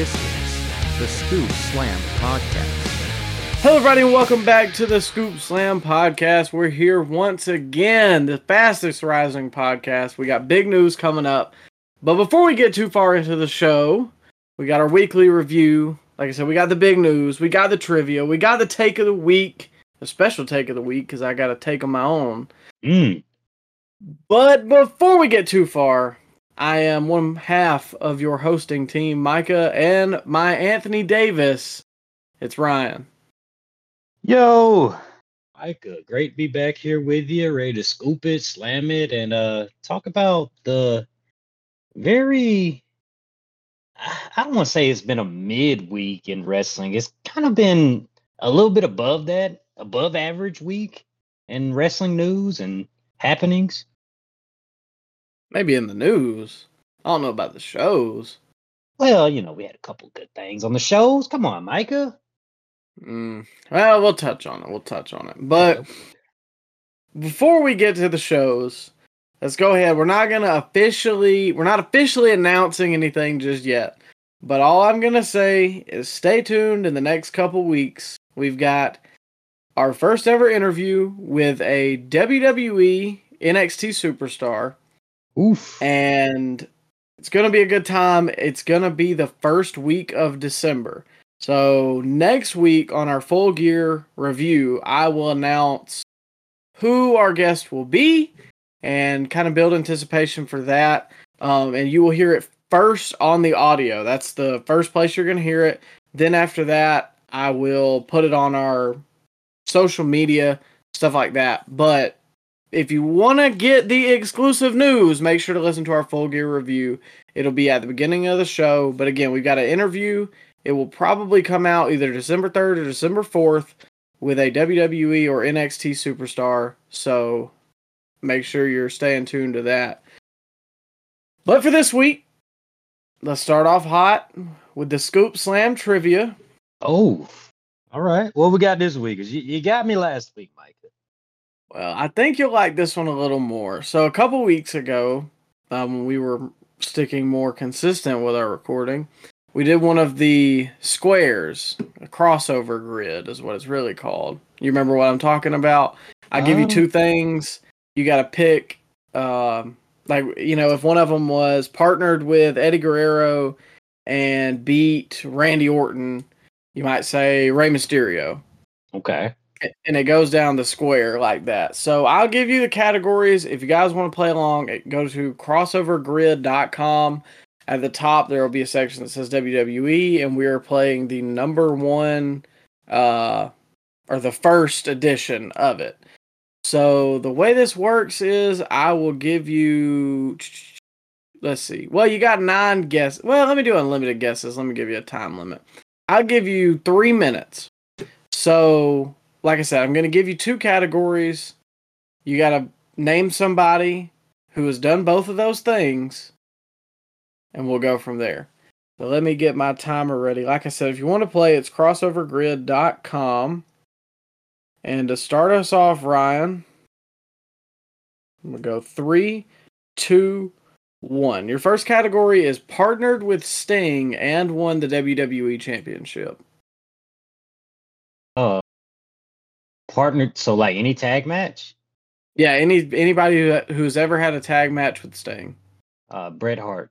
This is the Scoop Slam Podcast. Hello, everybody, and welcome back to the Scoop Slam podcast. We're here once again, the fastest rising podcast. We got big news coming up. But before we get too far into the show, we got our weekly review. Like I said, we got the big news, we got the trivia, we got the take of the week, the special take of the week, because I got a take of my own. Mm. But before we get too far, I am one half of your hosting team, Micah, and my Anthony Davis. It's Ryan. Yo, Micah, great to be back here with you, ready to scoop it, slam it, and uh talk about the very I don't want to say it's been a midweek in wrestling. It's kind of been a little bit above that, above average week in wrestling news and happenings. Maybe in the news. I don't know about the shows. Well, you know, we had a couple good things on the shows. Come on, Micah. Mm, well, we'll touch on it. We'll touch on it. But before we get to the shows, let's go ahead. We're not gonna officially we're not officially announcing anything just yet. But all I'm gonna say is stay tuned in the next couple weeks. We've got our first ever interview with a WWE NXT superstar. Oof. and it's going to be a good time. It's going to be the first week of December. So, next week on our full gear review, I will announce who our guest will be and kind of build anticipation for that. Um, and you will hear it first on the audio. That's the first place you're going to hear it. Then, after that, I will put it on our social media, stuff like that. But if you want to get the exclusive news, make sure to listen to our full gear review. It'll be at the beginning of the show. But again, we've got an interview. It will probably come out either December 3rd or December 4th with a WWE or NXT superstar. So make sure you're staying tuned to that. But for this week, let's start off hot with the Scoop Slam trivia. Oh, all right. What we got this week? 'Cause you, you got me last week, Micah. Well, I think you'll like this one a little more. So a couple weeks ago, um, we were sticking more consistent with our recording. We did one of the squares, a crossover grid is what it's really called. You remember what I'm talking about? I give you Um. two things. You got to pick, um, like you know, if one of them was partnered with Eddie Guerrero and beat Randy Orton, you might say Rey Mysterio Okay. And it goes down the square like that. So I'll give you the categories. If you guys want to play along, it- go to crossovergrid.com. At the top, there will be a section that says WWE, and we are playing the number one, uh, or the first edition of it. So the way this works is I will give you. Let's see. Well, you got nine guesses. Well, let me do unlimited guesses. Let me give you a time limit. I'll give you three minutes. So like I said, I'm going to give you two categories. You got to name somebody who has done both of those things, and we'll go from there. So let me get my timer ready. Like I said, if you want to play, it's crossovergrid.com. And to start us off, Ryan, I'm going to go three, two, one. Your first category is partnered with Sting and won the WWE Championship. Uh, partnered. So like any tag match. Yeah, any anybody who, who's ever had a tag match with Sting. Uh, Bret Hart.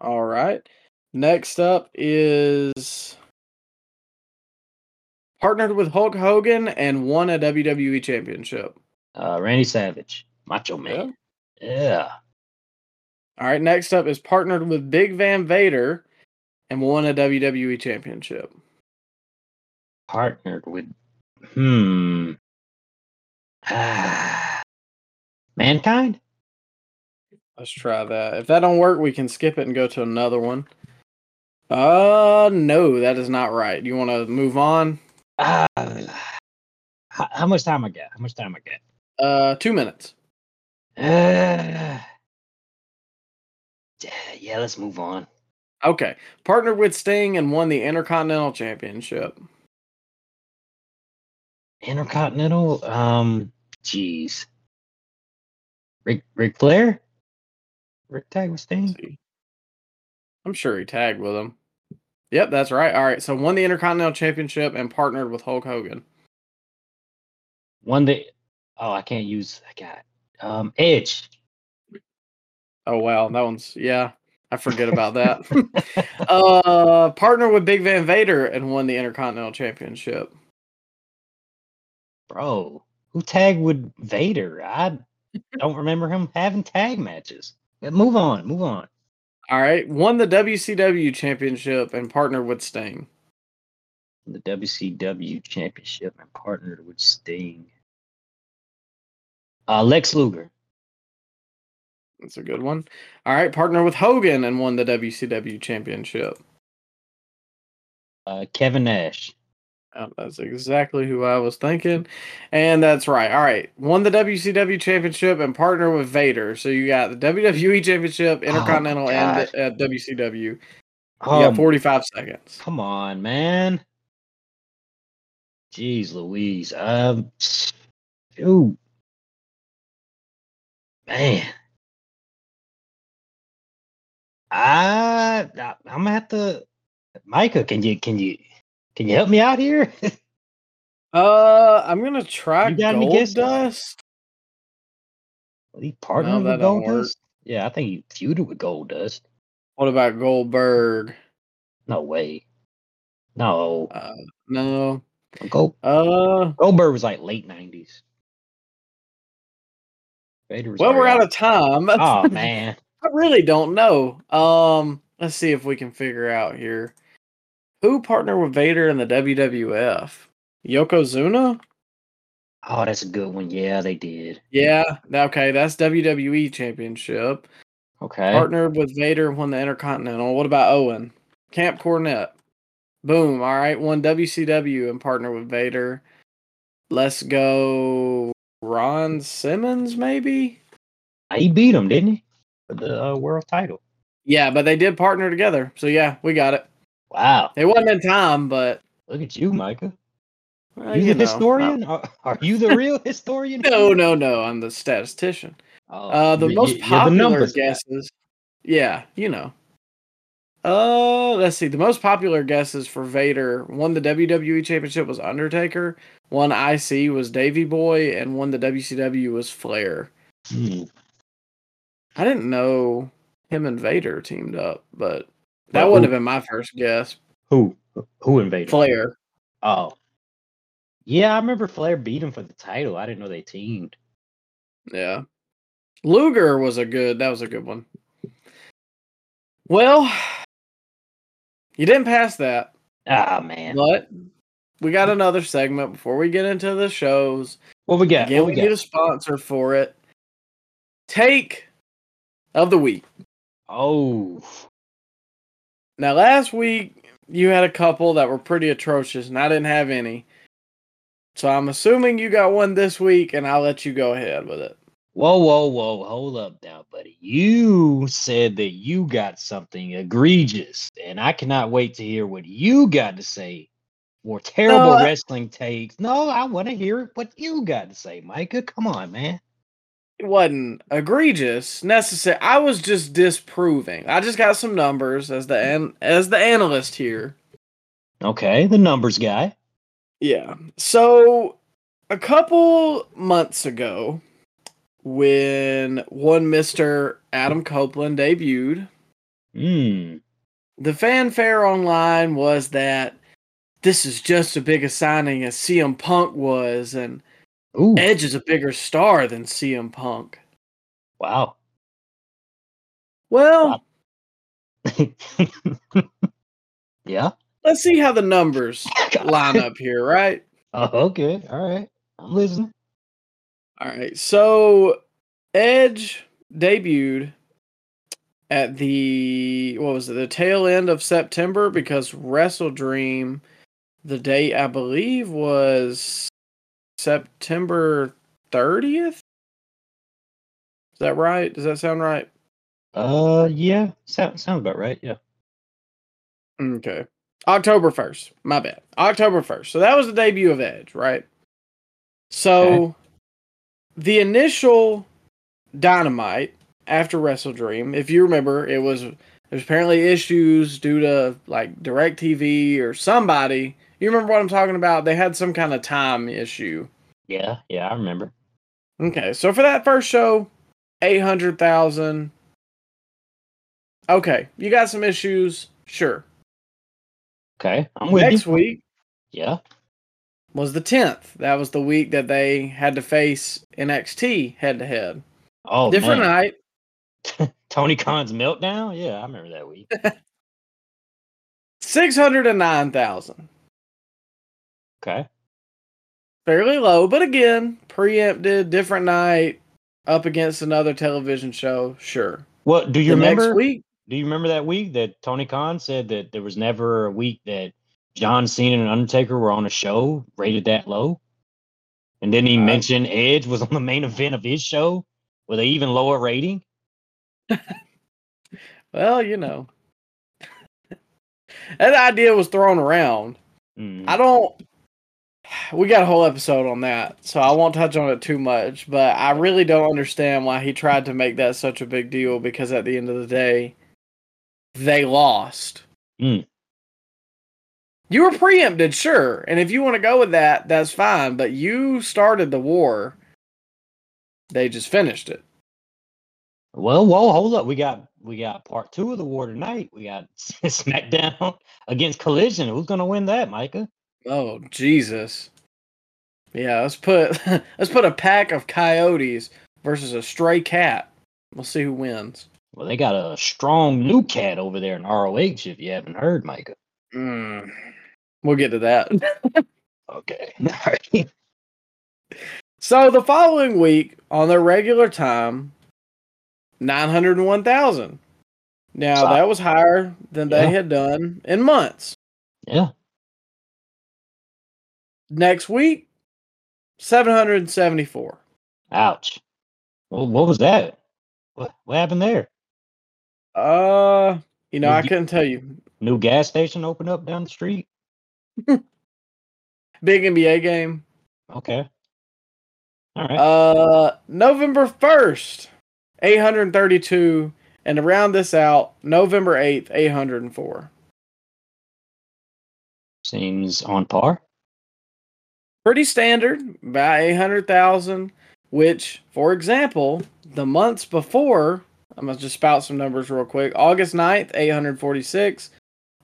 All right. Next up is partnered with Hulk Hogan and won a WWE championship. Uh, Randy Savage. Macho Man. Yeah. All right. Next up is partnered with Big Van Vader and won a WWE championship. Partnered with. Hmm. Ah. Mankind. Let's try that. If that don't work, we can skip it and go to another one. Uh no, that is not right. You want to move on? Ah. How, how much time I got? How much time I got? Uh 2 minutes. Uh, yeah, let's move on. Okay. Partnered with Sting and won the Intercontinental Championship. Intercontinental. Um, jeez. Rick Ric Flair. Rick Tag with Sting. I'm sure he tagged with him. Yep, that's right. All right, so won the Intercontinental Championship and partnered with Hulk Hogan. One that oh I can't use I got um Edge. Oh wow, that one's yeah. I forget about that. uh, partner with Big Van Vader and won the Intercontinental Championship. Bro, who tagged with Vader? I don't remember him having tag matches. Move on, move on. All right, won the WCW Championship and partnered with Sting. The WCW Championship and partnered with Sting. Uh, Lex Luger. That's a good one. All right, partner with Hogan and won the WCW Championship. Uh, Kevin Nash. Oh, that's exactly who I was thinking. And that's right. All right. Won the WCW Championship and partner with Vader. So you got the WWE Championship, Intercontinental, and God. uh, WCW. You Oh, got 45 seconds. come on, man. Jeez Louise. Um, shoot. Man. I, I I'm gonna have to Micah, can you can you can you help me out here? Uh, I'm gonna try You got any Gold? Dust. he partnered that with Gold. Dust? Yeah, I think he feuded with Gold Dust. What about Goldberg? No way. No. Uh, no. Gold Uh, Goldberg was like late nineties. Well, we're out of time. Oh man. I really don't know. Um, let's see if we can figure out here. Who partnered with Vader in the WWF? Yokozuna? Oh, that's a good one. Yeah, they did. Yeah. Okay, that's WWE Championship. Okay. Partnered with Vader won the Intercontinental. What about Owen? Camp Cornette. Boom. All right. Won WCW and partnered with Vader. Let's go. Ron Simmons, maybe? He beat him, didn't he? For the uh, world title. Yeah, but they did partner together. So yeah, we got it. Wow. It wasn't in time, but Look at you, Micah. well, you you the know, historian? Are, are you the real historian? No, no, no. I'm the statistician. Oh, Uh, the you- most you're the popular numbers guy. guesses. Yeah, you know. Uh, let's see. The most popular guesses for Vader won the WWE Championship was Undertaker. One IC was Davy Boy, and one the WCW was Flair. Hmm. I didn't know him and Vader teamed up, but that Well, wouldn't who- have been my first guess. Who? Who invaded? Flair. Oh. Yeah, I remember Flair beat him for the title. I didn't know they teamed. Yeah. Luger was a good that was a good one. Well, you didn't pass that, Ah man. but we got another segment before we get into the shows. What we got? Again, What we we need a sponsor for it. Take of the week. Oh. Now, last week you had a couple that were pretty atrocious, and I didn't have any. So I'm assuming you got one this week, and I'll let you go ahead with it. Whoa, whoa, whoa. Hold up now, buddy. You said that you got something egregious, and I cannot wait to hear what you got to say for terrible I- wrestling takes. No, I want to hear what you got to say, Micah. Come on, man. It wasn't egregious necessary. I was just disproving. I just got some numbers as the an- as the analyst here. Okay, the numbers guy. Yeah. So a couple months ago, when one Mister Adam Copeland debuted, Hmm. the fanfare online was that this is just as big a signing as CM Punk was, and Ooh. Edge is a bigger star than CM Punk. Wow. Well, Wow. yeah. let's see how the numbers line up here, right? Oh, okay. All right. I'm listening. All right. So Edge debuted at the what was it? The tail end of September because WrestleDream the date I believe was September 30th. Is that right? Does that sound right? Uh, yeah. sound, sounds about right. Yeah. Okay. October 1st. My bad. October 1st. So that was the debut of Edge, right? So the initial Dynamite after WrestleDream, if you remember, it was there's apparently issues due to like DirecTV or somebody. You remember what I'm talking about? They had some kind of time issue. Yeah, yeah, I remember. Okay, so for that first show, 800,000. Okay, you got some issues, sure. Okay, I'm with Next you. week. Yeah. Was the 10th. That was the week that they had to face NXT head to head. Oh, different man. night. Tony Khan's meltdown? Yeah, I remember that week. 609,000. Okay. Fairly low, but again, preempted, different night, up against another television show, sure. Well, do you the remember? next week? Do you remember that week that Tony Khan said that there was never a week that John Cena and Undertaker were on a show rated that low? And then he Uh, mentioned Edge was on the main event of his show with an even lower rating. Well, you know. that idea was thrown around. Mm. I don't. We got a whole episode on that, so I won't touch on it too much. But I really don't understand why he tried to make that such a big deal because at the end of the day, they lost. Mm. You were preempted, sure. And if you want to go with that, that's fine. But you started the war, they just finished it. Well, whoa, hold up. We got we got part two of the war tonight. We got SmackDown against Collision. Who's gonna win that, Micah? Oh Jesus! Yeah, let's put let's put a pack of coyotes versus a stray cat. We'll see who wins. Well, they got a strong new cat over there in ROH. If you haven't heard, Micah. Mm. We'll get to that. Okay. All right. so the following week, on their regular time, nine hundred and one thousand. Now Wow. that was higher than they had done in months. Yeah. Next week, seven hundred and seventy-four. Ouch. Well, what was that? What what happened there? Uh, you know, New I couldn't tell you. New gas station opened up down the street. Big NBA game. Okay. All right. Uh, November 1st, 832. And to round this out, November 8th, 804. Seems on par. Pretty standard, about 800,000, which, for example, the months before, I'm going to just spout some numbers real quick. August 9th, 846.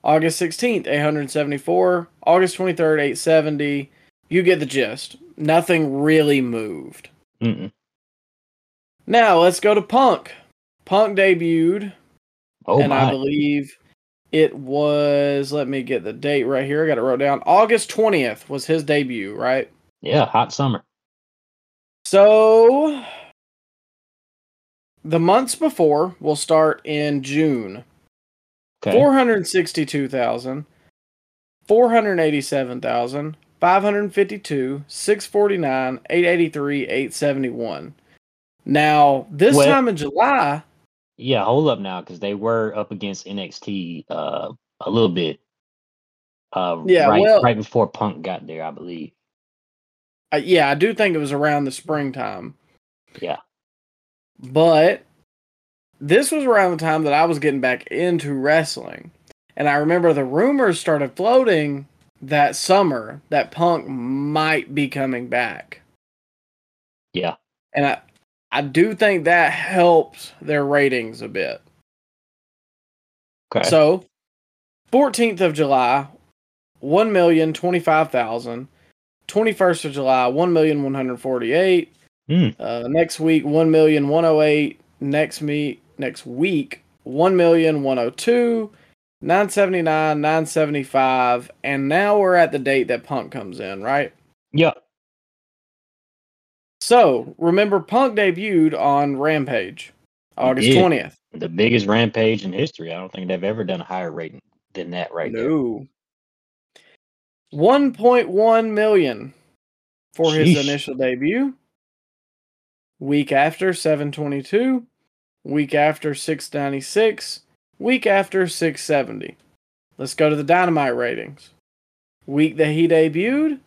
August 16th, 874. August 23rd, 870. You get the gist. Nothing really moved. Mm-mm. Now, let's go to Punk. Punk debuted Oh and I believe it was. Let me get the date right here. I got it wrote down. August twentieth was his debut, right? Yeah, hot summer. So the months before will start in June. Okay. Four hundred sixty-two thousand, four hundred eighty-seven thousand, five hundred fifty-two, six forty-nine, eight eighty-three, eight seventy-one. Now this time in July, Yeah, hold up now, because they were up against NXT uh, a little bit. Uh, Yeah, right, well- right before Punk got there, I believe. uh, yeah, I do think it was around the springtime. Yeah. But this was around the time that I was getting back into wrestling. And I remember the rumors started floating that summer that Punk might be coming back. Yeah. And I I do think that helps their ratings a bit. Okay. So, 14th of July, 1,025,000. 21st of July, 1,148. Hmm. Uh, next week, 1,108. Next meet next week, 1,102. 979, 975, and now we're at the date that Punk comes in, right? yeah. So, remember Punk debuted on Rampage, August. 20th. The biggest rampage in history. I don't think they've ever done a higher rating than that right there. No. 1.1 million for his initial debut. Week after 722, week after 696, week after 670. Let's go to the Dynamite ratings. Week that he debuted,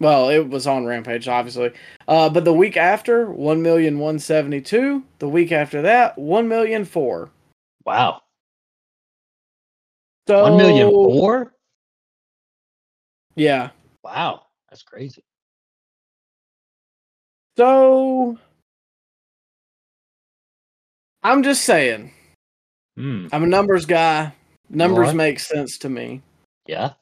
well, it was on Rampage, obviously. Uh, but the week after, 1,172. The week after that, 1,004. Wow. So One million four? Yeah. Wow, that's crazy. So I'm just saying. Hmm. I'm a numbers guy. Numbers make sense to me. Yeah.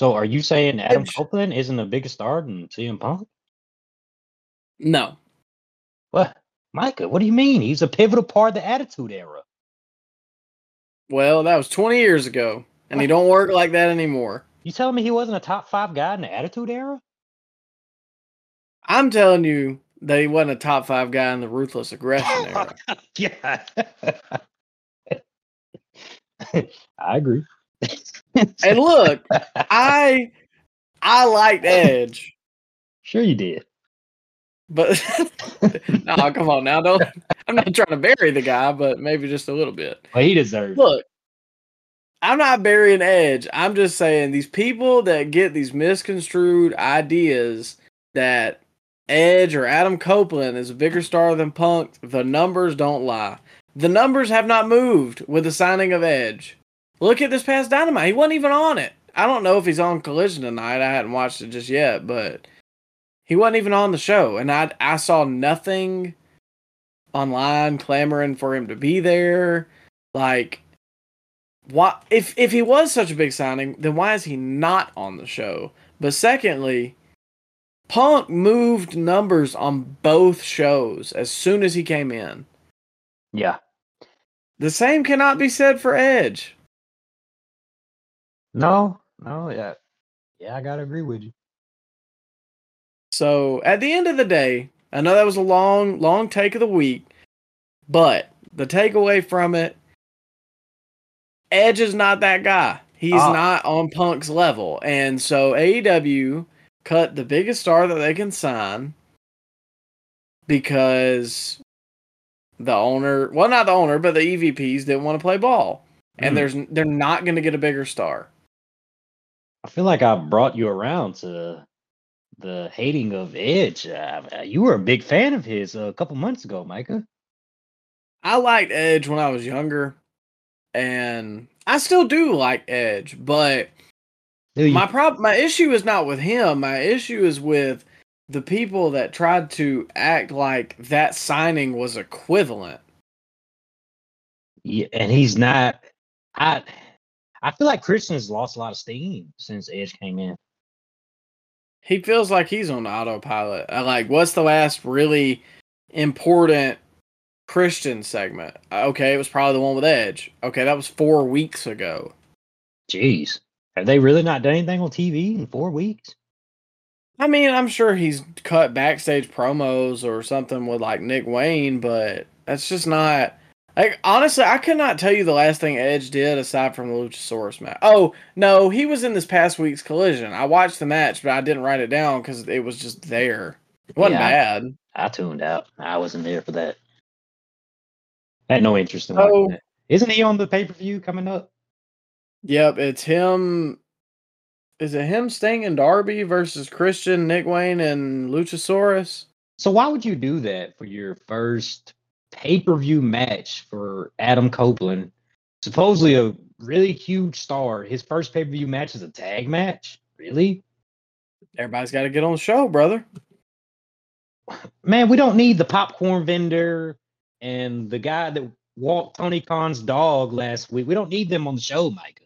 So are you saying Adam. Copeland isn't a bigger star than CM Punk? No. What? Micah, what do you mean? He's a pivotal part of the Attitude Era. Well, that was 20 years ago, and he don't work like that anymore. You telling me he wasn't a top five guy in the Attitude Era? I'm telling you that he wasn't a top five guy in the ruthless aggression era. yeah. I agree. And look, I I liked Edge, sure you did. but no, come on now, don't. I'm not trying to bury the guy, but maybe just a little bit. Well, he deserves. Look, I'm not burying Edge. I'm just saying these people that get these misconstrued ideas that Edge or Adam Copeland is a bigger star than Punk, the numbers don't lie. The numbers have not moved with the signing of Edge. Look at this past Dynamite. He wasn't even on it. I don't know if he's on Collision tonight. I hadn't watched it just yet, but he wasn't even on the show. And I I saw nothing online clamoring for him to be there. Like why if if he was such a big signing, then why is he not on the show? But secondly, Punk moved numbers on both shows as soon as he came in. Yeah. The same cannot be said for Edge. No, no, yeah. Yeah, I gotta agree with you. So at the end of the day, I know that was a long, long take of the week, but the takeaway from it, Edge is not that guy. He's Ah. not on Punk's level. And so AEW cut the biggest star that they can sign because the owner, well, not the owner, but the EVPs didn't want to play ball. And Mm. there's they're not going to get a bigger star. I feel like I brought you around to the hating of Edge. Uh, you were a big fan of his a couple months ago, Micah. I liked Edge when I was younger, and I still do like Edge, but my prob my issue is not with him. My issue is with the people that tried to act like that signing was equivalent. Yeah, and he's not. I I feel like Christian has lost a lot of steam since Edge came in. He feels like he's on autopilot. Like what's the last really important Christian segment? Uh, Okay, it was probably the one with Edge. Okay, that was 4 weeks ago. Jeez, have they really not done anything on TV in four weeks? I mean, I'm sure he's cut backstage promos or something with like Nick Wayne, but that's just not. Like honestly, I could not tell you the last thing Edge did aside from the Luchasaurus match. Oh no, he was in this past week's Collision. I watched the match, but I didn't write it down because it was just there. It wasn't Yeah. bad. I tuned out. I wasn't there for that. I had no interest in Oh. watching that. Isn't he on the pay per view coming up? Yep, it's him. Is it him, Sting, and Darby versus Christian, Nick Wayne, and Luchasaurus? So why would you do that for your first pay per view match for Adam Copeland? Supposedly a really huge star. His first pay per view match is a tag match. Really? Everybody's got to get on the show, brother. Man, we don't need the popcorn vendor and the guy that walked Tony Khan's dog last week. We don't need them on the show, Micah.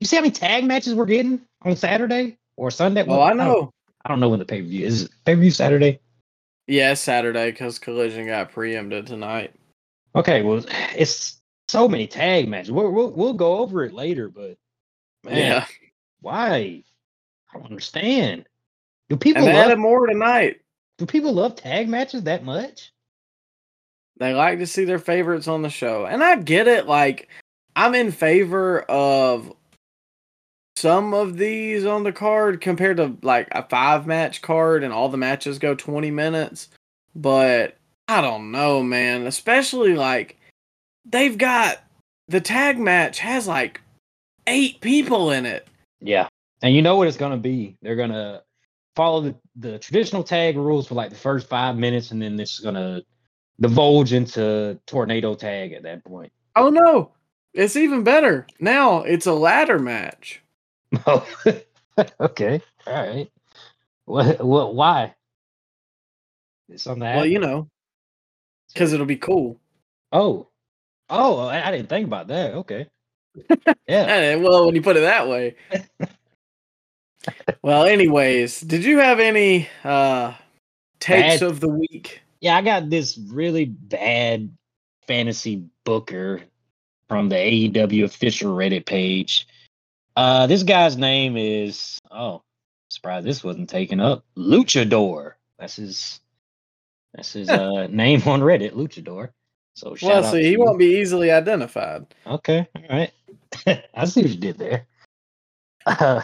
You see how many tag matches we're getting on Saturday or Sunday? Oh, well, I don't- know. I don't know when the pay per view is. Pay per view Saturday. Yeah, Saturday because Collision got preempted tonight. Okay, well, it's so many tag matches. We'll we'll, we'll go over it later, but man, yeah, why? I don't understand. Do people and love, more tonight. do people love tag matches that much? They like to see their favorites on the show, and I get it. Like, I'm in favor of some of these on the card compared to like a five match card, and all the matches go 20 minutes. But I don't know, man. Especially like they've got the tag match has like eight people in it. Yeah, and you know what it's gonna be. They're gonna follow the, the traditional tag rules for like the first five minutes, and then this is gonna divulge into tornado tag at that point. Oh no. It's even better. Now it's a ladder match. Oh, okay. All right. What? What? Why? It's on that. Well, you know, because it'll be cool. Oh. Oh, I, I didn't think about that. Okay. Yeah. Well, when you put it that way. well, anyways, did you have any uh takes Bad- of the week? Yeah, I got this really bad fantasy booker from the AEW official Reddit page. Uh this guy's name is oh, surprised this wasn't taken up. Luchador. That's his that's his uh name on Reddit, Luchador. So shout Well, out see, he you. won't be easily identified. Okay, all right. I see what you did there. Uh,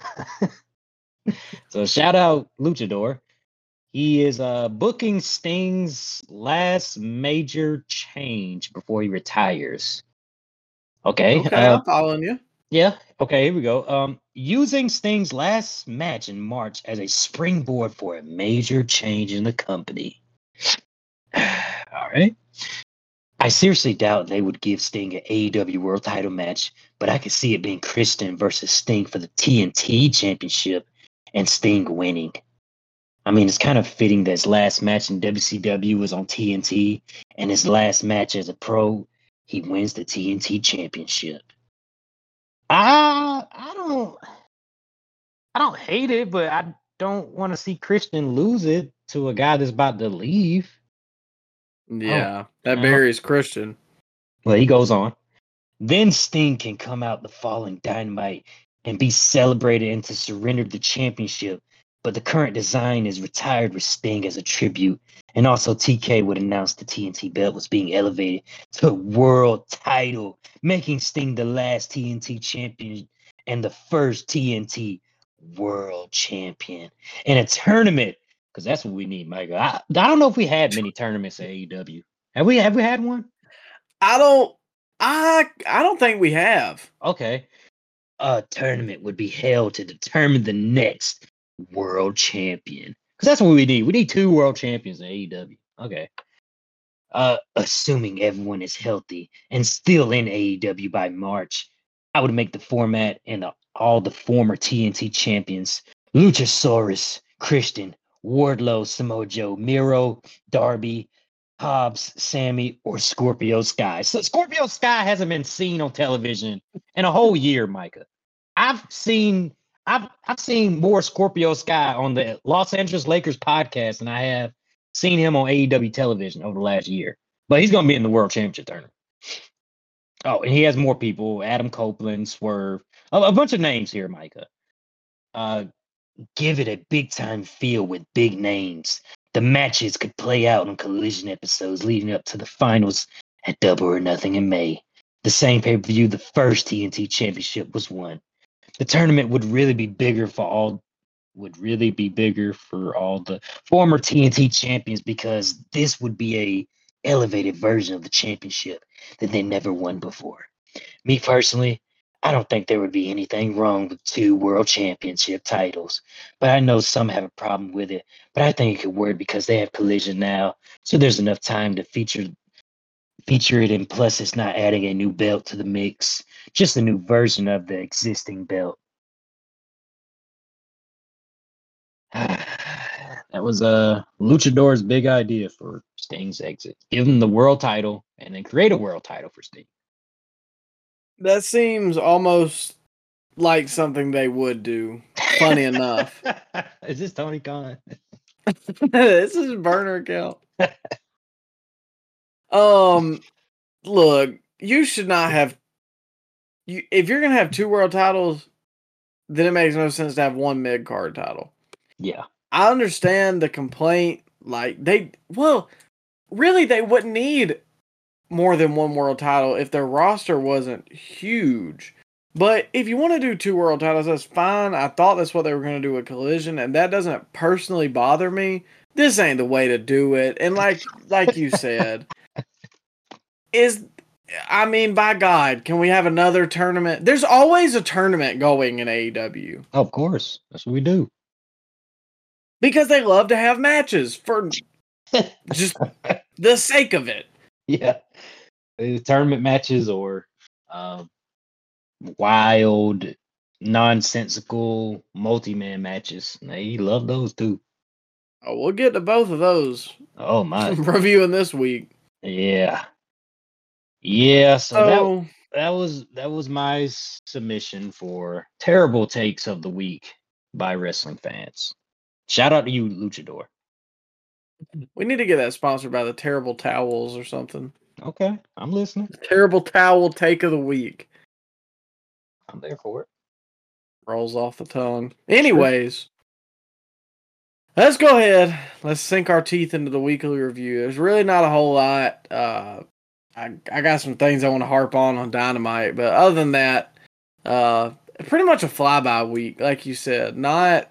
so shout out Luchador. He is uh booking Sting's last major change before he retires. Okay. Okay, uh, I'm following you. Yeah. Okay, here we go. Um, using Sting's last match in March as a springboard for a major change in the company. All right. I seriously doubt they would give Sting an AEW World Title match, but I could see it being Christian versus Sting for the TNT Championship, and Sting winning. I mean, it's kind of fitting that his last match in WCW was on TNT, and his last match as a pro, he wins the TNT Championship. I I don't I don't hate it, but I don't want to see Christian lose it to a guy that's about to leave. Yeah, that no. buries Christian. Well, he goes on. Then Sting can come out the following dynamite and be celebrated and to surrender the championship. But the current design is retired with Sting as a tribute. And also TK would announce the TNT belt was being elevated to a world title, making Sting the last TNT champion and the first TNT world champion in a tournament. Because that's what we need, Michael. I, I don't know if we had many tournaments at AEW. Have we have we had one? I don't. I I don't think we have. Okay. A tournament would be held to determine the next world champion. Because that's what we need. We need two world champions in AEW. Okay. Uh, assuming everyone is healthy and still in AEW by March, I would make the format and the, all the former TNT champions Luchasaurus, Christian, Wardlow, Samoa Joe, Miro, Darby, Hobbs, Sammy, or Scorpio Sky. So Scorpio Sky hasn't been seen on television in a whole year, Micah. I've seen I've I've seen more Scorpio Sky on the Los Angeles Lakers podcast than I have seen him on AEW television over the last year. But he's gonna be in the World Championship tournament. Oh, and he has more people: Adam Copeland, Swerve, a, a bunch of names here, Micah. Uh, give it a big time feel with big names. The matches could play out on collision episodes leading up to the finals at Double or Nothing in May. The same pay per view the first TNT Championship was won. The tournament would really be bigger for all would really be bigger for all the former TNT champions because this would be a elevated version of the championship that they never won before. Me personally, I don't think there would be anything wrong with two world championship titles, but I know some have a problem with it. But I think it could work because they have collision now, so there's enough time to feature feature it and plus it's not adding a new belt to the mix, just a new version of the existing belt. that was uh Luchador's big idea for Sting's exit. Give him the world title and then create a world title for Sting. That seems almost like something they would do. Funny enough. Is this Tony Khan? this is burner account. um, look, you should not have. You if you're gonna have two world titles, then it makes no sense to have one mid card title. Yeah. I understand the complaint. Like they, well, really, they wouldn't need more than one world title if their roster wasn't huge. But if you want to do two world titles, that's fine. I thought that's what they were going to do with Collision, and that doesn't personally bother me. This ain't the way to do it. And like like you said, is I mean, by God, can we have another tournament? There's always a tournament going in AEW Of course. That's what we do. because they love to have matches for just the sake of it. yeah. Tournament matches or um wild, nonsensical multi-man matches. They love those too. Oh, we'll get to both of those Oh my, reviewing this week. yeah, yeah. So that that was that was my submission for terrible takes of the week by wrestling fans. Shout out to you, Luchador. we need to get that sponsored by the Terrible Towels or something. Okay, I'm listening. Terrible Towel Take of the Week I'm there for it. rolls off the tongue. Anyways, let's go ahead. Let's sink our teeth into the weekly review. There's really not a whole lot. Uh, I I got some things I want to harp on on Dynamite, but other than that, uh, pretty much a flyby week, like you said. Not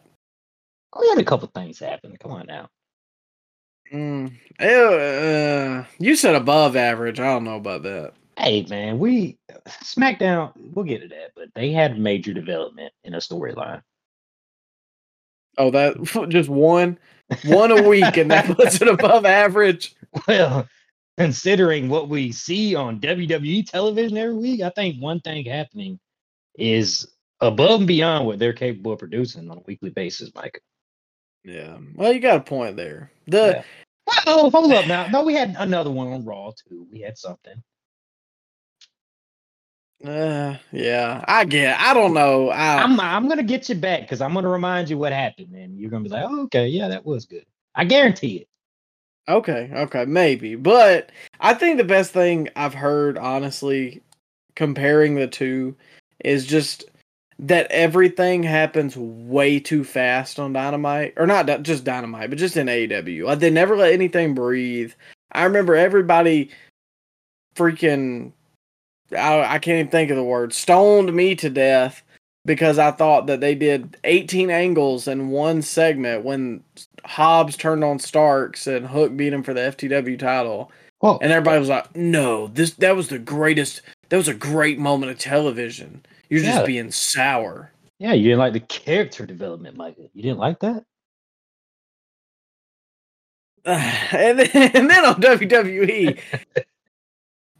We had a couple things happen. Come on now. Mm, uh, you said above average. I don't know about that. Hey man, we SmackDown. We'll get to that, but they had major development in a storyline. Oh, that just one, one a week, and that puts it above average. Well, considering what we see on WWE television every week, I think one thing happening is above and beyond what they're capable of producing on a weekly basis, Mike. Yeah. Well, you got a point there. The Oh, hold up now. No, we had another one on Raw too. We had something. uh, yeah, I get. I don't know. I, I'm I'm gonna get you back because I'm gonna remind you what happened, and you're gonna be like, oh, okay, yeah, that was good. I guarantee it. Okay, okay, maybe. But I think the best thing I've heard, honestly, comparing the two, is just that everything happens way too fast on Dynamite, or not just Dynamite, but just in AEW. Like they never let anything breathe. I remember everybody freaking, I, I can't even think of the word, stoned me to death because I thought that they did 18 angles in one segment when Hobbs turned on Starks and Hook beat him for the FTW title. Well, And everybody was like, "No, this that was the greatest. That was a great moment of television. You're Yeah. just being sour." yeah, you didn't like the character development, Michael. You didn't like that? and then, and then on WWE,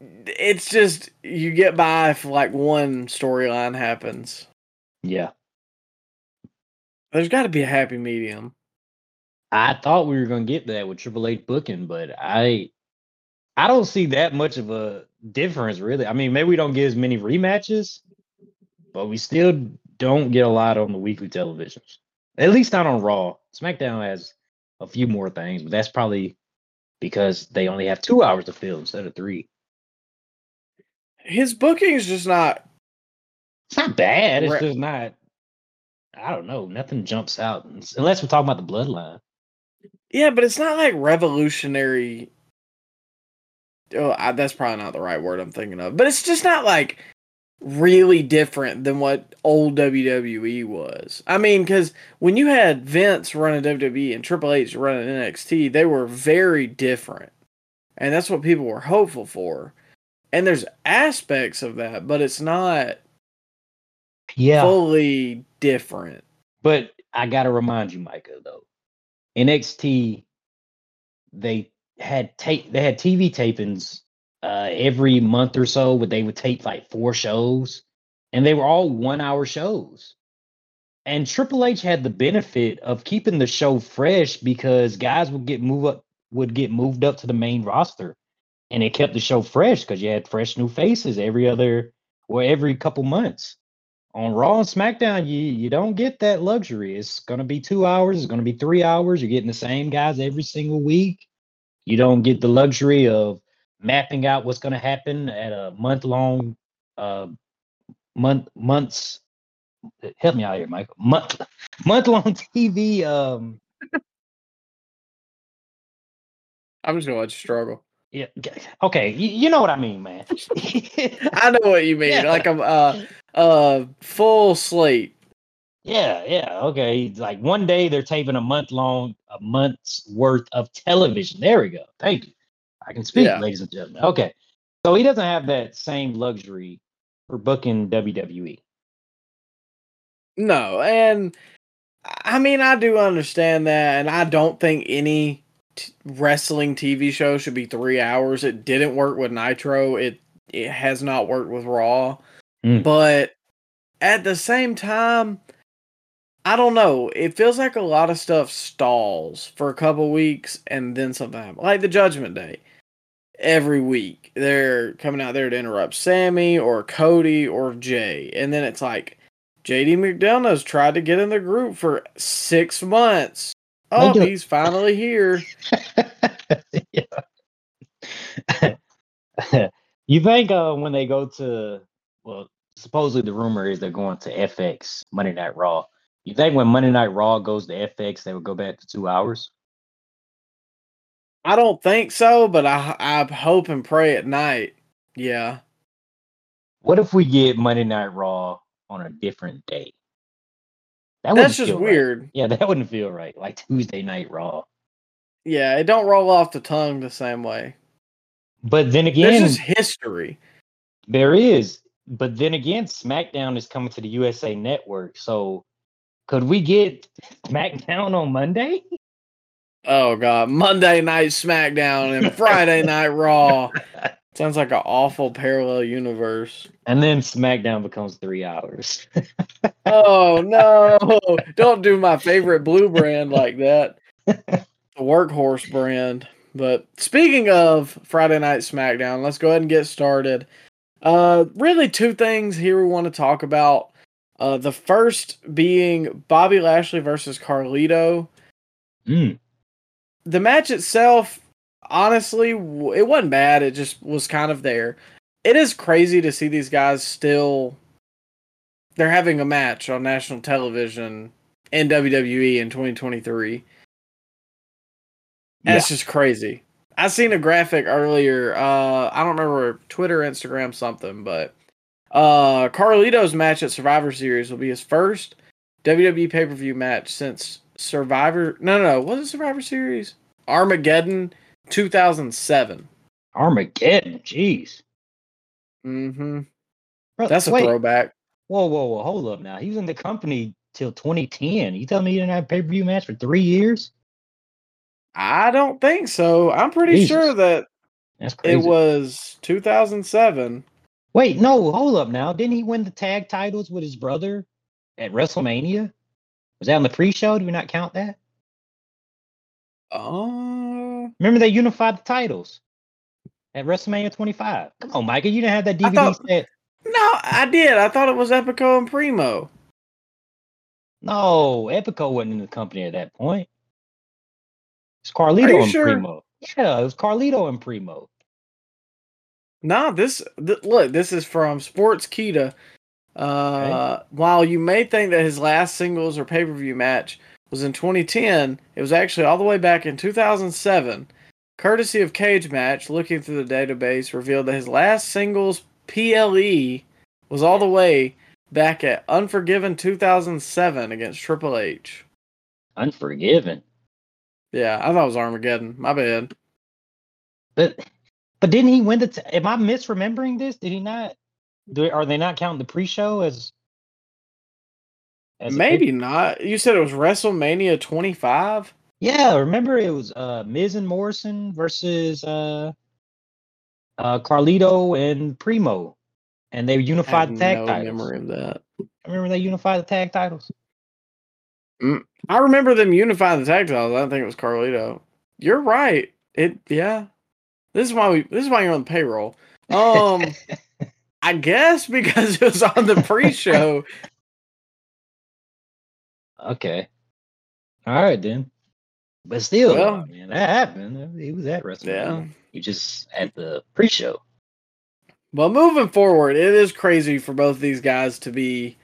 it's just you get by if like one storyline happens. Yeah. There's got to be a happy medium. I thought we were gonna get that with Triple H booking, but I I don't see that much of a difference really. I mean, maybe we don't get as many rematches, but we still don't get a lot on the weekly televisions. At least not on Raw. SmackDown has a few more things, but that's probably because they only have two hours to fill instead of three. His booking is just not. It's not bad. It's just not. I don't know. Nothing jumps out unless we're talking about the bloodline. Yeah, but it's not like revolutionary. Oh, I, that's probably not the right word I'm thinking of. But it's just not like really different than what old WWE was. I mean, because when you had Vince running WWE and Triple H running NXT, they were very different. And that's what people were hopeful for. And there's aspects of that, but it's not Yeah. fully different. But I gotta remind you, Micah, though, NXT they had tape they had TV tapings uh every month or so, but they would tape like four shows, and they were all one hour shows. And Triple H had the benefit of keeping the show fresh because guys would get move up would get moved up to the main roster. And it kept the show fresh because you had fresh new faces every other or every couple months on Raw and SmackDown, you you don't get that luxury. It's gonna be two hours. It's gonna be three hours. You're getting the same guys every single week. You don't get the luxury of mapping out what's gonna happen at a month long, uh, month months. Help me out here, Michael. Month month long TV. Um, I'm just to let you struggle. Yeah. Okay, you, you know what I mean, man. I know what you mean. Yeah. Like a uh, uh, full slate. Yeah, yeah, okay. Like one day they're taping a month long, a month's worth of television. There we go. Thank you. I can speak, Yeah. ladies and gentlemen. Okay, so he doesn't have that same luxury for booking. WWE. No, and I mean I do understand that, and I don't think any t- wrestling TV show should be three hours. It didn't work with Nitro. It it has not worked with Raw, Mm. but at the same time, I don't know. It feels like a lot of stuff stalls for a couple weeks and then something happens. Like the Judgment Day. Every week they're coming out there to interrupt Sami or Cody or Jay. And then it's like JD McDonagh's tried to get in the group for six months. Oh, he's finally here. you think uh, when they go to well, supposedly the rumor is they're going to FX Monday Night Raw. You think when Monday Night Raw goes to FX, they would go back to two hours? I don't think so, but I I hope and pray at night. Yeah. What if we get Monday Night Raw on a different day? That That's just feel right. weird. Yeah, that wouldn't feel right. Like Tuesday Night Raw. Yeah, it don't roll off the tongue the same way. But then again, just history. there is. But then again, SmackDown is coming to the USA Network. So could we get SmackDown on Monday? Oh god, Monday night SmackDown and Friday night Raw. Sounds like an awful parallel universe. And then SmackDown becomes three hours. Oh no! Don't do my favorite blue brand like that. The workhorse brand. But speaking of Friday night SmackDown, let's go ahead and get started. Uh, really, two things here we want to talk about. Uh, the first being Bobby Lashley versus Carlito. Mm. the match itself, honestly, it wasn't bad. It just was kind of there. It is crazy to see these guys still. They're having a match on national television in WWE in 2023. That's just crazy. I seen a graphic earlier. Uh, I don't remember Twitter, Instagram, something, but uh, Carlito's match at Survivor Series will be his first WWE pay per view match since Survivor. No, no, no. Was it Survivor Series? Armageddon 2007. Armageddon, jeez. Mm-hmm. Bro, That's a throwback. Whoa, whoa, whoa, hold up now. He was in the company till 2010. You tell me he didn't have a pay-per-view match for three years? I don't think so. I'm pretty Jesus. sure that it was 2007. Wait, no, hold up now. Didn't he win the tag titles with his brother at WrestleMania? Was that on the pre-show? Do we not count that? Oh, Remember they unified the titles at WrestleMania 25. Come on, Micah, you didn't have that DVD thought- set. no, I did. I thought it was Epico and Primo. No, Epico wasn't in the company at that point. It's Carlito and sure? Primo. Yeah, it was Carlito and Primo. Nah, this th- look. This is from Sportskeeda. Uh, while you may think that his last singles or pay per view match was in 2010, it was actually all the way back in 2007. Courtesy of Cagematch, looking through the database revealed that his last singles PLE was all the way back at Unforgiven 2007 against Triple H. Unforgiven. Yeah, I thought it was Armageddon. My bad. But but didn't he win the? T- Am I misremembering this? Did he not? Do are they not counting the pre-show as? As Maybe pay- not. You said it was WrestleMania 25. Yeah, remember it was uh Miz and Morrison versus uh uh Carlito and Primo, and they I unified have the tag no titles. memory of that. I remember they unified the tag titles. I remember them unifying the tag titles. I don't think it was Carlito. You're right. It yeah. This is why we this is why you're on the payroll. Um I guess because it was on the pre-show. Okay. All right then. But still, Well- man, that happened. He was at WrestleMania. Yeah. He just at the pre-show. Well, moving forward, it is crazy for both these guys to be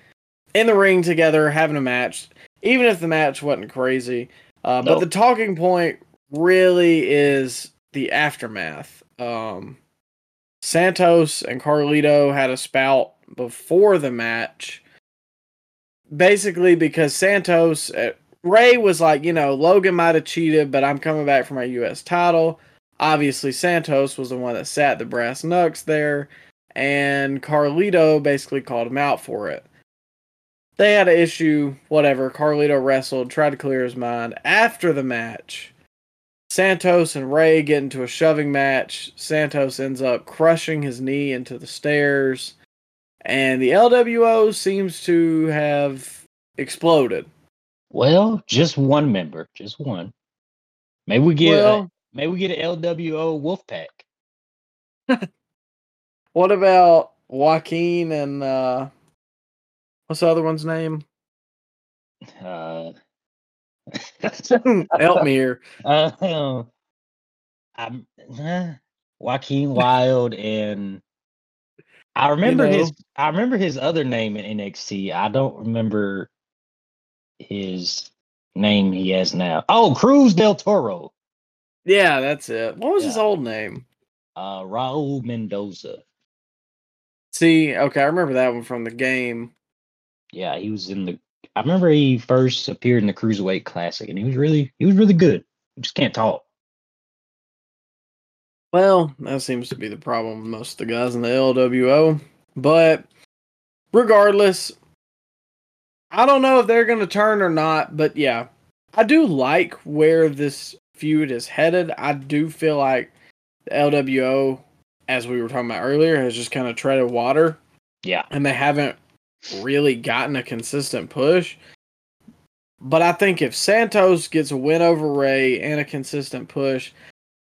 in the ring together having a match, even if the match wasn't crazy. Uh, But the talking point really is the aftermath. Um, Santos and Carlito had a spout before the match, basically because Santos, uh, Rey was like, you know, Logan might have cheated, but I'm coming back for my U.S. title. Obviously, Santos was the one that sat the brass knucks there, and Carlito basically called him out for it. They had an issue, whatever. Carlito wrestled, tried to clear his mind. After the match, Santos and Rey get into a shoving match. Santos ends up crushing his knee into the stairs. And the LWO seems to have exploded. Well, just one member, just one. Maybe we get Well- a, maybe we get an LWO Wolfpack. What about Joaquin and uh what's the other one's name? Uh, Help me here. uh, I'm uh, Joaquin Wilde and I remember his know. I remember his other name in NXT. I don't remember his name he has now. Oh, Cruz del Toro. Yeah, that's it. What was his old name? Uh Raul Mendoza. See, okay, I remember that one from the game. Yeah, he was in the I remember he first appeared in the Cruiserweight Classic and he was really he was really good. He just can't talk. Well, that seems to be the problem with most of the guys in the LWO. But regardless, I don't know if they're going to turn or not. But yeah, I do like where this feud is headed. I do feel like the LWO, as we were talking about earlier, has just kind of treaded water Yeah. and they haven't really gotten a consistent push. But I think if Santos gets a win over Rey and a consistent push,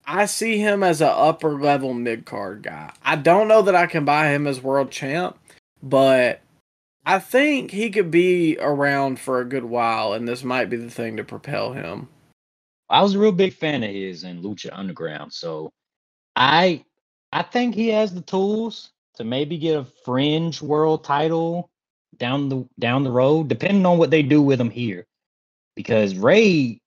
I see him as an upper level mid card guy. I don't know that I can buy him as world champ, but I think he could be around for a good while, and this might be the thing to propel him. I was a real big fan of his in Lucha Underground, so I I think he has the tools to maybe get a fringe world title down the down the road, depending on what they do with him here. Because Rey,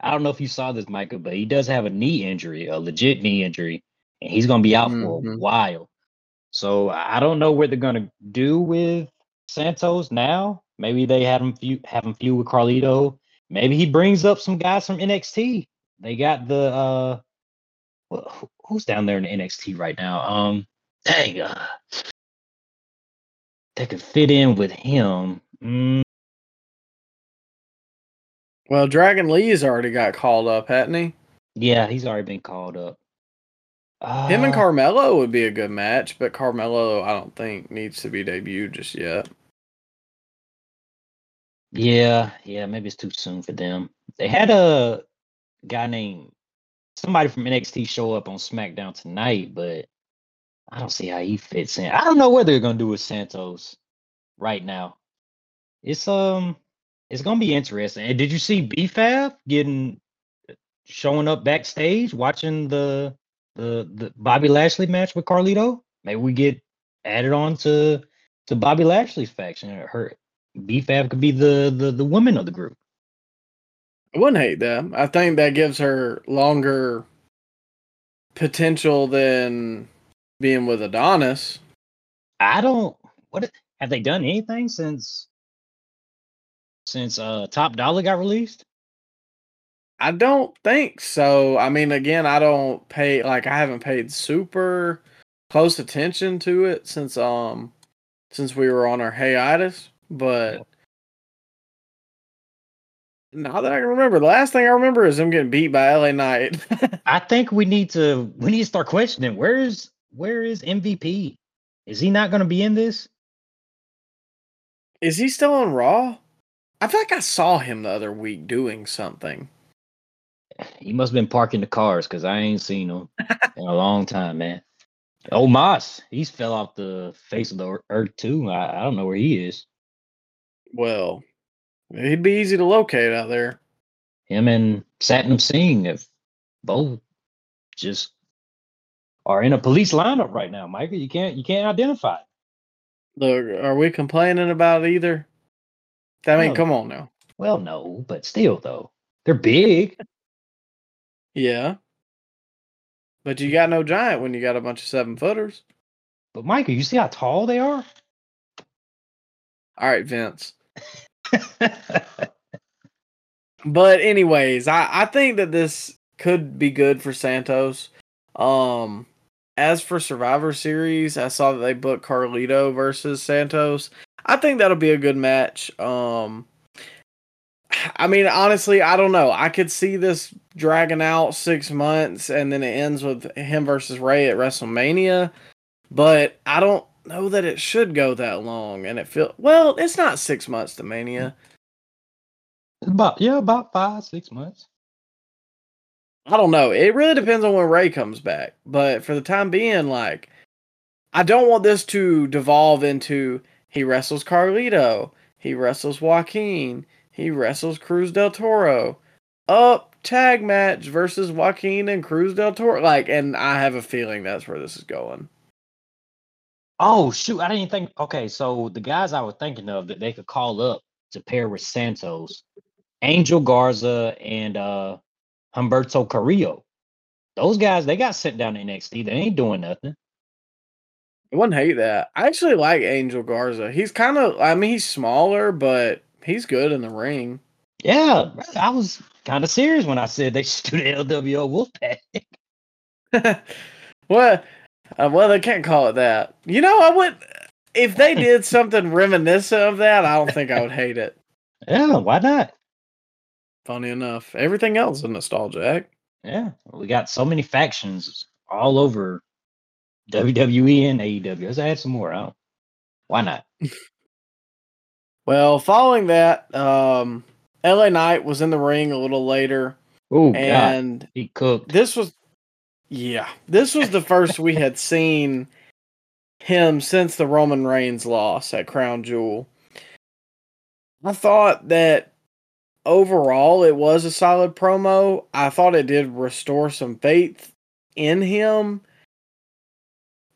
I don't know if you saw this, Michael, but he does have a knee injury, a legit knee injury, and he's gonna be out for a Mhm. while. So I don't know what they're gonna do with Santos now. Maybe they had him feud, have him feud with Carlito. Maybe he brings up some guys from NXT. They got the uh, wh- who's down there in NXT right now? Um, dang, uh, they could fit in with him. Mm, Well, Dragon Lee's already got called up, hadn't he? yeah, he's already been called up. Uh, Him and Carmelo would be a good match, but Carmelo, I don't think, needs to be debuted just yet. Yeah, yeah, maybe it's too soon for them. They had a guy named somebody from NXT show up on SmackDown tonight, but I don't see how he fits in. I don't know what they're gonna do with Santos right now. It's um, it's gonna be interesting. And did you see B-Fab getting showing up backstage watching the the the Bobby Lashley match with Carlito? Maybe we get added on to to Bobby Lashley's faction. Her B-Fab could be the the the woman of the group. I wouldn't hate that. I think that gives her longer potential than being with Adonis. I don't. What have they done anything since since uh Top Dolla got released? I don't think so. I mean, again, I don't pay like I haven't paid super close attention to it since um since we were on our hiatus, but now that I can remember, the last thing I remember is them getting beat by LA Knight. I think we need to we need to start questioning where is where is MVP? Is he not going to be in this? is he still on Raw? I feel like I saw him the other week doing something. He must have been parking the cars because I ain't seen him in a long time, man. Oh, Moss, he's fell off the face of the earth too. I, I don't know where he is. Well, he'd be easy to locate out there. Him and Satnam Singh have both just are in a police lineup right now, Michael. You can't you can't identify. Look, are we complaining about either? I mean, No. come on now. Well, no, but still though. They're big. Yeah. But you got no giant when you got a bunch of seven footers. But Michael, you see how tall they are? All right, Vince. But anyways, I, I think that this could be good for Santos. Um as for Survivor Series, I saw that they booked Carlito versus Santos. I think that'll be a good match. Um I mean, honestly, I don't know. I could see this dragging out six months and then it ends with him versus Rey at WrestleMania. But I don't know that it should go that long, and it feel well. It's not six months to Mania. About yeah, about five, six months. I don't know. It really depends on when Rey comes back. But for the time being, like, I don't want this to devolve into he wrestles Carlito, he wrestles Joaquin, he wrestles Cruz del Toro. Up tag match versus Joaquin and Cruz del Toro. Like, and I have a feeling that's where this is going. Oh shoot, I didn't think okay, so the guys I was thinking of that they could call up to pair with Santos, Angel Garza and uh Humberto Carrillo. Those guys, they got sent down to NXT. They ain't doing nothing. I wouldn't hate that. I actually like Angel Garza. He's kind of, I mean, he's smaller, but he's good in the ring. Yeah, I was kind of serious when I said they should do the LWO Wolfpack. well, uh, well, they can't call it that. You know, I would if they did something reminiscent of that. I don't think I would hate it. Yeah, why not? Funny enough, everything else is nostalgic. Yeah, we got so many factions all over WWE and AEW. Let's add some more. I why not? well, following that, um, LA Knight was in the ring a little later. Oh, and God. he cooked. This was, yeah, this was the first we had seen him since the Roman Reigns loss at Crown Jewel. I thought that overall it was a solid promo. I thought it did restore some faith in him.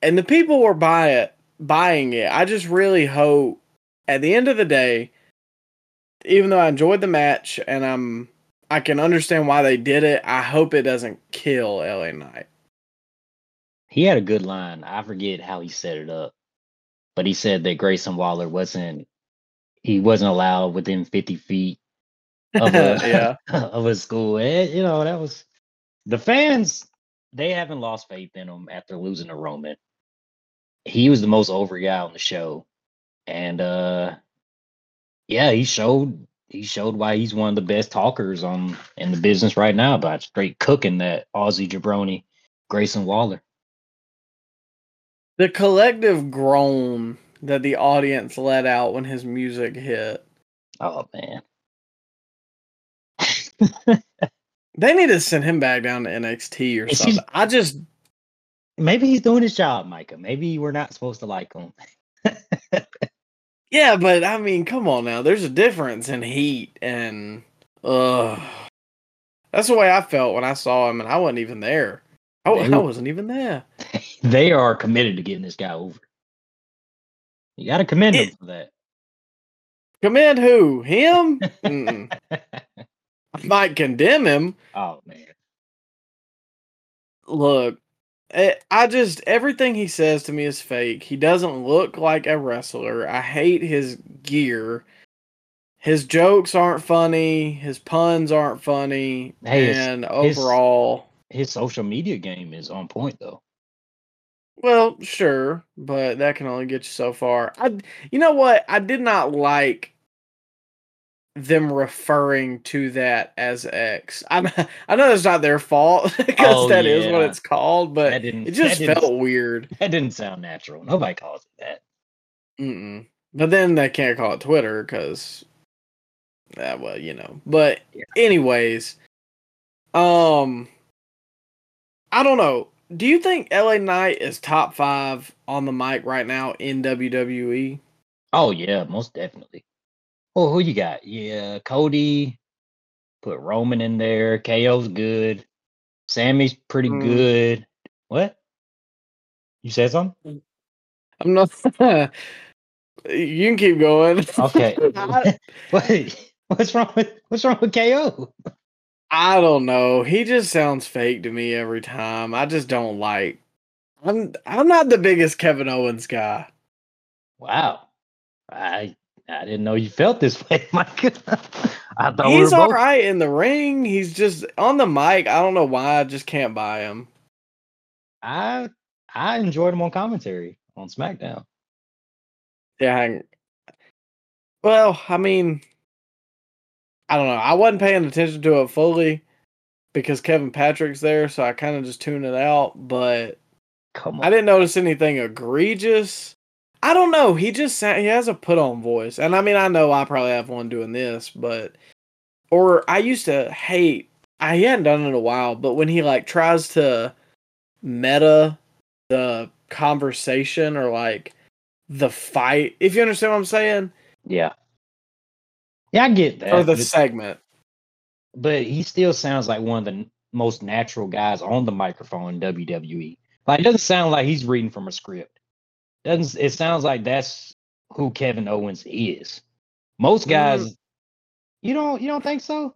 And the people were buy it, buying it. I just really hope at the end of the day, even though I enjoyed the match and I'm I can understand why they did it, I hope it doesn't kill LA Knight. He had a good line. I forget how he set it up. But he said that Grayson Waller wasn't he wasn't allowed within 50 feet of a of a school. And, you know, that was the fans. They haven't lost faith in him after losing to Roman. He was the most over guy on the show, and uh, yeah, he showed he showed why he's one of the best talkers on in the business right now about straight cooking that Aussie jabroni, Grayson Waller. The collective groan that the audience let out when his music hit. Oh man. they need to send him back down to NXT or something. I just maybe he's doing his job, Micah. Maybe we're not supposed to like him. yeah, but I mean, come on now. There's a difference in heat and uh that's the way I felt when I saw him and I wasn't even there. I, I wasn't even there. They are committed to getting this guy over. You got to commend it, him for that. Commend who? Him? I might condemn him. Oh man. Look, I just everything he says to me is fake. He doesn't look like a wrestler. I hate his gear. His jokes aren't funny. His puns aren't funny. Hey, and his, overall, his, his social media game is on point though. Well, sure, but that can only get you so far. I, you know what? I did not like them referring to that as X. I I know it's not their fault because oh, that yeah. is what it's called, but it just felt weird. That didn't sound natural. Nobody calls it that. Mm-mm. But then they can't call it Twitter because, yeah, well, you know. But yeah. anyways, um, I don't know. Do you think LA Knight is top five on the mic right now in WWE? Oh yeah, most definitely. Oh, who you got? Yeah, Cody. Put Roman in there. KO's good. Sami's pretty mm. good. What? You said something? I'm not. you can keep going. Okay. Wait, what's wrong with what's wrong with KO? I don't know. He just sounds fake to me every time. I just don't like. I'm I'm not the biggest Kevin Owens guy. Wow. I I didn't know you felt this way, Mike. I thought he's we all both... right in the ring. He's just on the mic. I don't know why. I just can't buy him. I I enjoyed him on commentary on SmackDown. Yeah. I, well, I mean, I don't know. I wasn't paying attention to it fully because Kevin Patrick's there, so I kind of just tuned it out. But Come on. I didn't notice anything egregious. I don't know. He just sa- he has a put on voice, and I mean I know I probably have one doing this, but or I used to hate. I he hadn't done it in a while, but when he like tries to meta the conversation or like the fight, if you understand what I'm saying, Yeah. Yeah, I get that. or the but, segment. but he still sounds like one of the most natural guys on the microphone in WWE. Like it doesn't sound like he's reading from a script. Doesn't it sounds like that's who Kevin Owens is. Most mm. guys you don't you don't think so?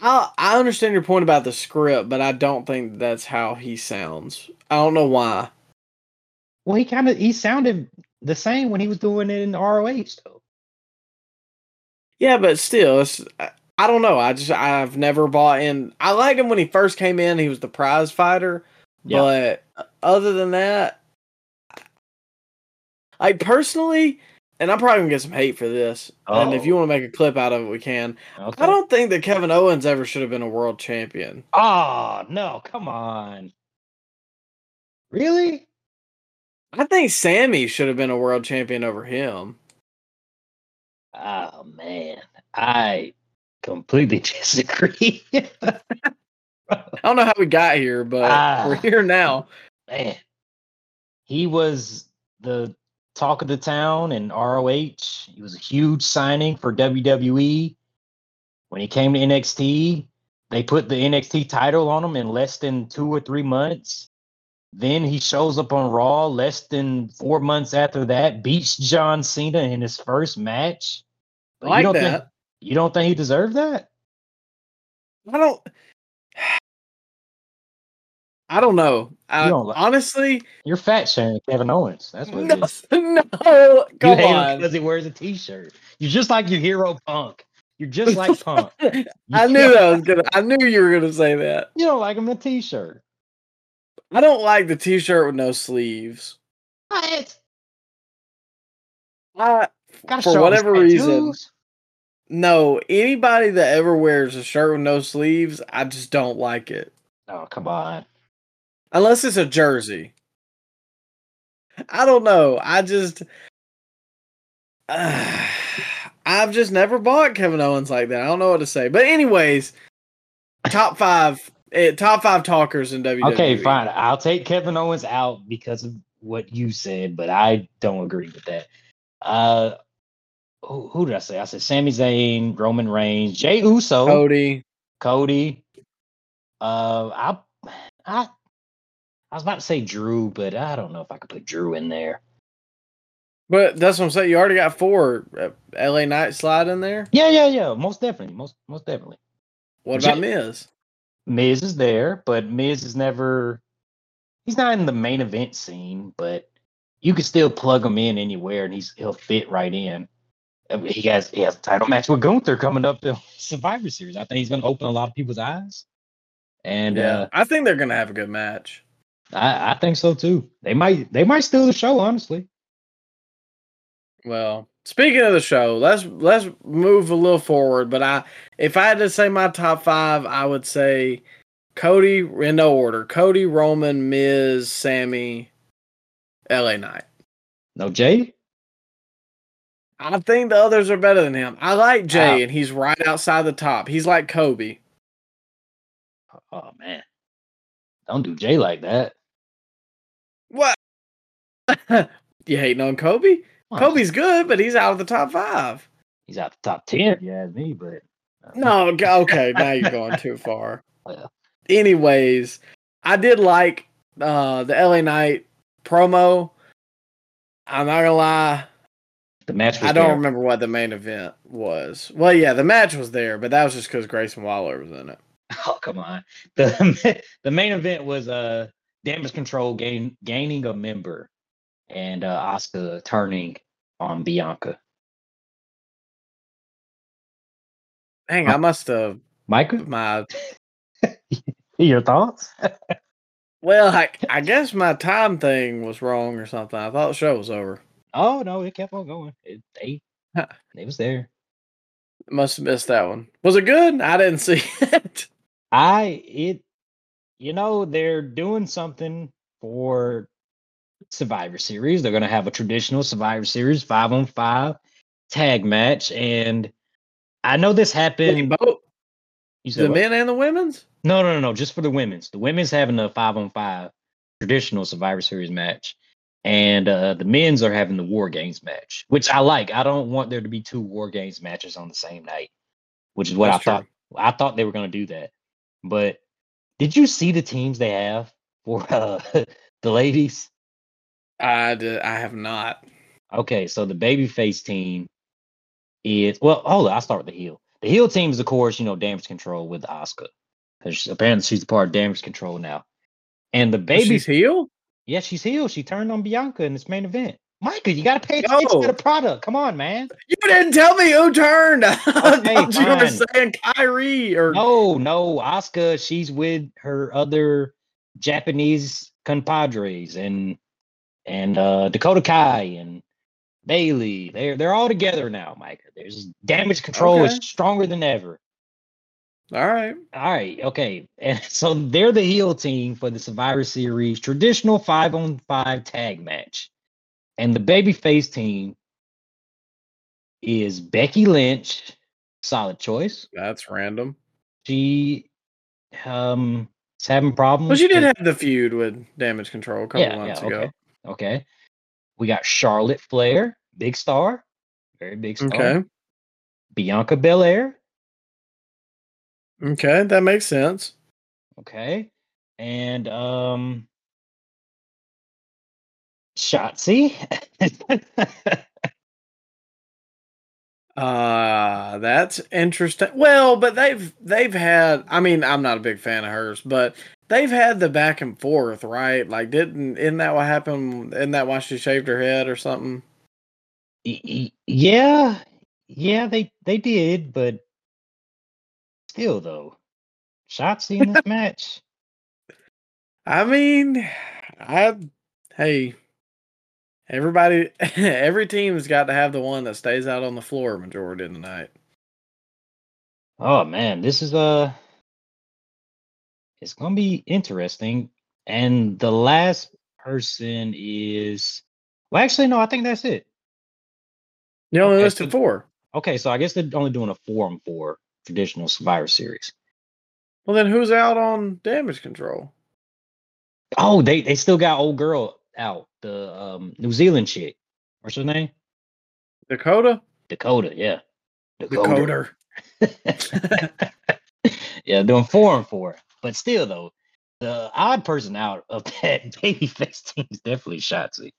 I I understand your point about the script, but I don't think that's how he sounds. I don't know why. Well, he kind of he sounded the same when he was doing it in ROH though. Yeah, but still, it's I- I don't know. I just I've never bought in. I liked him when he first came in. He was the prize fighter, Yeah. but uh, other than that, like personally, and I'm probably gonna get some hate for this. And if you Oh. want to make a clip out of it, we can. Okay. I don't think that Kevin Owens ever should have been a world champion. Oh no, come on. Really? I think Sami should have been a world champion over him. Oh man, I completely disagree. I don't know how we got here, but Ah. we're here now. man, he was the talk of the town in ROH. He was a huge signing for WWE. When he came to NXT, they put the NXT title on him in less than two or three months. Then he shows up on Raw less than four months after that, beats John Cena in his first match. But Like you don't that. Think, you don't think he deserved that? I don't. I don't know. I, don't li- honestly, You're fat shaming Kevin Owens. That's what no, it is. no. You Come him on. because he wears a t-shirt. You're just like your hero Punk. You're just like Punk. I knew that was gonna. I knew you were gonna say that. You don't like him in a t-shirt. I don't like the T-shirt with no sleeves. What? I, For whatever reason. no, anybody that ever wears a shirt with no sleeves, I just don't like it. Oh come on. Unless it's a jersey. I don't know. I just. I've just never bought Kevin Owens like that. I don't know what to say. But anyways, top five, eh, top five talkers in WWE. Okay, fine. I'll take Kevin Owens out because of what you said, but I don't agree with that. Uh, who, who did I say? I said Sami Zayn, Roman Reigns, Jey Uso, Cody. Cody. Uh, I, I, I was about to say Drew, but I don't know if I could put Drew in there. But that's what I'm saying. You already got four. Uh, LA Knight slide in there. Yeah, yeah, yeah. Most definitely, most most definitely. What about Miz? Miz is there, but Miz is never. He's not in the main event scene, but you can still plug him in anywhere, and he's he'll fit right in. I mean, He has he has a title match with Gunther coming up to Survivor Series. I think he's going to open a lot of people's eyes, and Yeah, uh, I think they're gonna have a good match. I, I think so too. They might they might steal the show, honestly. Well, speaking of the show, let's let's move a little forward. But I, if I had to say my top five, I would say Cody in no order: Cody, Roman, Miz, Sami, LA Knight. No Jey. I think the others are better than him. I like Jey, Wow. and he's right outside the top. He's like Kobe. Oh man, don't do Jey like that. What? you hating on Kobe? Come on, Kobe's good, but he's out of the top five. he's out the top ten. yeah, me, but uh, No, okay, now you're going too far. Well. Anyways, I did like uh the LA Knight promo. I'm not gonna lie, the match. Was I don't there. remember what the main event was. Well, yeah, the match was there, but that was just because Grayson Waller was in it. Oh come on. The the main event was uh damage control gain gaining a member and uh Asuka turning on Bianca. Dang, I must have Micah, my your thoughts? well, I, I guess my time thing was wrong or something. I thought the show was over. Oh no, it kept on going. It, they they was there. Must have missed that one. Was it good? I didn't see it. I it you know they're doing something for Survivor Series. They're going to have a traditional Survivor Series five on five tag match. And I know this happened. You said the what? men and the women's. No, no, no, no. Just for the women's. The women's having a five on five traditional Survivor Series match, and uh, the men's are having the War Games match, which I like. I don't want there to be two War Games matches on the same night, which is what That's I thought. I thought they were going to do that. But did you see the teams they have for uh, the ladies? I did, I have not. Okay, so the babyface team is well. Hold on, I'll start with the heel. The heel team is, of course, you know, Damage Control with Asuka because apparently she's part of Damage Control now. And the baby, She's heel. yeah, she's heel. She turned on Bianca in this main event. Micah, you got to pay attention Yo. to the product. Come on, man. You didn't tell me who turned. Okay, you were saying Kairi or No, no, Asuka. she's with her other Japanese compadres and and uh Dakota Kai and Bayley. They're they're all together now, Micah. There's damage control Okay. is stronger than ever. all right. All right, okay. And so they're the heel team for the Survivor Series traditional five on five tag match. And the babyface team is Becky Lynch, solid choice. That's random. She um is having problems. Well, she did with- have the feud with Damage Control a couple yeah, months yeah, ago. okay. Okay. We got Charlotte Flair, big star, very big star. Okay. Bianca Belair, Okay, that makes sense. okay, and um, Shotzi. Uh that's interesting. Well, but they've they've had I mean, I'm not a big fan of hers, but they've had the back and forth, right? Like didn't isn't that what happened? Isn't that why she shaved her head or something? Yeah, yeah, they they did, but still though, Shotzi in this match. I mean, I hey, everybody every team's got to have the one that stays out on the floor majority of the night. Oh man, this is uh it's gonna be interesting. And the last person is well actually no, I think that's it. You only Okay, listed so- four. Okay, so I guess they're only doing a four on four traditional survivor series. Well then who's out on damage control? Oh, they they still got old girl out, the um New Zealand chick. What's her name? Dakota? Dakota, yeah. Dakota. yeah, doing four and four. But still though, the odd person out of that babyface team is definitely Shotzi.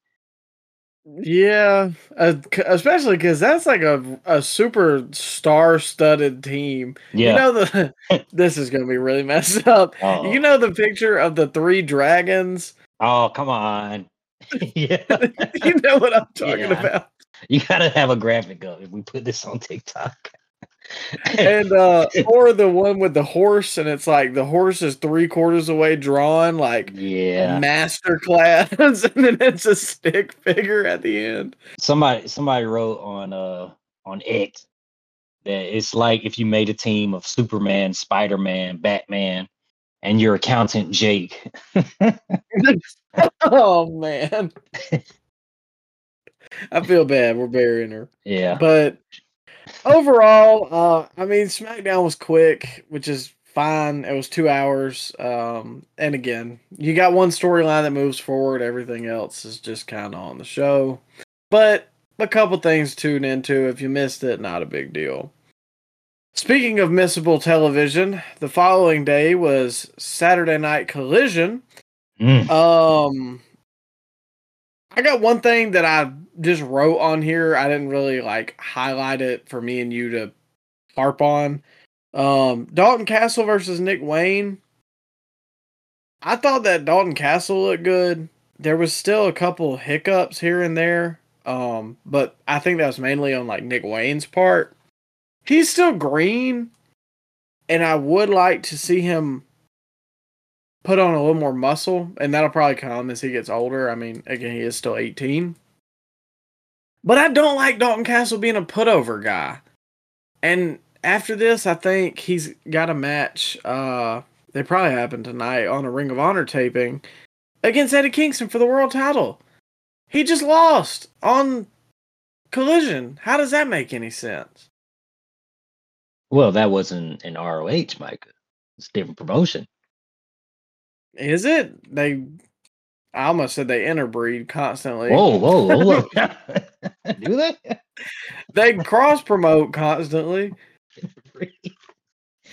Yeah, uh, c- especially because that's like a a super star studded team. Yeah. You know the this is gonna be really messed up. Uh-oh. You know the picture of the three dragons. Oh, come on. yeah. You know what I'm talking Yeah. about. You gotta have a graphic of it. We put this on TikTok. And uh or the one with the horse, and it's like the horse is three quarters away drawn, like yeah. master class, and then it's a stick figure at the end. Somebody somebody wrote on uh on X that it's like if you made a team of Superman, Spider-Man, Batman, and your accountant Jake. oh man. I feel bad. We're burying her. yeah. But overall, uh, I mean, SmackDown was quick, which is fine. It was two hours. Um, and again, you got one storyline that moves forward. Everything else is just kind of on the show. But a couple things to tune into. If you missed it, not a big deal. Speaking of missable television, the following day was Saturday Night Collision. Mm. Um, I got one thing that I just wrote on here. I didn't really like highlight it for me and you to harp on. Um, Dalton Castle versus Nick Wayne. I thought that Dalton Castle looked good. There was still a couple hiccups here and there. Um, but I think that was mainly on like Nick Wayne's part. He's still green, and I would like to see him put on a little more muscle, and that'll probably come as he gets older. I mean, again, he is still 18. But I don't like Dalton Castle being a putover guy. And after this, I think he's got a match. Uh, they probably happen tonight on a Ring of Honor taping against Eddie Kingston for the world title. He just lost on Collision. How does that make any sense? Well, that wasn't an ROH, Micah. It's a different promotion. Is it? They I almost said they interbreed constantly. Whoa, whoa, whoa. up. Do they? They cross promote constantly.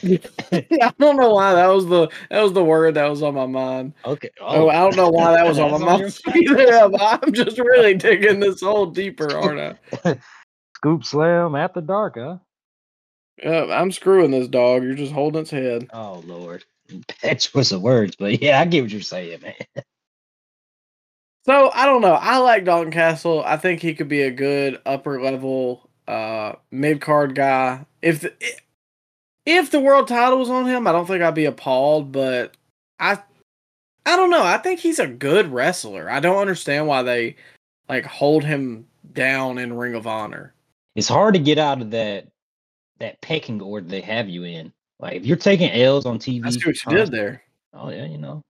I don't know why that was the that was the word that was on my mind. okay. Oh, I don't know why that was on oh. my mind. but I'm just really digging this hole deeper, aren't I? Scoop Slam at the dark, huh? Yeah, I'm screwing this dog. You're just holding its head. Oh Lord. Bad choice of words, but yeah, I get what you're saying, man. So I don't know. I like Dalton Castle. I think he could be a good upper level uh mid card guy. If the, if the world title was on him, I don't think I'd be appalled. But I I don't know. I think he's a good wrestler. I don't understand why they like hold him down in Ring of Honor. It's hard to get out of that that pecking order they have you in. Like if you're taking L's on TV. I see what you did there, Oh yeah, you know.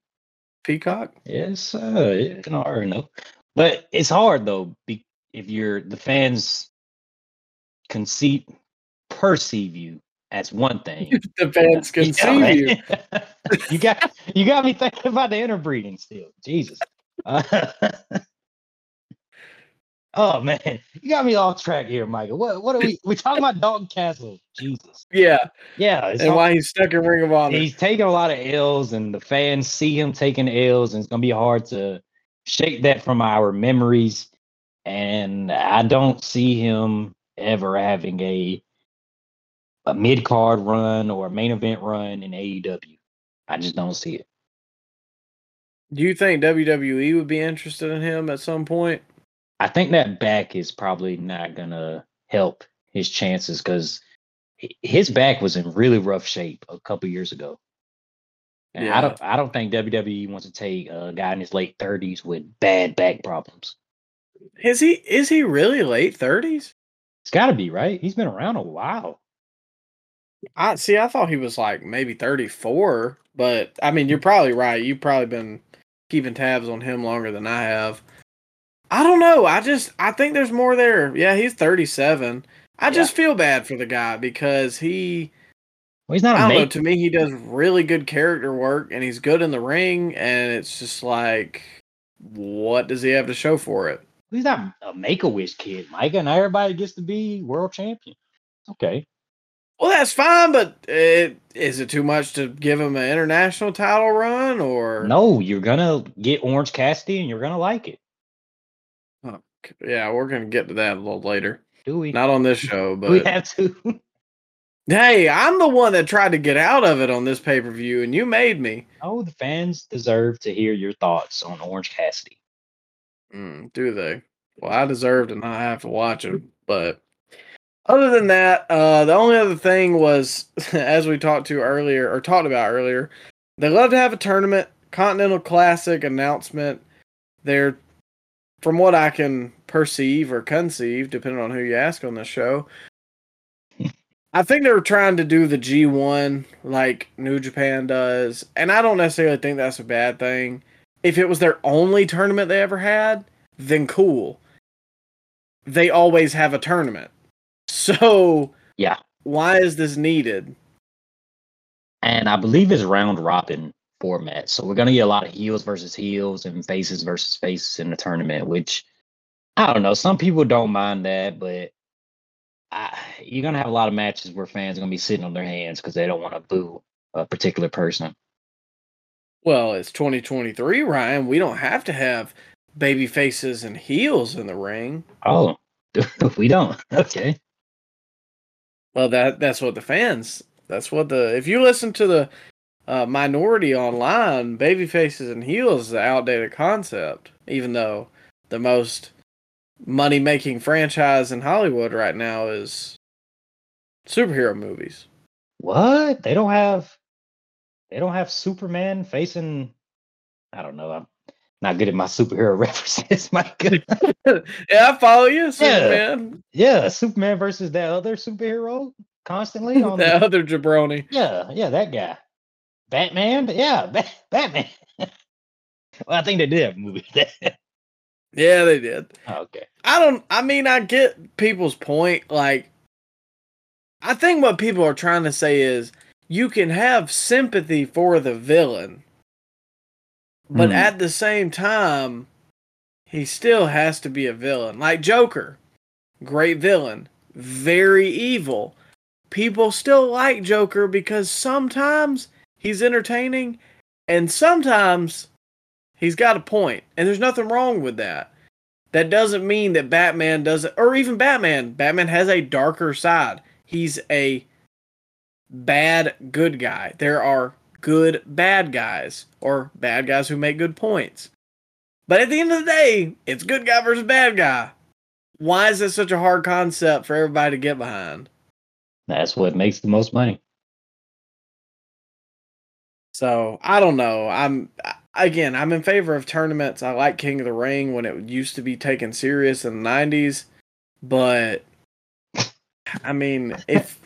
Peacock. Yes, uh, you can already know. But it's hard though, be, if you're the fans conceit perceive you as one thing. the fans can Yeah, see man. you. you got you got me thinking about the interbreeding still. Jesus. Uh, oh man, you got me off track here, Michael. What what are we we talking about Dalton Castle? Jesus. Yeah, Yeah, and all- why he's stuck in Ring of Honor. he's taking a lot of L's, and the fans see him taking L's, and it's gonna be hard to shake that from our memories. And I don't see him ever having a a mid card run or a main event run in AEW. I just don't see it. Do you think WWE would be interested in him at some point? I think that back is probably not gonna help his chances because his back was in really rough shape a couple years ago. And Yeah. I don't I don't think WWE wants to take a guy in his late thirties with bad back problems. Is he is he really late thirties? It's gotta be, right? He's been around a while. I see. I thought he was like maybe thirty four, but I mean, you're probably right. You've probably been keeping tabs on him longer than I have. I don't know. I just I think there's more there. Yeah, he's thirty seven. I Yeah. just feel bad for the guy because he Well he's not I don't know. To me, he does really good character work, and he's good in the ring. And it's just like, what does he have to show for it? he's not a make a wish kid, Micah, and everybody gets to be world champion. Okay. Well, that's fine, but it, is it too much to give him an international title run? Or No, you're gonna get Orange Cassidy and you're gonna like it. Yeah, we're gonna get to that a little later. Do we? Not on this show, Do we but have to. hey, I'm the one that tried to get out of it on this pay per view, and you made me. oh, the fans deserve to hear your thoughts on Orange Cassidy. Mm, do they? Well, I deserve to not have to watch him, but other than that, uh, the only other thing was, as we talked to earlier or talked about earlier, they love to have a tournament, Continental Classic announcement. They're, from what I can perceive or conceive, depending on who you ask on this show, I think they were trying to do the G1 like New Japan does, and I don't necessarily think that's a bad thing. If it was their only tournament they ever had, then cool. They always have a tournament. So, Yeah. why is this needed? and I believe it's round robin format. So we're gonna get a lot of heels versus heels and faces versus faces in the tournament, which I don't know. Some people don't mind that, but I, you're gonna have a lot of matches where fans are gonna be sitting on their hands because they don't want to boo a particular person. Well, it's 2023, Ryan. We don't have to have baby faces and heels in the ring. Oh, we don't. Okay. Well, that that's what the fans. That's what the. If you listen to the uh, minority online, baby faces and heels is an outdated concept. Even though the most money making franchise in Hollywood right now is superhero movies. What? They don't have they don't have Superman facing I don't know. I'm not good at my superhero references, my good. yeah, I follow you, Superman. yeah, Superman versus that other superhero constantly on that the, other jabroni. Yeah, yeah, that guy. Batman? Yeah, Ba- Batman. well, I think they did have a movie. Yeah, they did. Oh, okay. I don't. I mean, I get people's point. Like, I think what people are trying to say is you can have sympathy for the villain, but Hmm. at the same time, he still has to be a villain. Like Joker, great villain, very evil. People still like Joker because sometimes he's entertaining and sometimes he's got a point, and there's nothing wrong with that. That doesn't mean that Batman doesn't, or even Batman. Batman has a darker side. He's a bad good guy. There are good bad guys, or bad guys who make good points. But at the end of the day, it's good guy versus bad guy. Why is this such a hard concept for everybody to get behind? That's what makes the most money. So I don't know. I'm again. I'm in favor of tournaments. I like King of the Ring when it used to be taken serious in the '90s, but I mean, if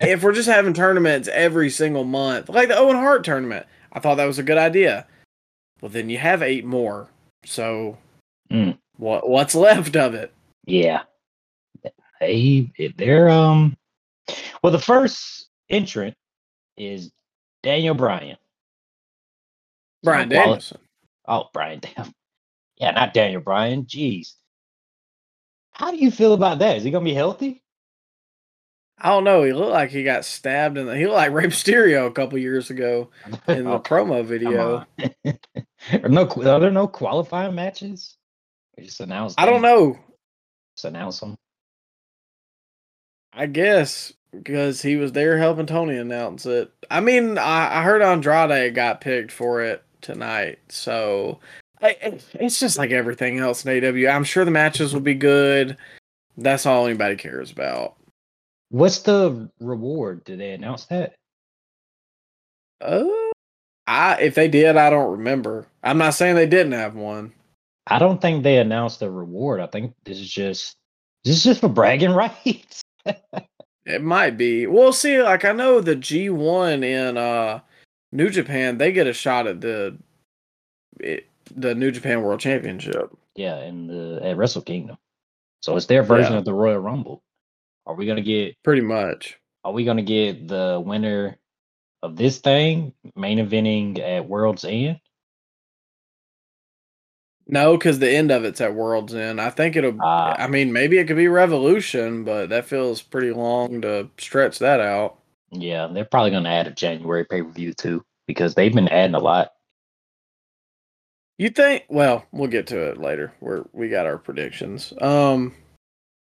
if we're just having tournaments every single month, like the Owen Hart tournament, I thought that was a good idea. Well, then you have eight more. So Mm. what what's left of it? Yeah. They they're um well the first entrant is Daniel Bryan. Brian Danielson. Oh, Bryan damn. Yeah, not Daniel Bryan. Jeez. How do you feel about that? Is he gonna be healthy? I don't know. He looked like he got stabbed in the. He looked like Rey Mysterio a couple years ago in the Oh, promo video. are no are there no qualifying matches? Just announce I don't know. Just announce them. I guess because he was there helping Tony announce it. I mean, I, I heard Andrade got picked for it tonight, so I, it's just like everything else in AEW. I'm sure the matches will be good. That's all anybody cares about. What's the reward? Did they announce that? Uh, I if they did, I don't remember. I'm not saying they didn't have one. I don't think they announced the reward. I think this is just this is just for bragging rights. It might be. We'll see. Like I know the G1 in uh New Japan, they get a shot at the it, the New Japan World Championship. yeah, and the at Wrestle Kingdom. So it's their version Yeah. of the Royal Rumble. Are we gonna get Pretty much. are we gonna get the winner of this thing main eventing at World's End? No, because the end of it's at World's End. I think it'll. Ah. I mean, maybe it could be Revolution, but that feels pretty long to stretch that out. Yeah, they're probably gonna add a January pay per view too because they've been adding a lot. You think? Well, we'll get to it later. We're we got our predictions. Um,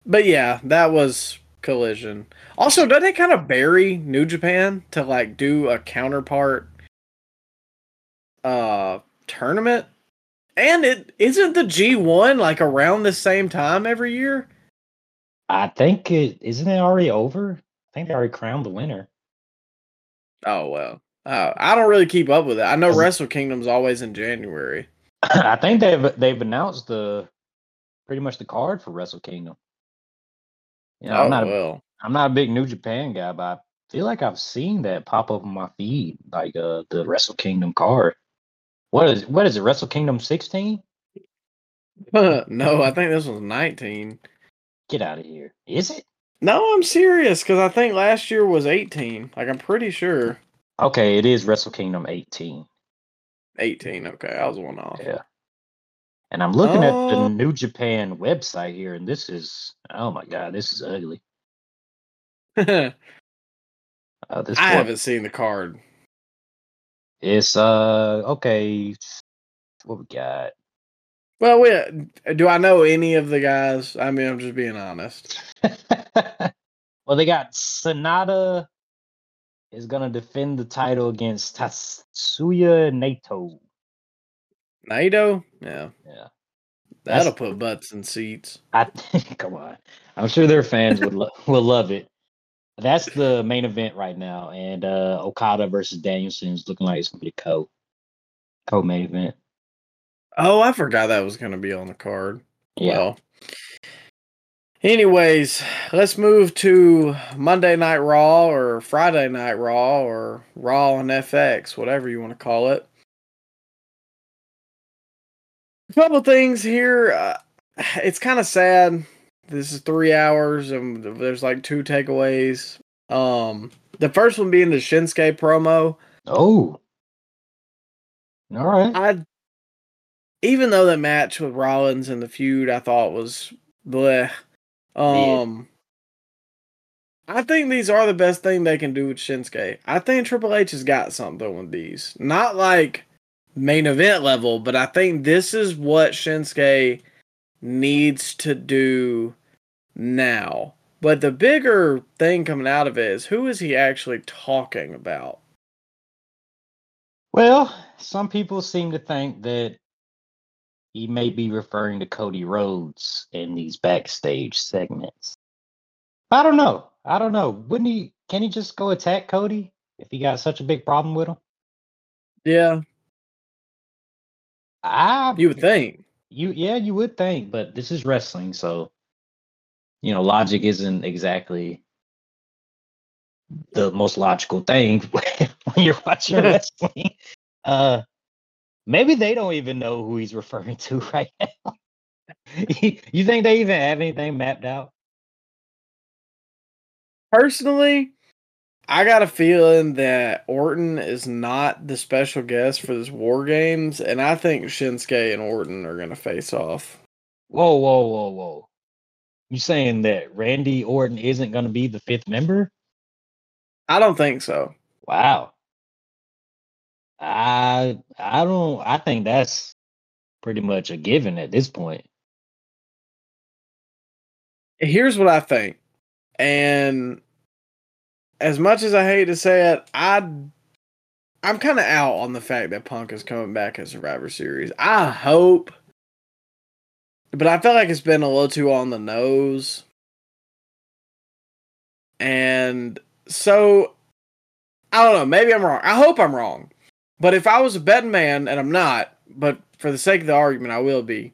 but yeah, that was Collision. Also, doesn't it kind of bury New Japan to like do a counterpart uh tournament? And it isn't the G one like around the same time every year. I think it isn't it already over? I think they already crowned the winner. Oh well, uh, I don't really keep up with it. I know Wrestle Kingdom's always in January. I think they've they've announced the pretty much the card for Wrestle Kingdom. You know, oh I'm not a, well. I'm not a big New Japan guy, but I feel like I've seen that pop up on my feed, like uh the Wrestle Kingdom card. What is what is it? Wrestle Kingdom 16? no, I think this was nineteen. Get out of here! Is it? No, I'm serious because I think last year was 18. Like I'm pretty sure Okay, it is Wrestle Kingdom 18. 18. Okay, I was one off. Yeah. And I'm looking at the Oh. New Japan website here, and this is oh my god, this is ugly. I Uh, this one- haven't seen the card. It's uh okay. What we got? Well, we, do I know any of the guys? I mean, I'm just being honest. well, they got Sanada is gonna defend the title against Tetsuya Naito. Naito? Yeah, Yeah, that'll That's- put butts in seats. I come on. I'm sure their fans would lo- will love it. That's the main event right now, and uh Okada versus Danielson is looking like it's gonna be the co co main event. Oh, I forgot that was going to be on the card. Yeah, Well, anyways, let's move to Monday Night Raw or Friday Night Raw or Raw on FX, whatever you want to call it. A couple things here. Uh, it's kind of sad. This is three hours, and there's like two takeaways. Um, the first one being the Shinsuke promo. Oh. All right. I, even though the match with Rollins and the feud, I thought was bleh. Um, I think these are the best thing they can do with Shinsuke. I think Triple H has got something with these. Not like main event level, but I think this is what Shinsuke needs to do now. But the bigger thing coming out of it is who is he actually talking about? Well, some people seem to think that he may be referring to Cody Rhodes in these backstage segments. I don't know. I don't know. Wouldn't he? Can he just go attack Cody if he got such a big problem with him? Yeah, I you would think. You yeah you would think, but this is wrestling, so you know logic isn't exactly the most logical thing when you're watching wrestling. Uh, maybe they don't even know who he's referring to right now. you think they even have anything mapped out? Personally, I got a feeling that Orton is not the special guest for this War Games, and I think Shinsuke and Orton are going to face off. Whoa, whoa, whoa, whoa! You saying that Randy Orton isn't going to be the fifth member? I don't think so. Wow. I I don't I think that's pretty much a given at this point. Here's what I think. And as much as I hate to say it, I I'm kind of out on the fact that Punk is coming back at Survivor Series. I hope but I feel like it's been a little too on the nose. And so I don't know, maybe I'm wrong. I hope I'm wrong. But if I was a betting man, and I'm not, but for the sake of the argument, I will be.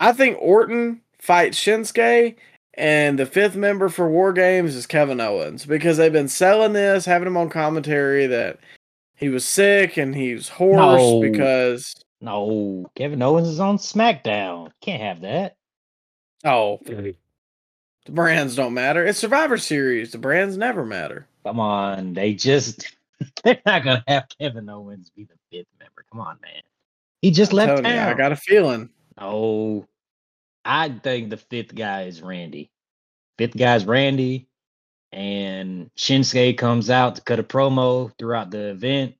I think Orton fights Shinsuke, and the fifth member for War Games is Kevin Owens because they've been selling this, having him on commentary that he was sick and he was hoarse No. because No, Kevin Owens is on SmackDown. Can't have that. oh, the brands don't matter. It's Survivor Series. The brands never matter. Come on, they just they're not gonna have Kevin Owens be the fifth member. Come on, man. He just I'm left telling you. I got a feeling. No, I think the fifth guy is Randy. Fifth guy is Randy, and Shinsuke comes out to cut a promo throughout the event.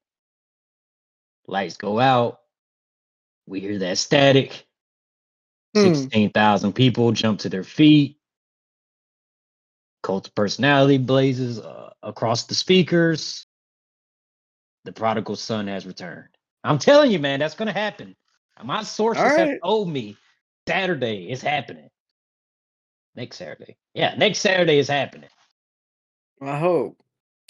Lights go out. We hear that static. Hmm. 16,000 people jump to their feet. Cult of personality blazes uh, across the speakers. The prodigal son has returned. I'm telling you, man, that's going to happen. My sources All have told me Saturday is happening. Next Saturday. Yeah, next Saturday is happening. I hope.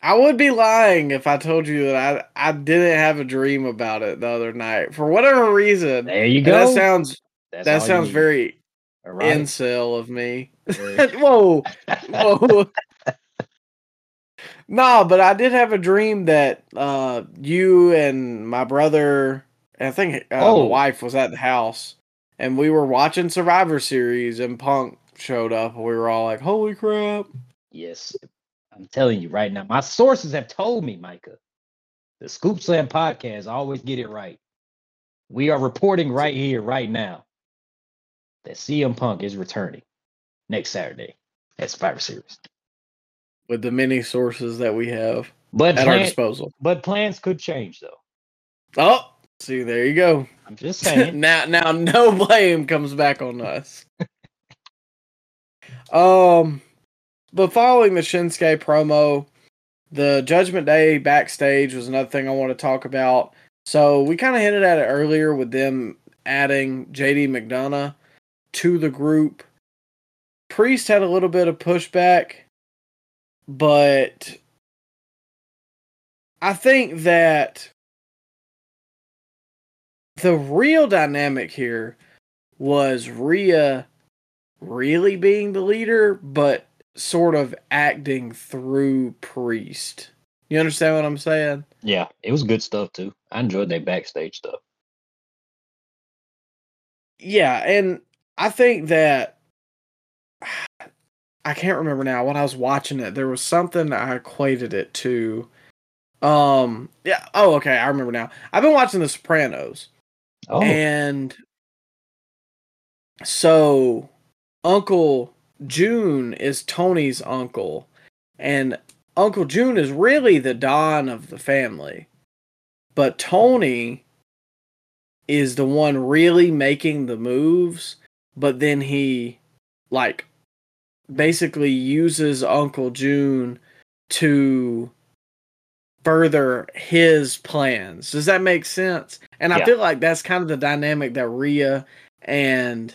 I would be lying if I told you that I, I didn't have a dream about it the other night for whatever reason. There you go. that sounds That's that sounds very All right. incel of me. Whoa, whoa. no, but I did have a dream that uh, you and my brother, and I think uh, Oh. my wife was at the house, and we were watching Survivor Series, and Punk showed up, and we were all like, "Holy crap!" Yes, I'm telling you right now. My sources have told me, Micah. The Scoop Slam podcast always get it right. We are reporting right here, right now, that CM Punk is returning next Saturday at Survivor Series. With the many sources that we have But at our disposal. but plans could change though. Oh, see, there you go. I'm just saying. now, now, no blame comes back on us. um, but following the Shinsuke promo, the Judgment Day backstage was another thing I want to talk about. So we kind of hinted at it earlier with them adding JD McDonagh to the group. Priest had a little bit of pushback, but I think that the real dynamic here was Rhea really being the leader, but sort of acting through Priest. You understand what I'm saying? yeah, it was good stuff too. I enjoyed that backstage stuff. yeah, and I think that I can't remember now when I was watching it. There was something I equated it to. Um, yeah. Oh, okay. I remember now. I've been watching The Sopranos, Oh, and so Uncle June is Tony's uncle, and Uncle June is really the Don of the family, but Tony is the one really making the moves, but then he like basically uses Uncle June to further his plans. Does that make sense? And I feel like that's kind of the dynamic that Rhea and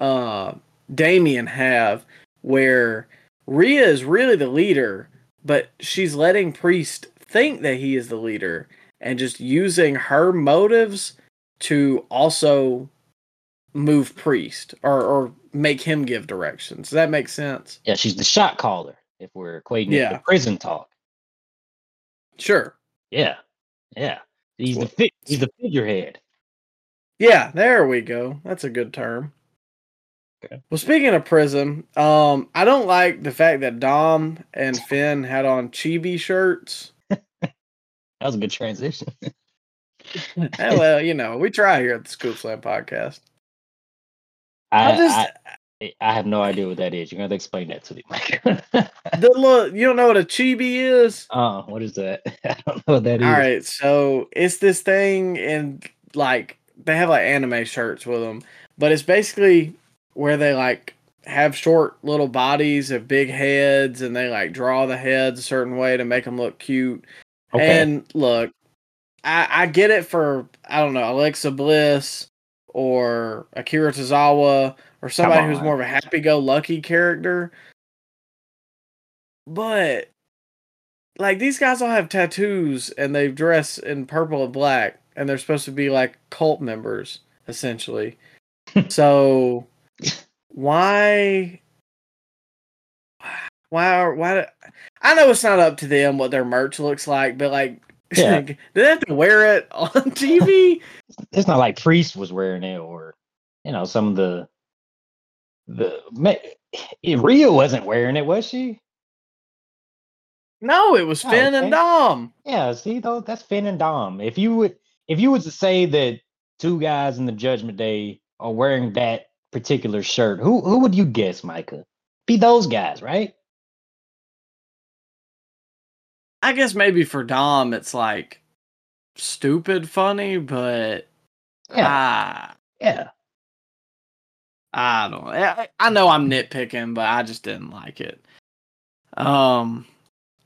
uh Damian have where Rhea is really the leader, but she's letting Priest think that he is the leader and just using her motives to also move Priest or or make him give directions. Does that make sense? yeah, she's the shot caller. If we're equating it to prison talk, Sure. yeah, yeah, he's the fi- he's the figurehead. Yeah, there we go. That's a good term. Okay. Well, speaking of prison, um, I don't like the fact that Dom and Finn had on chibi shirts. That was a good transition. Eh, well, you know, we try here at the Scoop Slam podcast. I, I just I, I have no idea what that is. You're gonna to explain that to me, Mike. the look. You don't know what a chibi is? uh, what is that? I don't know what that is. All right, so it's this thing, and like they have like anime shirts with them, but it's basically where they like have short little bodies of big heads, and they like draw the heads a certain way to make them look cute. Okay. And look, I, I get it for I don't know Alexa Bliss or Akira Tozawa or somebody who's more of a happy-go-lucky character, but like these guys all have tattoos and they dress in purple and black and they're supposed to be like cult members essentially. so why why are why I know it's not up to them what their merch looks like, but like Yeah. do they have to wear it on TV? it's not like Priest was wearing it, or you know, some of the the eh, Rhea wasn't wearing it, was she? no, it was Oh, Finn and Dom. Yeah, see though, that's Finn and Dom. If you would, if you was to say that two guys in the Judgment Day are wearing that particular shirt, who who would you guess, Micah? Be those guys, right? I guess maybe for Dom it's like stupid funny, but Yeah, ah, yeah. I don't. I, I know I'm nitpicking, but I just didn't like it. Um,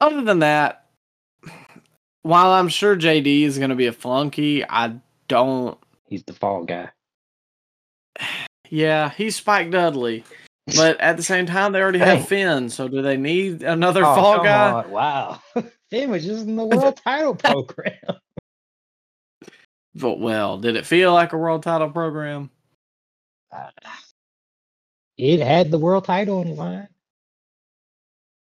other than that, while I'm sure JD is going to be a flunky, I don't. He's the fall guy. Yeah, he's Spike Dudley, but at the same time, they already Hey. have Finn. So do they need another Oh, fall guy? on, Wow, Finn was just in the world title program. But well, did it feel like a world title program? Uh, it had the world title on the line.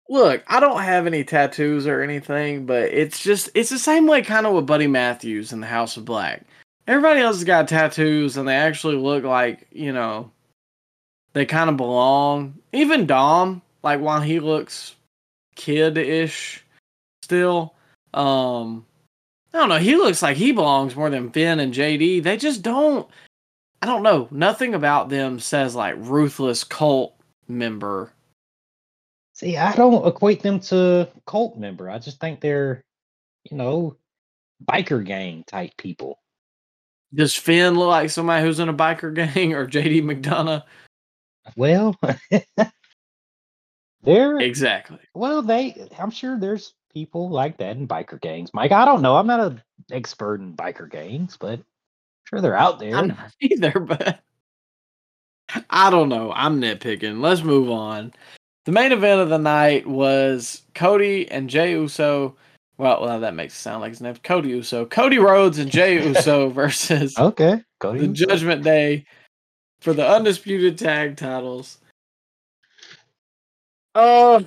Look, I don't have any tattoos or anything, but it's just it's the same way kind of with Buddy Matthews in the House of Black. Everybody else has got tattoos and they actually look like, you know, they kind of belong. Even Dom, like while he looks kid-ish still, um I don't know, he looks like he belongs more than Finn and JD. They just don't I don't know, nothing about them says like ruthless cult member. See, I don't equate them to cult member. I just think they're, you know, biker gang type people. Does Finn look like somebody who's in a biker gang or JD McDonagh? Well, they're Exactly. well, they. I'm sure there's people like that in biker gangs. Mike, I don't know. I'm not an expert in biker gangs, but sure they're out there. I'm not either, but I don't know. I'm nitpicking. Let's move on. The main event of the night was Cody and Jey Uso. Well, well, that makes it sound like his name. Cody Uso. Cody Rhodes and Jey Uso versus okay, Cody. the Judgment Day for the undisputed tag titles. Uh,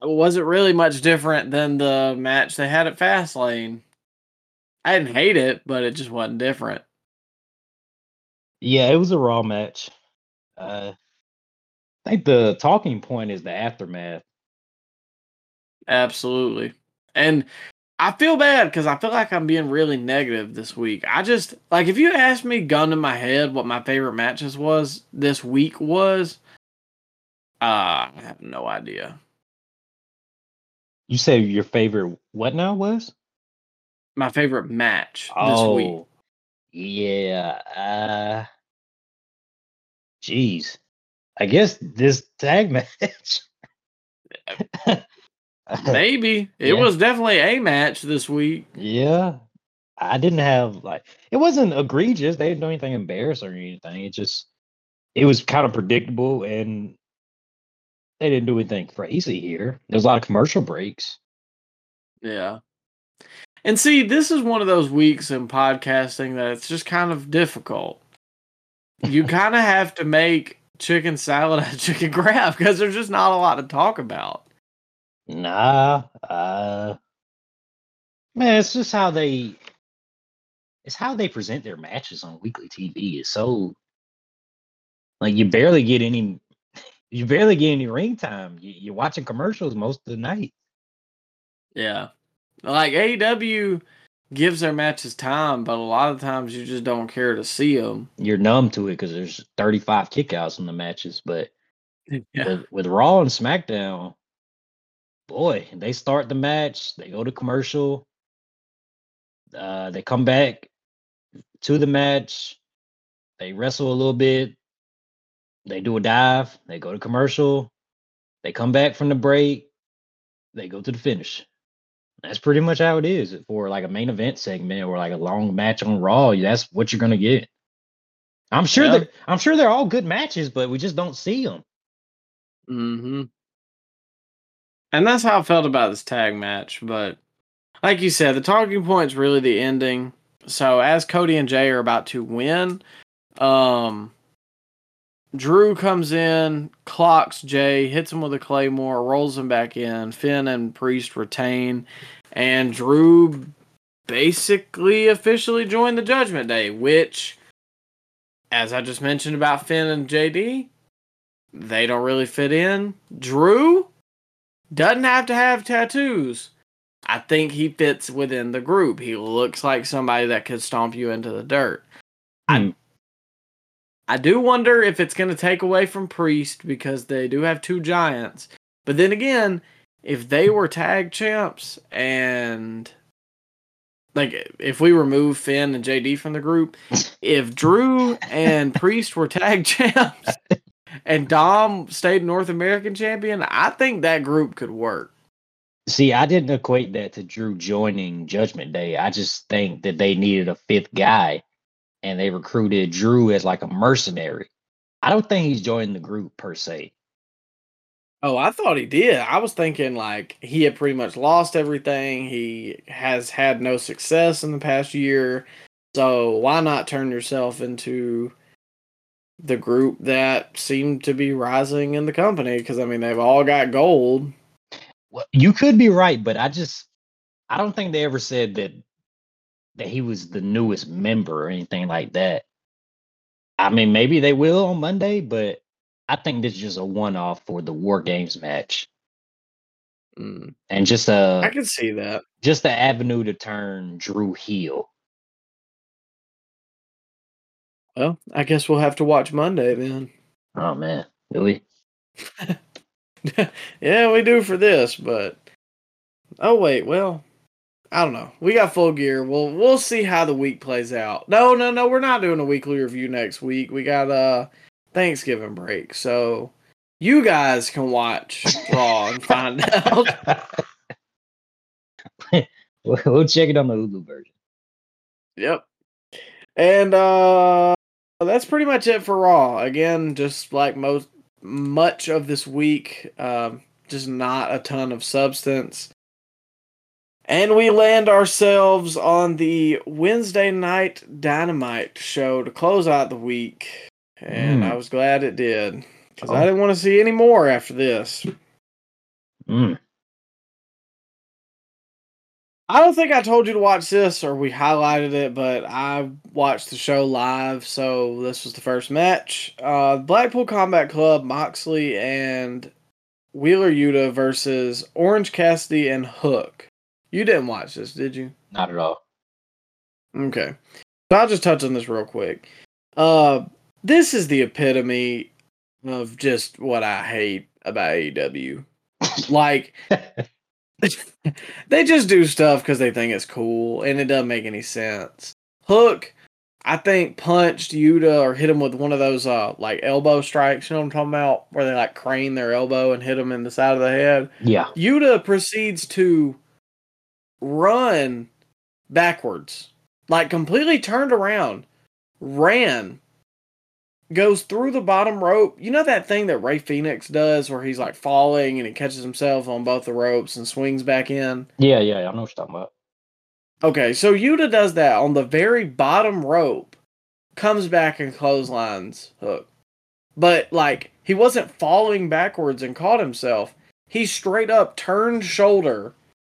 it wasn't really much different than the match they had at Fastlane. I didn't hate it, but it just wasn't different. Yeah, it was a raw match. Uh, I think the talking point is the aftermath. Absolutely. And I feel bad because I feel like I'm being really negative this week. I just like if you asked me gun to my head what my favorite matches was this week was, uh, I have no idea. You say your favorite what now was? My favorite match this Oh, week. yeah. Uh, jeez. I guess this tag match. Maybe it Yeah. was definitely a match this week. Yeah. I didn't have like it wasn't egregious. They didn't do anything embarrassing or anything. It just it was kind of predictable and they didn't do anything crazy here. There's a lot of commercial breaks. Yeah. And see, this is one of those weeks in podcasting that it's just kind of difficult. You kind of have to make chicken salad out of chicken crap because there's just not a lot to talk about. Nah, uh man, it's just how they it's how they present their matches on weekly TV. It's so like you barely get any you barely get any ring time. You, you're watching commercials most of the night. Yeah. Like AEW gives their matches time, but a lot of times you just don't care to see them. You're numb to it because there's 35 kickouts in the matches. But Yeah. with, with Raw and SmackDown, boy, they start the match, they go to commercial, uh, they come back to the match, they wrestle a little bit, they do a dive, they go to commercial, they come back from the break, they go to the finish. That's pretty much how it is for like a main event segment or like a long match on Raw. That's what you're gonna get. I'm sure Yeah. that I'm sure they're all good matches, but we just don't see them. Mm-hmm. And that's how I felt about this tag match. But like you said, the talking point's really the ending. So as Cody and Jey are about to win, um Drew comes in, clocks Jey, hits him with a claymore, rolls him back in. Finn and Priest retain, and Drew basically officially joined the Judgment Day, which, as I just mentioned about Finn and JD, they don't really fit in. Drew doesn't have to have tattoos. I think he fits within the group. He looks like somebody that could stomp you into the dirt. Hmm. I do wonder if it's going to take away from Priest because they do have two giants. But then again, if they were tag champs and like if we remove Finn and JD from the group, if Drew and Priest were tag champs and Dom stayed North American champion, I think that group could work. See, I didn't equate that to Drew joining Judgment Day. I just think that they needed a fifth guy and they recruited Drew as like a mercenary. I don't think he's joined the group per se. Oh, I thought he did. I was thinking like he had pretty much lost everything. He has had no success in the past year. So why not turn yourself into the group that seemed to be rising in the company? Because I mean, they've all got gold. Well, you could be right, but I just I don't think they ever said that that he was the newest member or anything like that. I mean, maybe they will on Monday, but I think this is just a one-off for the War Games match Mm, and just a I can see that. just the avenue to turn Drew heel. Well, I guess we'll have to watch Monday then. Oh man, really? yeah, we do for this, but oh wait, well, I don't know. We got full gear. We'll we'll see how the week plays out. No, no, no, we're not doing a weekly review next week. We got a Thanksgiving break, so you guys can watch Raw and find out. we'll we'll check it on the Hulu version. Yep. And uh that's pretty much it for Raw. Again, just like most much of this week, um, just not a ton of substance. And we land ourselves on the Wednesday night Dynamite show to close out the week. And Mm. I was glad it did. Because I Oh. didn't want to see any more after this. Mm. I don't think I told you to watch this or we highlighted it, but I watched the show live, so this was the first match. Uh, Blackpool Combat Club, Moxley and Wheeler Yuta versus Orange Cassidy and Hook. You didn't watch this, did you? Not at all. Okay. So I'll just touch on this real quick. Uh, this is the epitome of just what I hate about AEW. like, they just do stuff because they think it's cool and it doesn't make any sense. Hook, I think, punched Yuta or hit him with one of those uh like elbow strikes, you know what I'm talking about? Where they like crane their elbow and hit him in the side of the head. Yeah. Yuta proceeds to run backwards, like completely turned around, ran, goes through the bottom rope. You know that thing that Rey Fenix does where he's like falling and he catches himself on both the ropes and swings back in? Yeah, yeah, I know what you're talking about. Okay, so Yuta does that on the very bottom rope, comes back and clotheslines Hook. But like he wasn't falling backwards and caught himself. He straight up turned shoulder,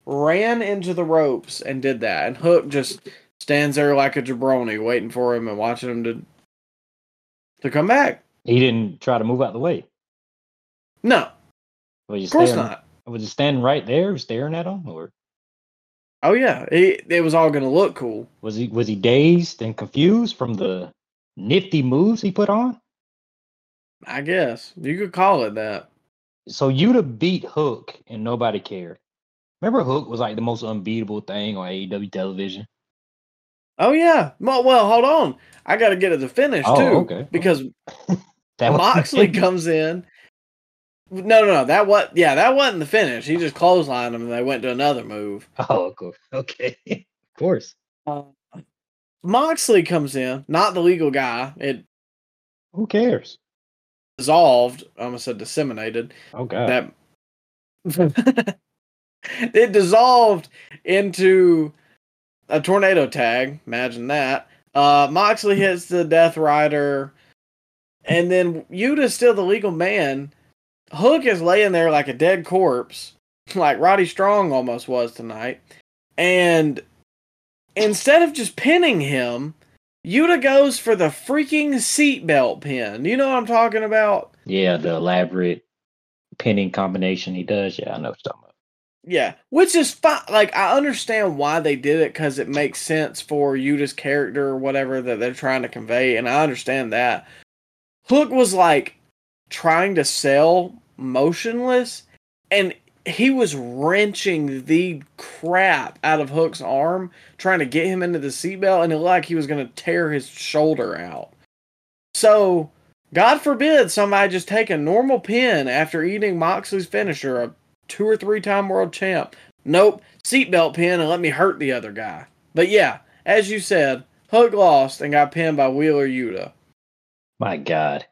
ran into the ropes and did that. And Hook just stands there like a jabroni waiting for him and watching him to to come back. He didn't try to move out of the way. No, of course staring, not. Was he standing right there, staring at him, or Oh yeah, it, it was all gonna look cool. was he was he dazed and confused from the nifty moves he put on? I guess you could call it that. So Yuta beat Hook and nobody cared. Remember, Hook was like the most unbeatable thing on AEW television. Oh yeah. Well, well hold on. I got to get it to the finish Oh, too okay. because That was- Moxley comes in. No, no, no. That what? Yeah, that wasn't the finish. He just clotheslined him, and they went to another move. oh, course. Okay, of course. Uh, Moxley comes in, not the legal guy. It Who cares? dissolved. I almost said disseminated. Oh God. That it dissolved into a tornado tag. Imagine that. Uh, Moxley hits the Death Rider, and then Yuta's still the legal man. Hook is laying there like a dead corpse, like Roddy Strong almost was tonight. And instead of just pinning him, Yuta goes for the freaking seatbelt pin. You know what I'm talking about? yeah, the elaborate pinning combination he does. Yeah, I know what you're talking about. Yeah, which is fine. Like I understand why they did it because it makes sense for Yuta's character or whatever that they're trying to convey, and I understand that. Hook was like trying to sell motionless, and he was wrenching the crap out of Hook's arm, trying to get him into the seatbelt, and it looked like he was going to tear his shoulder out. So, God forbid somebody just take a normal pin after eating Moxley's finisher, a two or three time world champ. Nope, seatbelt pin and let me hurt the other guy. But yeah, as you said, Hook lost and got pinned by Wheeler Yuta. My God.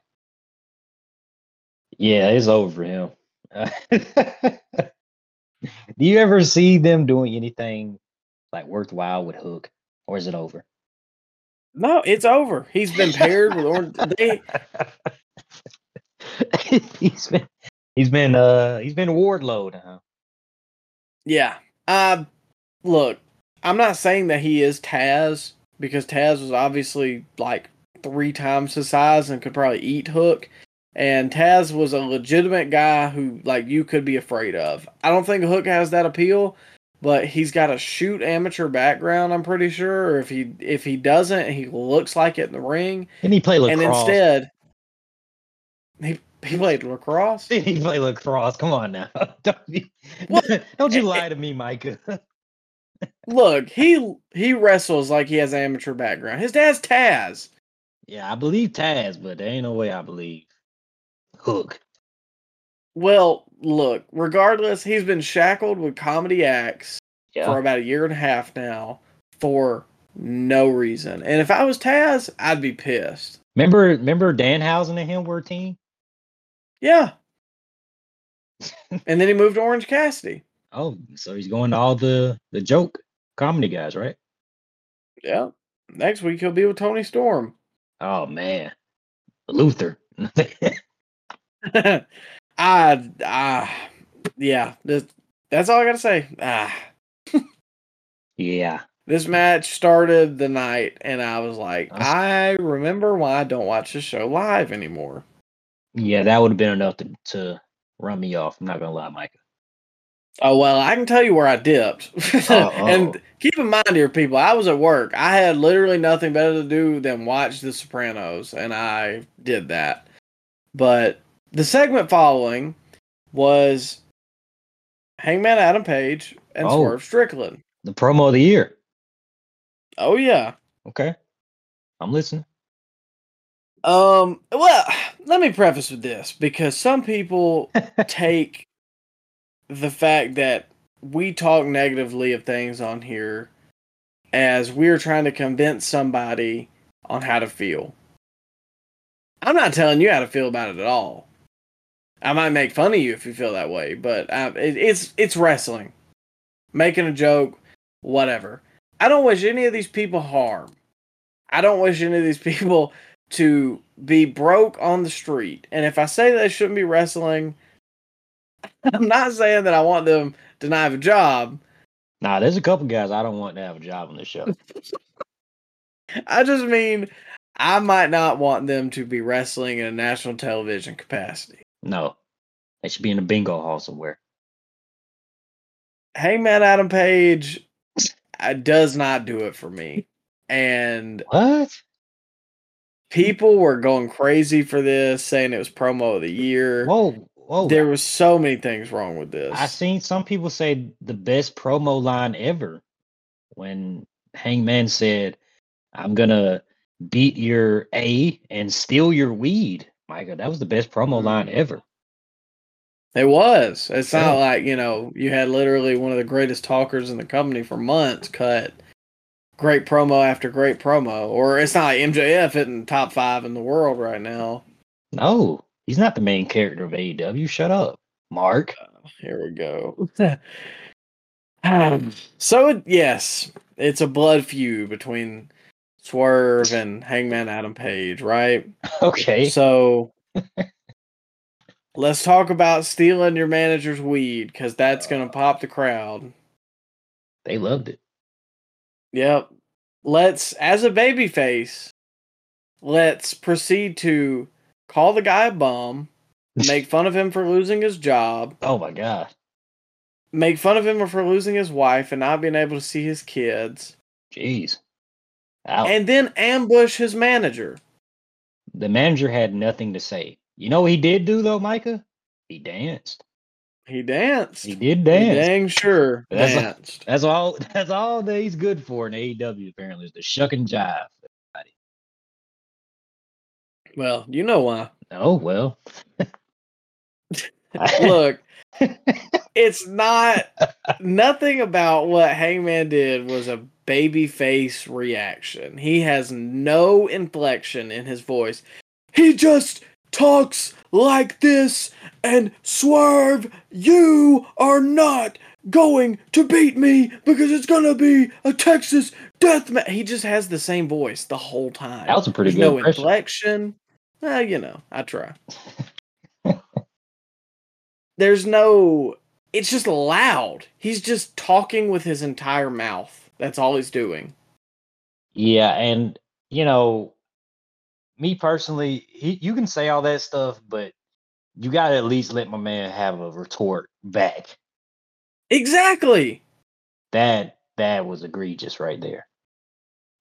Yeah, it's over for him. Do you ever see them doing anything like worthwhile with Hook, or is it over? No, it's over. He's been paired with Orange. They, he's been he's been uh he's been Wardlow now. yeah. Uh, look, I'm not saying that he is Taz because Taz was obviously like three times his size and could probably eat Hook. And Taz was a legitimate guy who like you could be afraid of. I don't think Hook has that appeal, but he's got a shoot amateur background. I'm pretty sure. Or if he if he doesn't, he looks like it in the ring. Didn't he play lacrosse? And instead, he he played lacrosse. He played lacrosse? Come on now. Don't, you, What? don't you lie to me, Micah. Look, he he wrestles like he has an amateur background. His dad's Taz. yeah, I believe Taz, but there ain't no way I believe Hook. Well, look, regardless, he's been shackled with comedy acts Yeah. for about a year and a half now for no reason. And if I was Taz, I'd be pissed. Remember, remember Danhausen and him were a team. Yeah. and then he moved to Orange Cassidy. Oh, so he's going to all the the joke comedy guys, right? Yeah. Next week he'll be with Toni Storm. Oh man, Luther. I, I, ah, ah, yeah, this, that's all I gotta say. Ah, Yeah. This match started the night, and I was like, That's- I remember why I don't watch the show live anymore. Yeah, that would have been enough to, to run me off. I'm not gonna lie, Micah. Oh well, I can tell you where I dipped. And keep in mind, here, people, I was at work. I had literally nothing better to do than watch The Sopranos, and I did that. But the segment following was Hangman Adam Page and Oh. Swerve Strickland. The promo of the year. Oh yeah. Okay. I'm listening. Um. Well, let me preface with this because some people take the fact that we talk negatively of things on here as we're trying to convince somebody on how to feel. I'm not telling you how to feel about it at all. I might make fun of you if you feel that way, but uh, it, it's it's wrestling, making a joke, whatever. I don't wish any of these people harm. I don't wish any of these people to be broke on the street. And if I say they shouldn't be wrestling, I'm not saying that I want them to not have a job. Nah, there's a couple guys I don't want to have a job on this show. I just mean I might not want them to be wrestling in a national television capacity. No. They should be in a bingo hall somewhere. Hangman Adam Page does not do it for me. And What? People were going crazy for this, saying it was promo of the year. Whoa, whoa. There was so many things wrong with this. I seen some people say the best promo line ever when Hangman said, I'm gonna beat your A and steal your weed. Micah, that was the best promo mm-hmm. line ever. It was. It's not Yeah. like, you know, you had literally one of the greatest talkers in the company for months cut great promo after great promo. Or it's not like MJF hitting top five in the world right now. No, he's not the main character of AEW. Shut up, Mark. Here we go. Um, so, it, yes, it's a blood feud between Swerve and Hangman Adam Page, right? Okay. So let's talk about stealing your manager's weed because that's going to pop the crowd. They loved it. Yep. Let's, as a baby face, let's proceed to call the guy a bum, make fun of him for losing his job, Oh my god. make fun of him for losing his wife and not being able to see his kids, Jeez. Ouch. and then ambush his manager. the manager had nothing to say. You know what he did do though, Micah? He danced. He danced. He did He dance. dang sure That's danced. That's all. That's all that he's good for in AEW. Apparently, is the shuck and jive. well, you know why. Oh well. Look, it's not nothing about what Hangman did was a baby face reaction. He has no inflection in his voice. He just talks like this and swerve, you are not going to beat me because it's gonna be a Texas death match. He just has the same voice the whole time. That was a pretty There's good no impression. inflection. Uh, you know, I try. There's no. It's just loud. He's just talking with his entire mouth. That's all he's doing. Yeah, and you know, me personally, he, you can say all that stuff, but you gotta at least let my man have a retort back. Exactly. That that was egregious right there.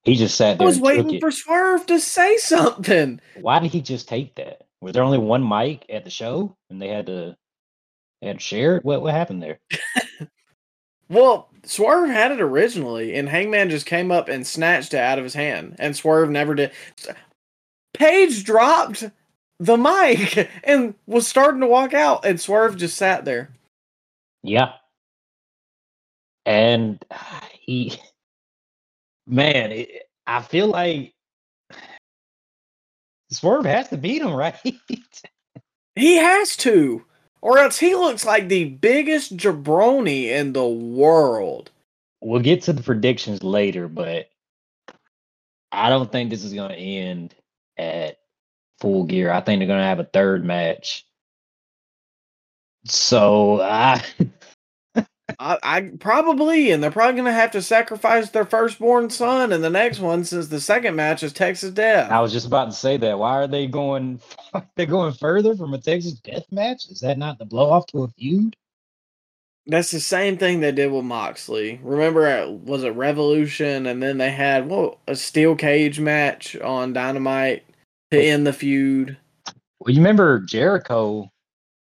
He just sat there. I was waiting it. for Swerve to say something. Why did he just take that? Was there only one mic at the show and they had to they had to share it? What what happened there? Well, Swerve had it originally, and Hangman just came up and snatched it out of his hand, and Swerve never did. Page dropped the mic and was starting to walk out, and Swerve just sat there. Yeah. And uh, he, man, it, I feel like Swerve has to beat him, right? He has to, or else he looks like the biggest jabroni in the world. we'll get to the predictions later, but I don't think this is going to end at full gear. I think they're going to have a third match. So I, I, I probably, and they're probably gonna have to sacrifice their firstborn son in the next one, since the second match is Texas Death. I was just about to say that. Why are they going? They're going further from a Texas death match. Is that not the blow off to a feud? That's the same thing they did with Moxley. Remember, uh, was it Revolution, and then they had what a steel cage match on Dynamite to end the feud. Well, you remember Jericho,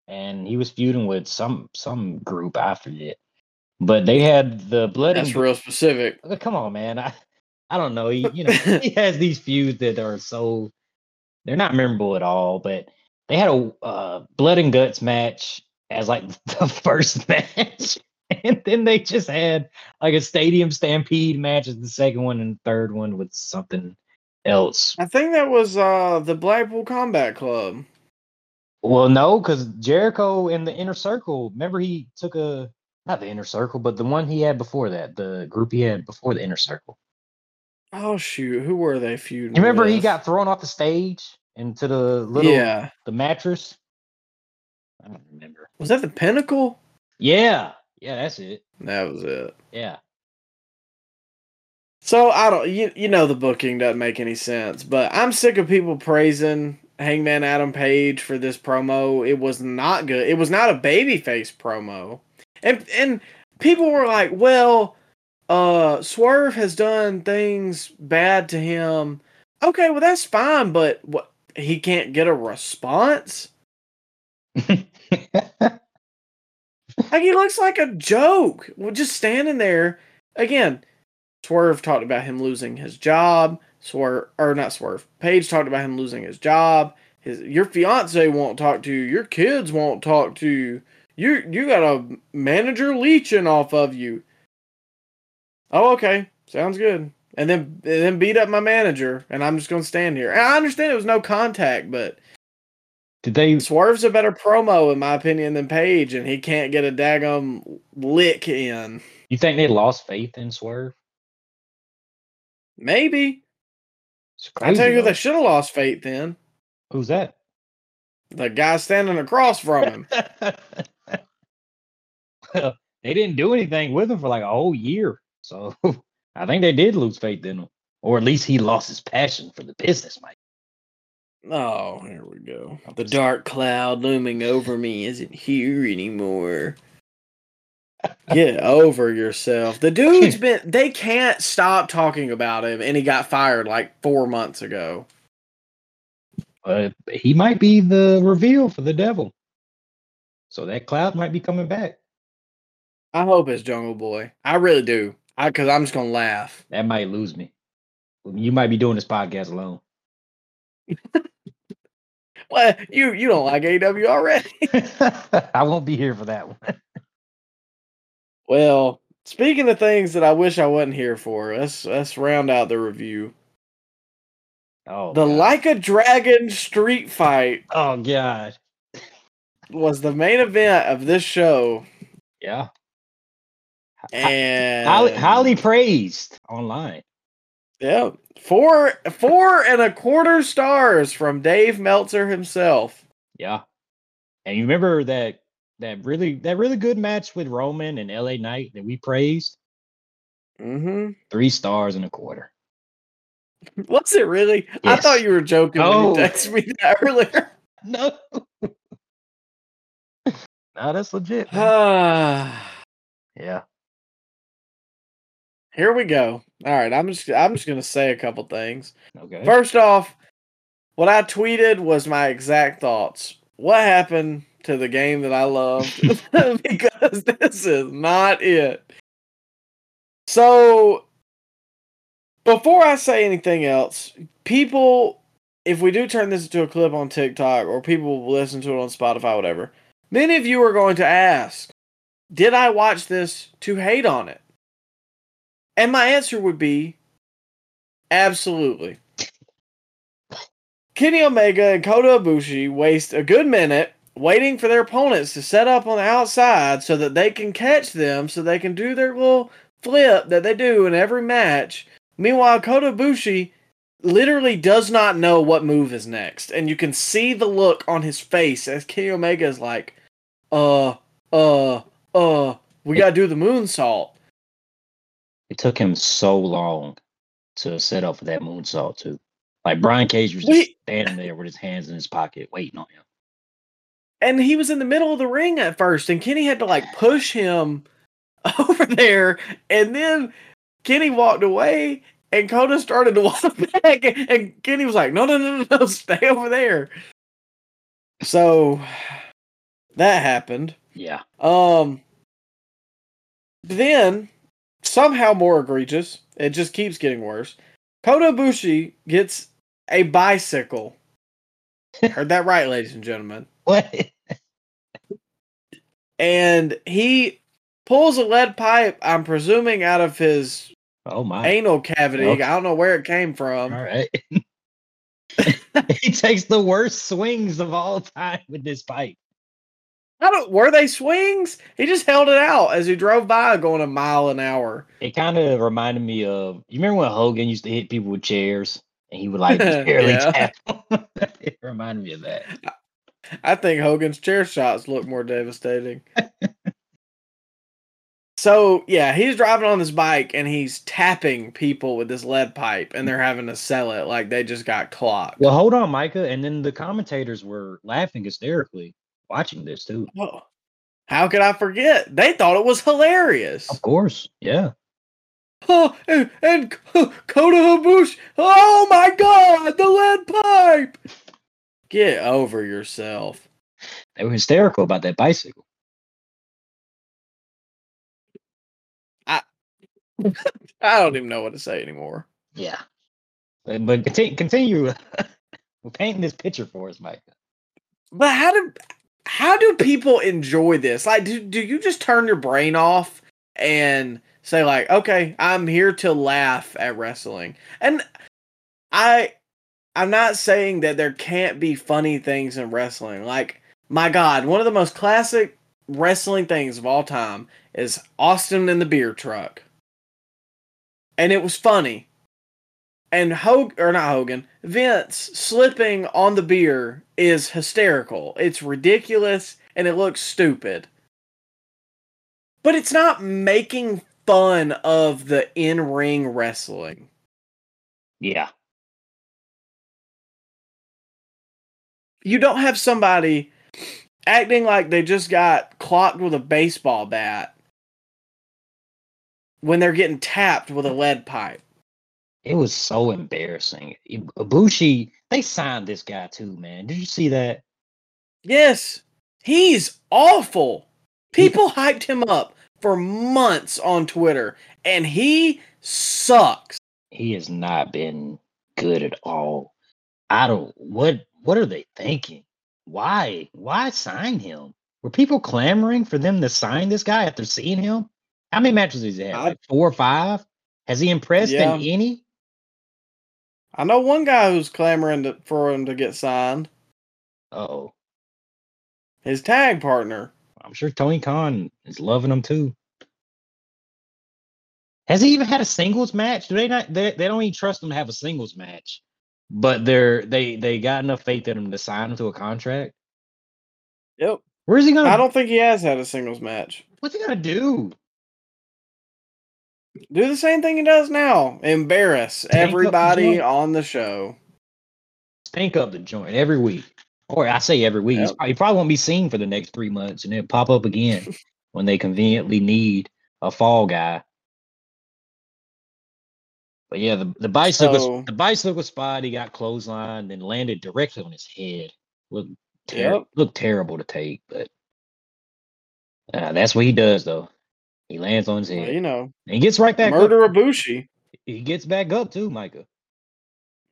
and he was feuding with some some group. I forget, but they had the blood. That's and real specific. Come on, man. I I don't know. He, you know, he has these feuds that are so they're not memorable at all. But they had a uh, blood and guts match as like the first match, and then they just had like a stadium stampede match as the second one and third one with something else. I think that was uh the Blackpool Combat Club. Well, no, because Jericho in the inner circle. Remember, he took a not the inner circle, but the one he had before that, the group he had before the inner circle. Oh shoot, who were they feuding? You remember he got thrown off the stage into the little yeah. the mattress. I don't remember. Was that the Pinnacle? Yeah, yeah, that's it. That was it. Yeah, So I don't you you know the booking doesn't make any sense, but I'm sick of people praising Hangman Adam Page for this promo. It was not good. It was not a babyface promo. And and people were like, "Well, uh Swerve has done things bad to him." Okay, well that's fine, but what he can't get a response? Like he looks like a joke. Well, just standing there. Again, Swerve talked about him losing his job. Swerve or not Swerve. Page talked about him losing his job. His your fiance won't talk to you. Your kids won't talk to you. You you got a manager leeching off of you. Oh, okay. Sounds good. And then and then beat up my manager, and I'm just gonna stand here. And I understand it was no contact, but did they? Swerve's a better promo in my opinion than Page, and he can't get a daggum lick in. You think they lost faith in Swerve? Maybe. I tell you though. they should have lost faith in. Who's that? The guy standing across from him. well, they didn't do anything with him for like a whole year, so I think they did lose faith in him, or at least he lost his passion for the business, Mike. Oh, here we go. The dark cloud looming over me isn't here anymore. Get over yourself. The dude's been they can't stop talking about him and he got fired like 4 months ago. Uh, he might be the reveal for the devil, so that cloud might be coming back. I hope it's Jungle Boy. I really do. I cuz I'm just going to laugh. That might lose me. You might be doing this podcast alone. Well, you you don't like AEW already. I won't be here for that one. Well, speaking of things that I wish I wasn't here for, let's let's round out the review. Oh, The God. Like a Dragon street fight Oh God. was the main event of this show, Yeah. and Highly, highly praised online. Yeah, four four and a quarter stars from Dave Meltzer himself. Yeah. And you remember that that really that really good match with Roman and LA Knight that we praised? Mm-hmm. Three stars and a quarter. Was it really? I thought you were joking when No. you texted me that earlier. No. no, that's legit. Ah. yeah. Here we go. All right, I'm just I'm just gonna say a couple things. Okay. First off, what I tweeted was my exact thoughts. What happened to the game that I loved? because this is not it. So, before I say anything else, people, if we do turn this into a clip on TikTok or people will listen to it on Spotify, whatever, many of you are going to ask, Did I watch this to hate on it? And my answer would be absolutely. Kenny Omega and Kota Ibushi waste a good minute waiting for their opponents to set up on the outside so that they can catch them so they can do their little flip that they do in every match. Meanwhile, Kota Ibushi literally does not know what move is next. And you can see the look on his face as Kenny Omega is like, uh, uh, uh, we got to do the moonsault. It took him so long to set up for that moonsault too. Like Brian Cage was just We- standing there with his hands in his pocket, waiting on him. And he was in the middle of the ring at first, and Kenny had to like push him over there. And then Kenny walked away, and Kota started to walk back. And Kenny was like, no, no, no, no, no, stay over there. So that happened. Yeah, Um, then somehow more egregious. It just keeps getting worse. Kota Ibushi gets a bicycle. Heard that right, ladies and gentlemen. what? And he pulls a lead pipe. I'm presuming out of his Oh my! anal cavity. Oh. I don't know where it came from. All right. he takes the worst swings of all time with this pipe. I don't. Were they swings? He just held it out as he drove by, going a mile an hour. It kind of reminded me of you remember when Hogan used to hit people with chairs and he would like barely tap. it reminded me of that. I think Hogan's chair shots look more devastating. so yeah, he's driving on this bike and he's tapping people with this lead pipe, and they're having to sell it like they just got clocked. Well, hold on, Micah. And then the commentators were laughing hysterically watching this too. Oh, Whoa. How could I forget? They thought it was hilarious. Of course, yeah. Oh, and, and Kota. Oh my God, the lead pipe! Get over yourself. They were hysterical about that bicycle. I I don't even know what to say anymore. Yeah. But, but continue, continue painting this picture for us, Mike. But how do how do people enjoy this? Like, do do you just turn your brain off and say like, okay, I'm here to laugh at wrestling? And I I'm not saying that there can't be funny things in wrestling. Like, my God, one of the most classic wrestling things of all time is Austin in the beer truck, and it was funny. And Hogan, or not Hogan, Vince slipping on the beer is hysterical. It's ridiculous and it looks stupid. But it's not making fun of the in ring wrestling. Yeah. You don't have somebody acting like they just got clocked with a baseball bat when they're getting tapped with a lead pipe. It was so mm-hmm. embarrassing. Ib- Ibushi, they signed this guy too, man. Did you see that? Yes, he's awful. People hyped him up for months on Twitter, and he sucks. He has not been good at all. I don't what what are they thinking? Why? Why sign him? Were people clamoring for them to sign this guy after seeing him? How many matches has he had? Like four or five? Has he impressed Yeah. in any? I know one guy who's clamoring to, for him to get signed. Oh, His tag partner. I'm sure Tony Khan is loving him too. Has he even had a singles match? Do they not? They, they don't even trust him to have a singles match, but they're they they got enough faith in him to sign him to a contract. Yep. Where's he gonna? I don't think he has had a singles match. What's he gonna do? Do the same thing he does now. Embarrass the everybody joint. on the show. Stink up the joint every week, or I say every week. Yep. he probably won't be seen for the next three months, and then pop up again when they conveniently need a fall guy. But yeah, the, the bicycle So- the bicycle spot he got clothesline, then landed directly on his head. Looked ter- Yep. looked terrible to take, but uh, that's what he does though. He lands on his Well, head. you know, and he gets right back up. murder Ibushi. He gets back up too, Micah.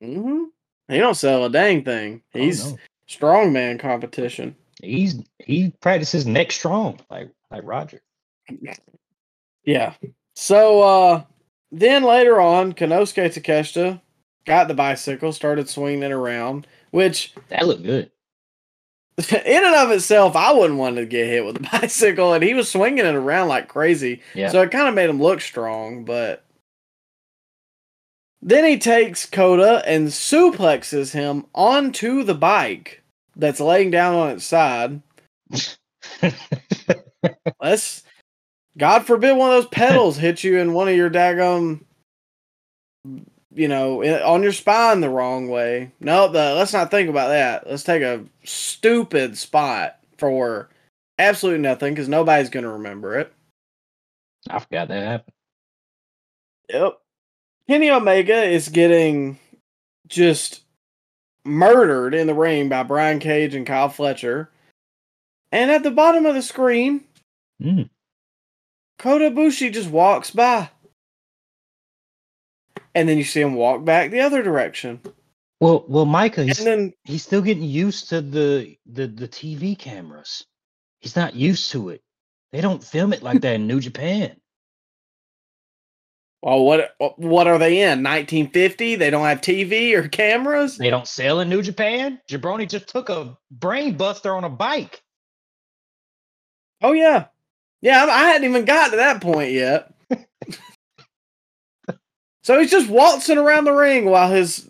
hmm He don't sell a dang thing. He's strongman competition. he's he practices neck strong like like Roger. Yeah. So uh then later on, Konosuke Takeshita got the bicycle, started swinging it around, which That looked good. in and of itself, I wouldn't want to get hit with a bicycle, and he was swinging it around like crazy. Yeah. So it kind of made him look strong, but then he takes Kota and suplexes him onto the bike that's laying down on its side. Let's God forbid one of those pedals hit you in one of your daggum, you know, on your spine the wrong way. No, the, let's not think about that. Let's take a stupid spot for absolutely nothing because nobody's going to remember it. I forgot that happened. Yep. Kenny Omega is getting just murdered in the ring by Brian Cage and Kyle Fletcher. And at the bottom of the screen, Mm. Kota Ibushi just walks by. And then you see him walk back the other direction. Well, well, Micah, he's And then he's still getting used to the the the TV cameras. He's not used to it. They don't film it like that in New Japan. well what what are they in? 1950? They don't have TV or cameras? They don't sell in New Japan. Jabroni just took a brain buster on a bike. Oh yeah. Yeah, I I hadn't even gotten to that point yet. So he's just waltzing around the ring while his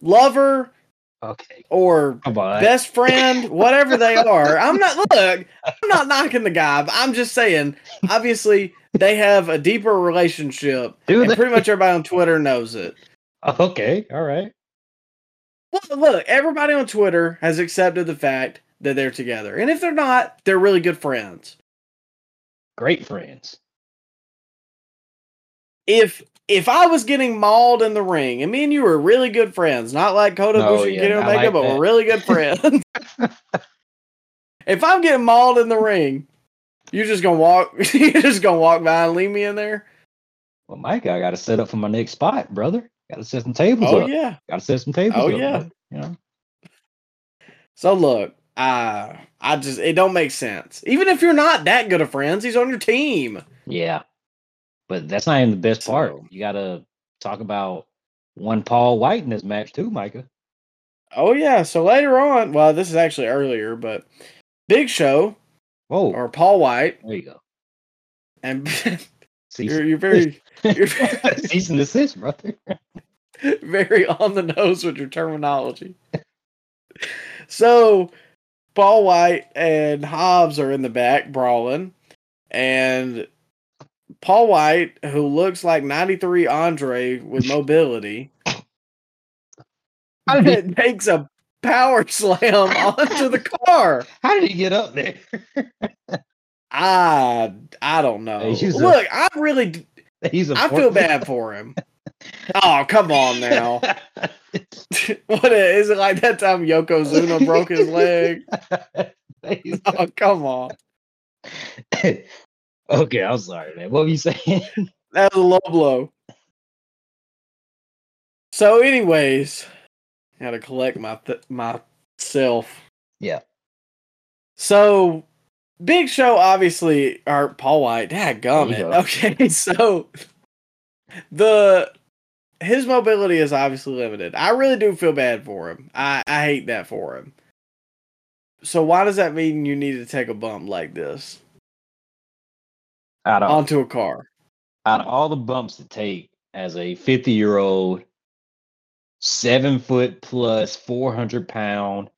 lover Okay, or come on. best friend, whatever they are. I'm not look, I'm not knocking the guy, but I'm just saying, obviously they have a deeper relationship. Do And they? pretty much everybody on Twitter knows it. Oh, okay, all right. Well, look, everybody on Twitter has accepted the fact that they're together. And if they're not, they're really good friends. Great friends. If if I was getting mauled in the ring, and me and you were really good friends, not like Kota No, Ibushi and yeah, Kenny not Omega, like but that. we're really good friends. if I'm getting mauled in the ring, you're just gonna walk you're just gonna walk by and leave me in there? Well, Mike, I got to set up for my next spot, brother. Got to set some tables Oh up. yeah. Got to set some tables Oh, up. yeah. brother, You know. So look, I I just it don't make sense. Even if you're not that good of friends, he's on your team. Yeah. But that's not even the best part. You got to talk about one Paul White in this match too, Micah. Oh yeah. So later on, well, this is actually earlier, but Big Show oh, or Paul White there you go. and you're you're very you're cease and desist, brother. very on the nose with your terminology. So Paul White and Hobbs are in the back brawling, and Paul White, who looks like 93 Andre with mobility, How did, takes a power slam onto the car. how did he get up there? I I don't know. Hey, he's Look, I really He's a I feel bad for him. Oh, come on now. what is it like that time Yokozuna broke his leg? Oh, come on. Okay, I'm sorry, man. What were you saying? That was a low blow. So, anyways, had to collect my th- myself. Yeah. So, Big Show obviously, or Paul White, dad gum go. Okay, so the his mobility is obviously limited. I really do feel bad for him. I, I hate that for him. So why does that mean you need to take a bump like this out of onto a car? out of all the bumps to take as a 50 year old, seven foot plus, 400 pound,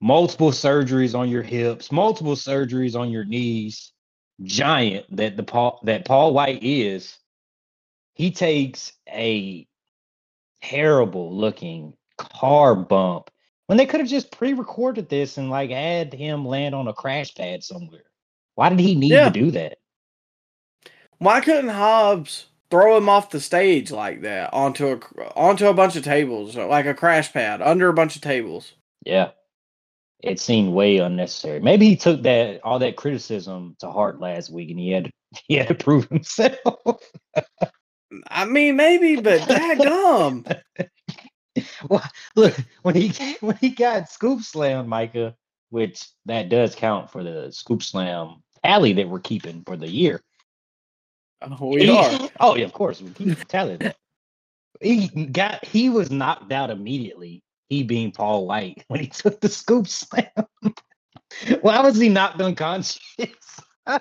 multiple surgeries on your hips, multiple surgeries on your knees, giant that the Paul that Paul White is, he takes a terrible looking car bump when they could have just pre-recorded this and like had him land on a crash pad somewhere. Why did he need Yeah. to do that? Why couldn't Hobbs throw him off the stage like that onto a onto a bunch of tables, like a crash pad under a bunch of tables? Yeah. It seemed way unnecessary. Maybe he took that all that criticism to heart last week and he had he had to prove himself. I mean, maybe, but dadgum. well, look, when he when he got scoop slam, Micah, which that does count for the scoop slam tally that we're keeping for the year. We He- are. Oh yeah, of course. We keep the tally of that. He got he was knocked out immediately. He being Paul White when he took the scoop slam. Why was he knocked unconscious? I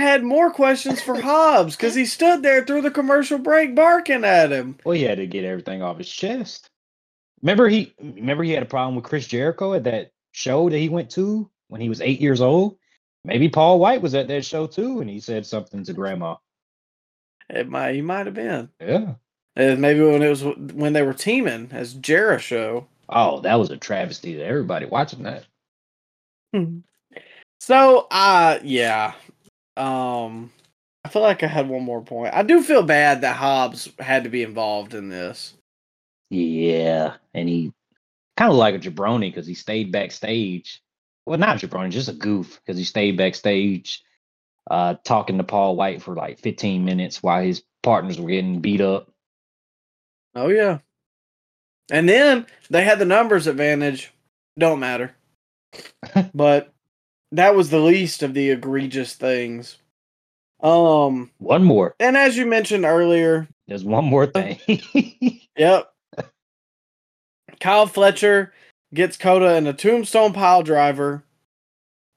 had more questions for Hobbs because he stood there through the commercial break barking at him. Well, he had to get everything off his chest. Remember he remember he had a problem with Chris Jericho at that show that he went to when he was eight years old. Maybe Paul White was at that show too, and he said something to Grandma. It might he might have been. Yeah. And maybe when it was when they were teaming as Jericho. Oh, that was a travesty to everybody watching that. So, uh, yeah. Um, I feel like I had one more point. I do feel bad that Hobbs had to be involved in this. Yeah, and he kind of like a jabroni because he stayed backstage. Well, not jabroni, just a goof because he stayed backstage, uh, talking to Paul White for like 15 minutes while his partners were getting beat up. Oh yeah. And then they had the numbers advantage. Don't matter. but that was the least of the egregious things. Um, One more. and as you mentioned earlier, There's one more thing. Yep. Kyle Fletcher gets Kota in a tombstone pile driver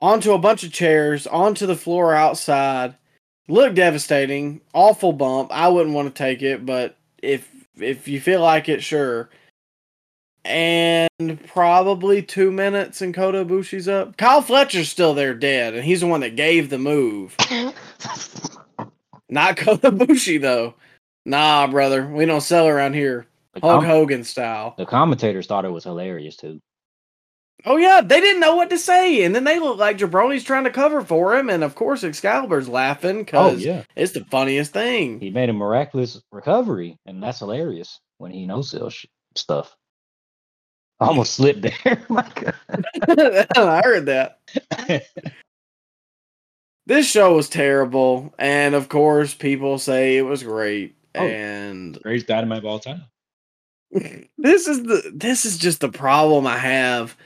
onto a bunch of chairs, onto the floor outside. Looked devastating. Awful bump. I wouldn't want to take it, but if if you feel like it, sure. And probably two minutes and Kota Ibushi's up. Kyle Fletcher's still there dead, and he's the one that gave the move. Not Kota Ibushi though. Nah, brother. We don't sell around here. Hulk Hogan style. the commentators thought it was hilarious too. Oh yeah, they didn't know what to say, and then they look like Jabroni's trying to cover for him, and of course Excalibur's laughing Oh because yeah, it's the funniest thing. he made a miraculous recovery, and that's hilarious when he no sell sh- stuff. I almost slipped there. My God. I heard that. This show was terrible, and of course people say it was great, Oh. and Greatest dynamite of all time. this is the this is just the problem I have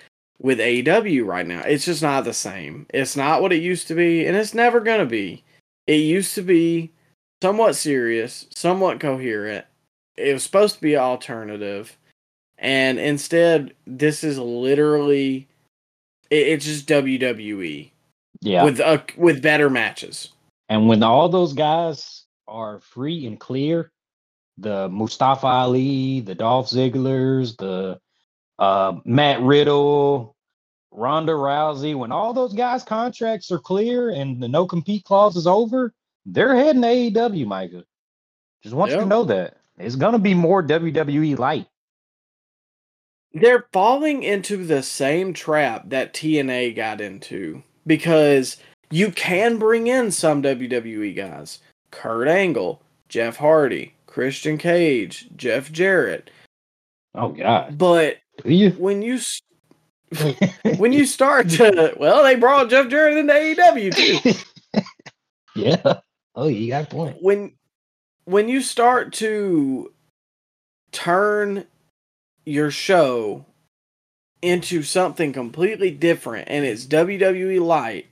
with AEW right now. It's just not the same. It's not what it used to be, and it's never gonna be. It used to be somewhat serious, somewhat coherent. It was supposed to be alternative, and instead, this is literally it, it's just WWE Yeah, with a, with better matches. and when all those guys are free and clear, the Mustafa Ali, the Dolph Zigglers, the uh, Matt Riddle, Ronda Rousey, when all those guys' contracts are clear and the no compete clause is over, they're heading to AEW, Micah. Just want you to know that it's gonna be more WWE light. they're falling into the same trap that TNA got into because you can bring in some WWE guys. Kurt Angle, Jeff Hardy, Christian Cage, Jeff Jarrett. Oh God, But when you when you start to well, they brought Jeff Jarrett into AEW too. yeah. Oh, you got a point. when when you start to turn your show into something completely different and it's WWE light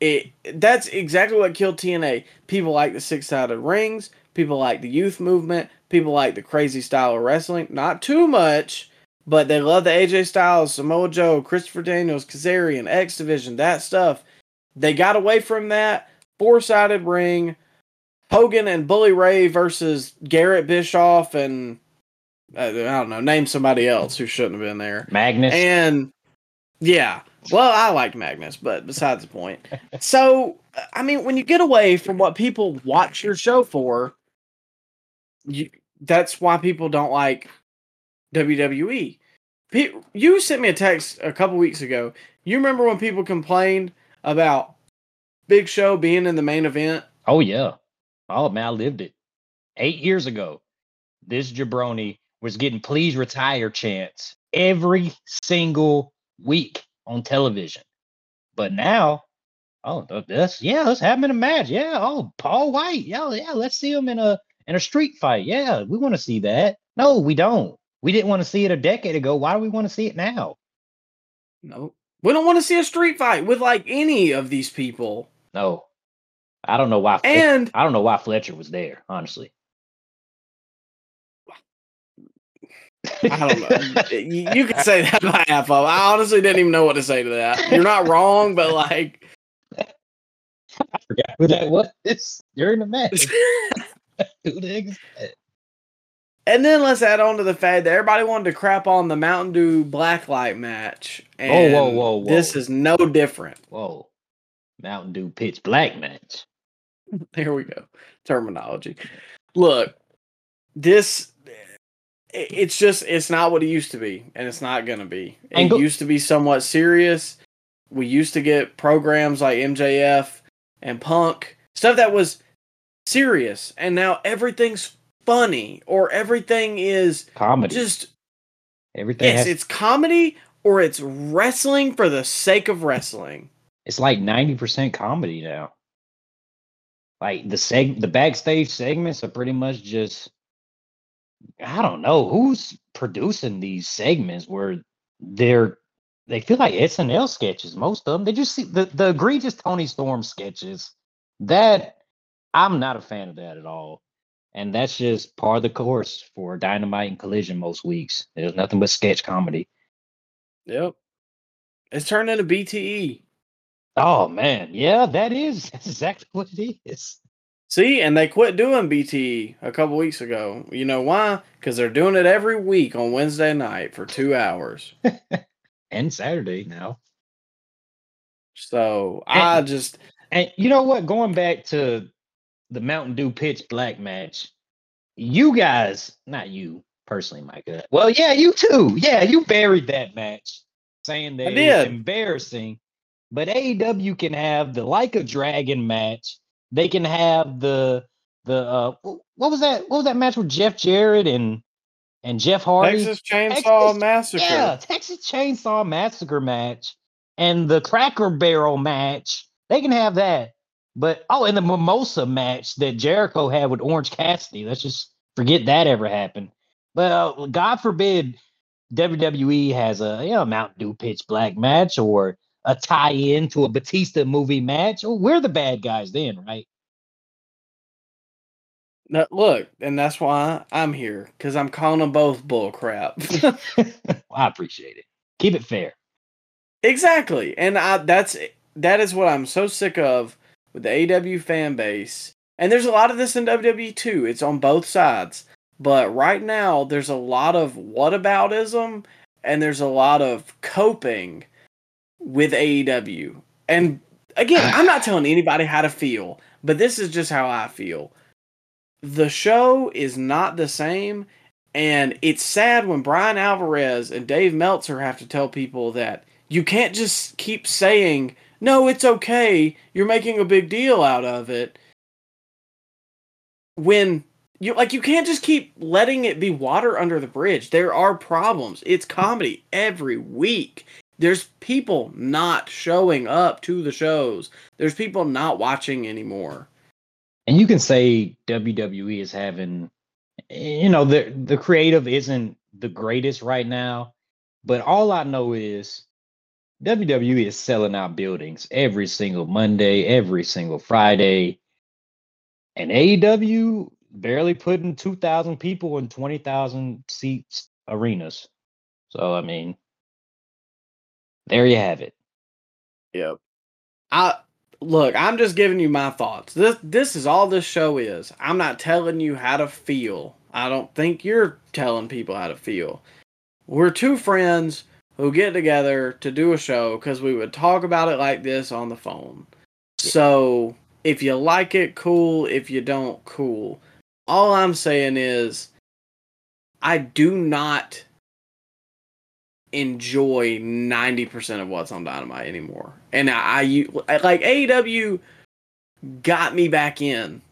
it that's exactly what killed TNA. People like the six-sided rings, people like the youth movement, people like the crazy style of wrestling. Not too much, but they love the AJ Styles, Samoa Joe, Christopher Daniels, Kazarian, X Division, that stuff. They got away from that four-sided ring, Hogan and Bully Ray versus Garrett Bischoff and uh, I don't know, name somebody else who shouldn't have been there. Magnus. And yeah, well, I liked Magnus, but besides the point. So, I mean, when you get away from what people watch your show for, you that's why people don't like WWE. You sent me a text a couple weeks ago. You remember when people complained about Big Show being in the main event? Oh yeah. Oh man, I lived it. Eight years ago, this jabroni was getting please retire chants every single week on television. But now, oh th- this yeah, let's have him in a match. Yeah, oh Paul White. Yeah, yeah, let's see him in a in a street fight. Yeah, we want to see that. No, we don't. We didn't want to see it a decade ago. Why do we want to see it now? No. We don't want to see a street fight with like any of these people. No. I don't know why And I don't know why Fletcher was there, honestly. I don't know. you, you can say that by half of. I honestly didn't even know what to say to that. You're not wrong, but like, I forgot who that was. You're in the match. Who the heck is that? And then let's add on to the fact that everybody wanted to crap on the Mountain Dew Blacklight match. Oh, And whoa, whoa, whoa. This is no different. Whoa. Mountain Dew pitch black match. There we go. Terminology. Look, this it's just it's not what it used to be, and it's not gonna be. It go- used to be somewhat serious. We used to get programs like MJF and Punk, stuff that was serious, and now everything's funny or everything is Comedy. just Everything yes, has, it's comedy or it's wrestling for the sake of wrestling. it's like 90% comedy now. Like the seg the backstage segments are pretty much just I don't know who's producing these segments where they're they feel like SNL sketches, most of them. They just see the, the egregious Toni Storm sketches. That I'm not a fan of that at all. And that's just part of the course for Dynamite and Collision most weeks. There's nothing but sketch comedy. Yep. It's turned into. BTE. Oh man, yeah, that is that's exactly what it is. See, and they quit doing BTE a couple weeks ago. You know why? Because they're doing it every week on Wednesday night for two hours. And Saturday now. So I just And you know what? Going back to the Mountain Dew pitch black match, you guys, not you personally, Micah. Well, yeah, you too. Yeah, you buried that match, saying that I it was embarrassing. But AEW can have the like a dragon match. They can have the the uh what was that? What was that match with Jeff Jarrett and and Jeff Hardy? Texas Chainsaw Texas- Massacre. Yeah, Texas Chainsaw Massacre match and the Cracker Barrel match. They can have that. But oh, and the Mimosa match that Jericho had with Orange Cassidy. Let's just forget that ever happened. But uh, God forbid WWE has a you know Mountain Dew pitch black match or a tie-in to a Batista movie match. Well, we're the bad guys then, right? No, look, and that's why I'm here because I'm calling them both bull crap. well, I appreciate it. Keep it fair. exactly, and I that's that is what I'm so sick of with the AEW fan base. And there's a lot of this in WWE too. It's on both sides. But right now, there's a lot of whataboutism and there's a lot of coping with AEW. And again, I'm not telling anybody how to feel, but this is just how I feel. The show is not the same, and it's sad when Bryan Alvarez and Dave Meltzer have to tell people that you can't just keep saying, no, it's okay, you're making a big deal out of it. When you like you can't just keep letting it be water under the bridge. There are problems. It's comedy every week. There's people not showing up to the shows. There's people not watching anymore. and you can say WWE is having, you know, the the creative isn't the greatest right now, but all I know is WWE is selling out buildings every single Monday, every single Friday, and AEW barely putting two thousand people in twenty thousand seats arenas. So I mean, there you have it. Yep. I look, I'm just giving you my thoughts. This this is all this show is. I'm not telling you how to feel. I don't think you're telling people how to feel. We're two friends who get together to do a show because we would talk about it like this on the phone. So if you like it, cool. If you don't, cool. All I'm saying is, I do not enjoy 90% of what's on Dynamite anymore. And I, I I- like AEW got me back in.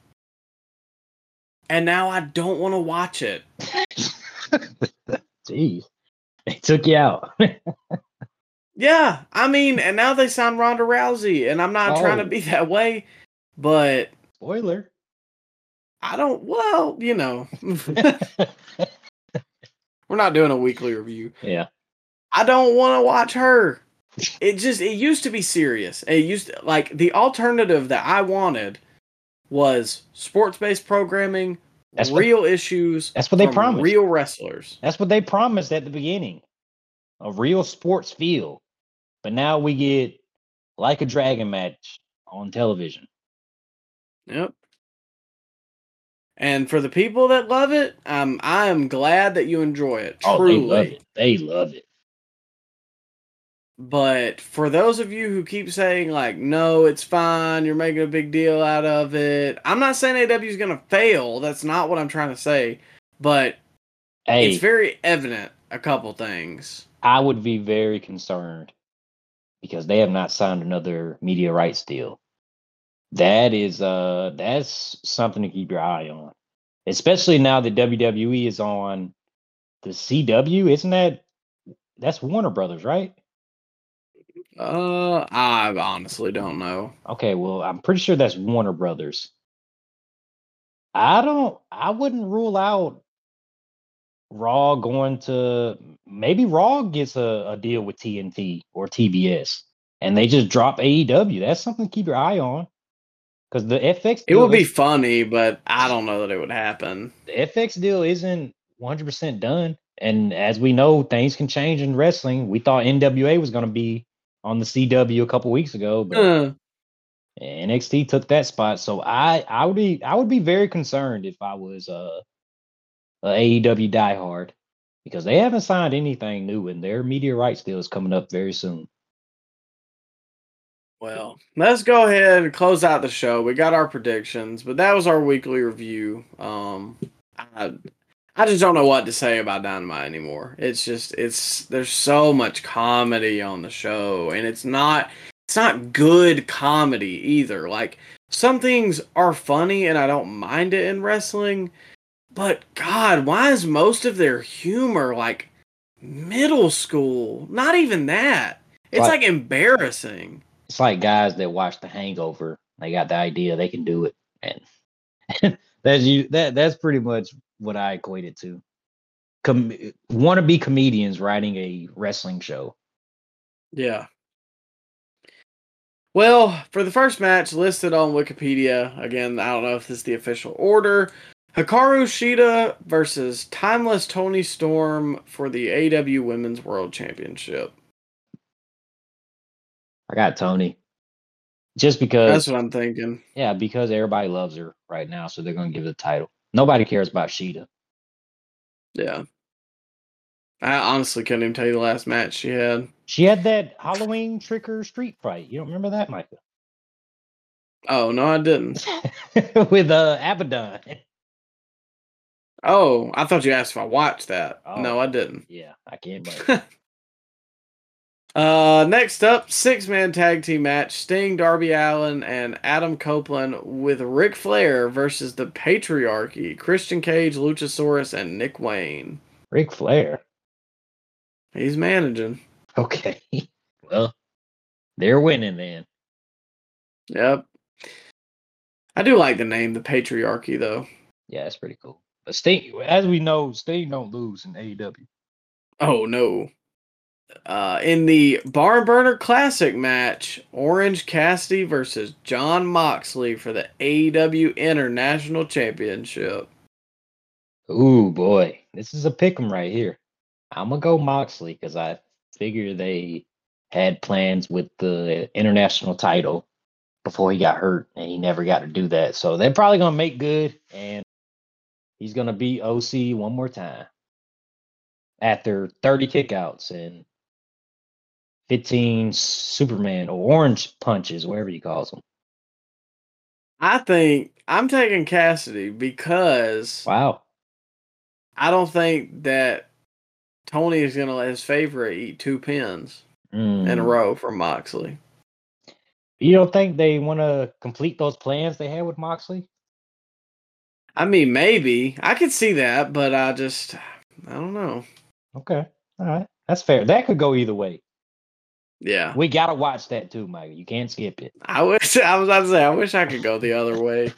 And now I don't want to watch it. Jeez, they took you out. Yeah, I mean, and now they signed Ronda Rousey, and I'm not trying to Oh. be that way, but Spoiler. I don't. Well, you know, we're not doing a weekly review. yeah. I don't want to watch her. It just it used to be serious. It used to, like the alternative that I wanted was sports based programming, That's what- real issues. that's what they promised. Real wrestlers. That's what they promised at the beginning. A real sports feel. But now we get like a dragon match on television. Yep. And for the people that love it, um, I am glad that you enjoy it. Oh, Truly. they love it. They love it. But for those of you who keep saying like, no, it's fine, you're making a big deal out of it. I'm not saying AEW is gonna fail. That's not what I'm trying to say. But Hey, it's very evident a couple things. I would be very concerned because they have not signed another media rights deal. That is uh that's something to keep your eye on. Especially now that WWE is on the CW, isn't that that's Warner Brothers, right? Uh, I honestly don't know. Okay, well, I'm pretty sure that's Warner Brothers. I don't I wouldn't rule out Raw going to maybe Raw gets a, a deal with TNT or TBS and they just drop AEW. That's something to keep your eye on. Because the FX It would be funny, but I don't know that it would happen. the FX deal isn't 100% done. And as we know, things can change in wrestling. We thought NWA was going to be on the CW a couple weeks ago, but Uh, NXT took that spot. So I I would be I would be very concerned if I was uh, a AEW diehard because they haven't signed anything new and their media rights deal is coming up very soon. well, let's go ahead and close out the show. We got our predictions, but that was our weekly review. Um, I, I just don't know what to say about Dynamite anymore. It's just it's there's so much comedy on the show, and it's not it's not good comedy either. Like some things are funny, and I don't mind it in wrestling, but God, why is most of their humor like middle school? Not even that. It's Like- like embarrassing. It's like guys that watch The Hangover. They got the idea they can do it, and that's you. That that's pretty much what I equate it to. Com- wannabe comedians writing a wrestling show. Yeah. Well, for the first match listed on Wikipedia, again, I don't know if this is the official order. Hikaru Shida versus Timeless Toni Storm for the AEW Women's World Championship. I got Toni. Just because That's what I'm thinking. Yeah, because everybody loves her right now, so they're gonna give her the title. Nobody cares about Shida. Yeah. I honestly couldn't even tell you the last match she had. She had that Halloween trick or street fight. You don't remember that, Micah? Oh, no, I didn't. With uh Abaddon. Oh, I thought you asked if I watched that. Oh. No, I didn't. Yeah, I can't. Uh, next up, six man tag team match Sting, Darby Allin, and Adam Copeland with Ric Flair versus the Patriarchy Christian Cage, Luchasaurus, and Nick Wayne. Ric Flair. He's managing. Okay. Well, they're winning then. Yep. I do like the name, the Patriarchy, though. Yeah, that's pretty cool. But Sting, as we know, Sting don't lose in AEW. Oh, no. Uh, in the Barn Burner Classic match, Orange Cassidy versus Jon Moxley for the AEW International Championship. Ooh boy, this is a pick 'em right here. I'm gonna go Moxley because I figure they had plans with the international title before he got hurt, and he never got to do that. So they're probably gonna make good, and he's gonna beat OC one more time after 30 kickouts and 15 Superman or orange punches, whatever he calls them. I think I'm taking Cassidy because Wow. I don't think that Tony is going to let his favorite eat two pins in a Mm. row from Moxley. You don't think they want to complete those plans they had with Moxley? I mean, maybe I could see that, but I just I don't know. Okay. All right. That's fair. That could go either way. Yeah, We got to watch that too, Mike. You can't skip it. I wish I was about to say I wish I could go the other way.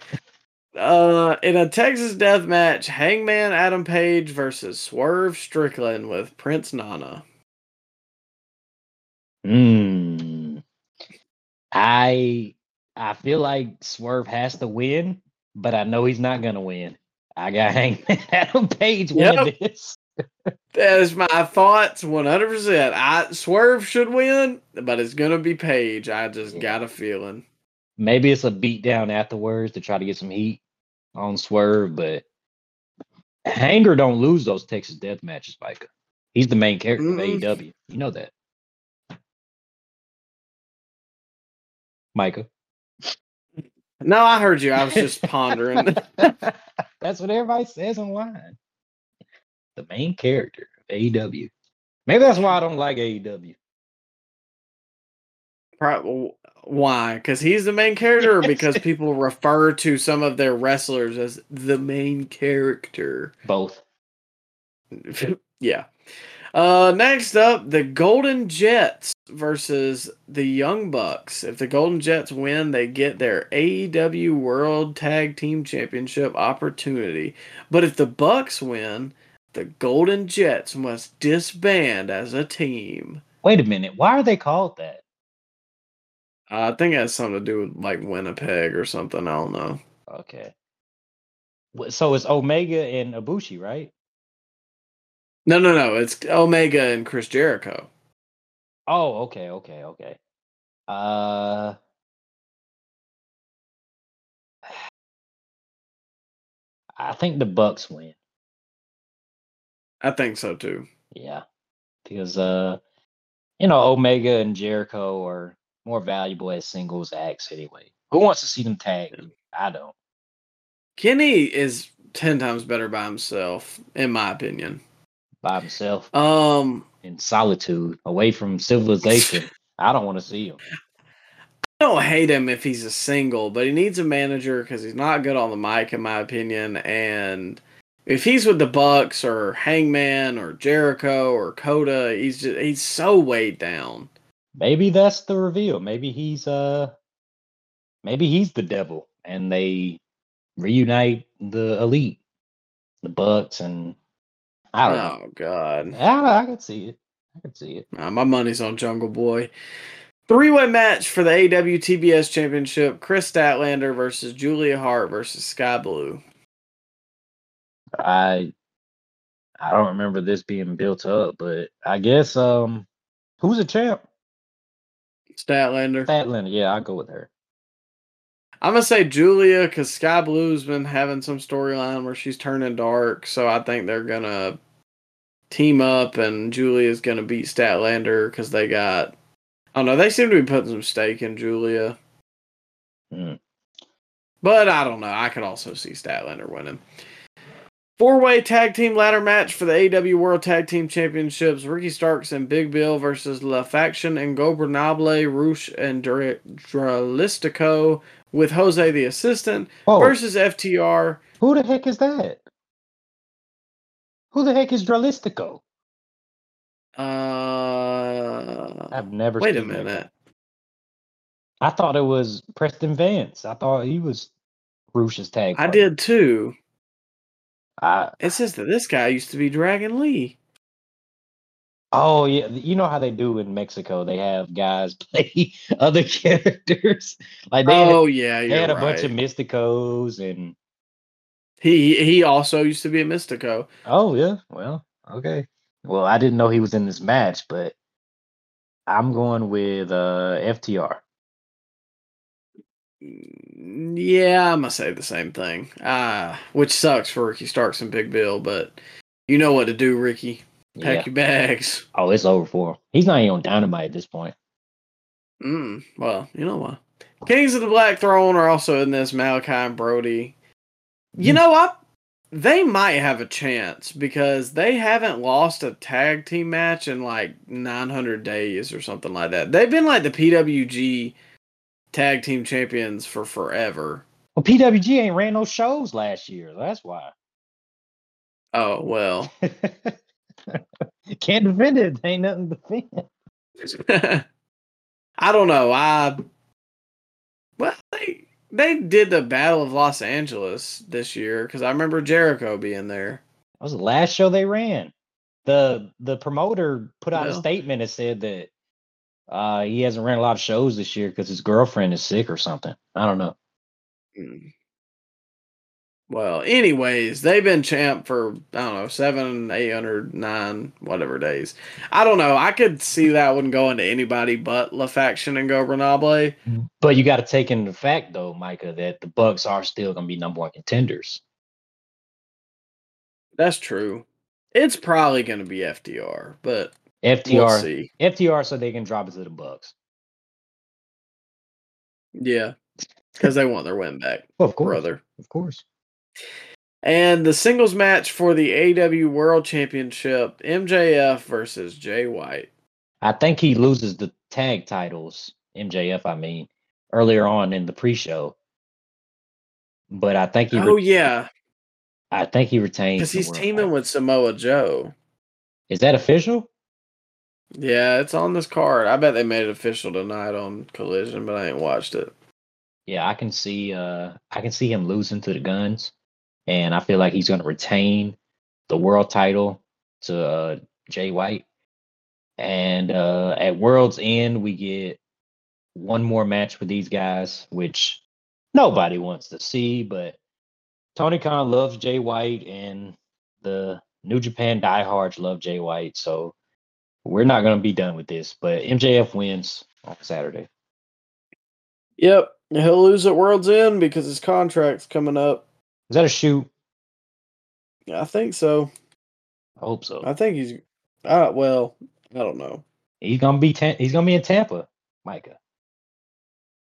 Uh, in a Texas death match, Hangman Adam Page versus Swerve Strickland with Prince Nana. Mm. I I feel like Swerve has to win, but I know he's not gonna win. I got Hangman Adam Page winning Yep. this. That is my thoughts, one hundred percent. I Swerve should win, but it's gonna be Page. I just Yeah. got a feeling. Maybe it's a beatdown afterwards to try to get some heat on Swerve, but Hanger don't lose those Texas death matches, Micah. He's the main character Mm. of AEW. You know that. Micah. No, I heard you. I was just pondering. That's what everybody says online. The main character of AEW. Maybe that's why I don't like AEW. Pro- Why? Because he's the main character, or because people refer to some of their wrestlers as the main character? Both. yeah. Uh, next up, the Golden Jets versus the Young Bucks. If the Golden Jets win, they get their AEW World Tag Team Championship opportunity. But if the Bucks win, the Golden Jets must disband as a team. Wait a minute. Why are they called that? I think it has something to do with like Winnipeg or something. I don't know. Okay. So it's Omega and Ibushi, right? No, no, no. It's Omega and Chris Jericho. Oh, okay, okay, okay. Uh I think the Bucks win. I think so too. Yeah. Because uh you know, Omega and Jericho are more valuable as singles acts anyway. Who wants to see them tag? I don't. Kenny is ten times better by himself, in my opinion. By himself Um, in solitude, away from civilization. I don't want to see him. I don't hate him if he's a single, but he needs a manager because he's not good on the mic, in my opinion. And if he's with the Bucks or Hangman or Jericho or Kota, he's just he's so weighed down. Maybe that's the reveal. Maybe he's uh maybe he's the devil and they reunite the elite, the Bucks and I don't know. Oh God. I, I can see it. I can see it. Nah, my money's on Jungle Boy. Three way match for the AEW TBS Championship Kris Statlander versus Julia Hart versus Skye Blue. I I don't remember this being built up, but I guess um who's a champ? Statlander. Statlander. Yeah, I'll go with her. I'm gonna say Julia because Skye Blue's been having some storyline where she's turning dark, so I think they're gonna team up and Julia's gonna beat Statlander because they got. I don't know. They seem to be putting some stake in Julia, Hmm. but I don't know. I could also see Statlander winning. Four way tag team ladder match for the AEW World Tag Team Championships. Ricky Starks and Big Bill versus La Faction and Gobernable, Rush and Dra- Dralistico with Jose the assistant Whoa, versus FTR. who the heck is that? Who the heck is Dralistico? Uh, I've never wait a seen that minute. I thought it was Preston Vance. I thought he was Rush's tag. I did too. I, It says that this guy used to be Dragon Lee. oh yeah, you know how they do in Mexico. They have guys play other characters. Like they had, Oh yeah, they had a right. bunch of Mysticos and he he also used to be a Mystico. oh yeah, well okay. Well, I didn't know he was in this match, but I'm going with uh FTR. Mm, Yeah, I'm gonna say the same thing. Ah, which sucks for Ricky Starks and Big Bill, but you know what to do, Ricky. Pack Yeah. your bags. Oh, it's over for him. He's not even on Dynamite at this point. Mm, well, you know what? Kings of the Black Throne are also in this. Malakai and Brody. You Mm. know what? They might have a chance because they haven't lost a tag team match in like 900 days or something like that. They've been like the PWG tag team champions for forever. Well, PWG ain't ran no shows last year. That's why. Oh, well. Can't defend it. Ain't nothing to defend. I don't know. I well, they they did the Battle of Los Angeles this year because I remember Jericho being there. That was the last show they ran. The the promoter put out a statement that said that uh he hasn't ran a lot of shows this year because his girlfriend is sick or something. I don't know. Mm. Well, anyways, they've been champ for I don't know seven, eight hundred, nine, whatever days. I don't know. I could see that one going to anybody but La Faction Ingobernable. But you got to take into fact, though, Micah, that the Bucks are still going to be number one contenders. That's true. It's probably going to be FDR, but FTR, we'll. FTR, so they can drop it to the Bucks. Yeah, because they want their win back, Well, of course, brother. of course. And the singles match for the AEW World Championship: MJF versus Jay White. I think he loses the tag titles, MJF. I mean, earlier on in the pre-show, but I think he. Oh yeah, I think he retains because he's teaming title. with Samoa Joe. Is that official? Yeah, it's on this card. I bet they made it official tonight on Collision, but I ain't watched it. Yeah, I can see. Uh, I can see him losing to the Guns, and I feel like he's going to retain the world title to uh, Jay White. And uh, at World's End, we get one more match with these guys, which nobody wants to see. But Tony Khan loves Jay White, and the New Japan diehards love Jay White. So we're not going to be done with this. But MJF wins on Saturday. Yep, he'll lose at World's End because his contract's coming up. Is that a shoot? I think so. I hope so. I think he's. Uh, well, I don't know. He's gonna be he's gonna be in Tampa, Micah.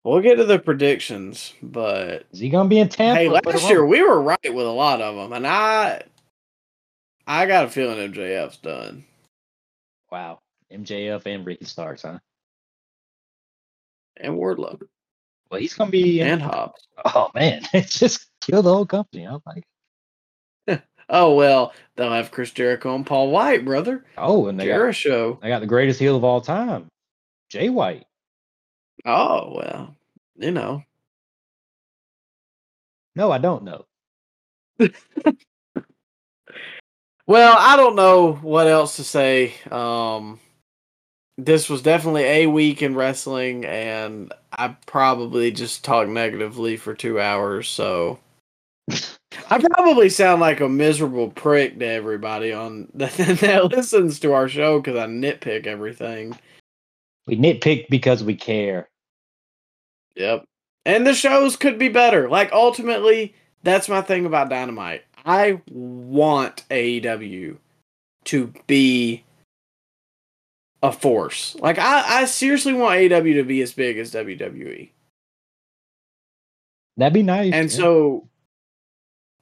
We'll get to the predictions, but Is he gonna be in Tampa? hey, last year we were right with a lot of them, and I, I got a feeling MJF's done. Wow, MJF and Ricky Starks, huh? and Wardlow Well, he's gonna be. and Hobbs. oh man, it just killed the whole company. I'm like, Oh well, they'll have Chris Jericho and Paul Wight, brother. oh, and they got, Jericho. they got the greatest heel of all time, Jay White. Oh well, you know. No, I don't know. Well, I don't know what else to say. Um, this was definitely a week in wrestling, and I probably just talked negatively for two hours. So I probably sound like a miserable prick to everybody on that, that listens to our show because I nitpick everything. We nitpick because we care. Yep. And the shows could be better. Like ultimately, that's my thing about Dynamite. I want AEW to be a force. Like I, I seriously want AEW to be as big as WWE. That'd be nice. And yeah. so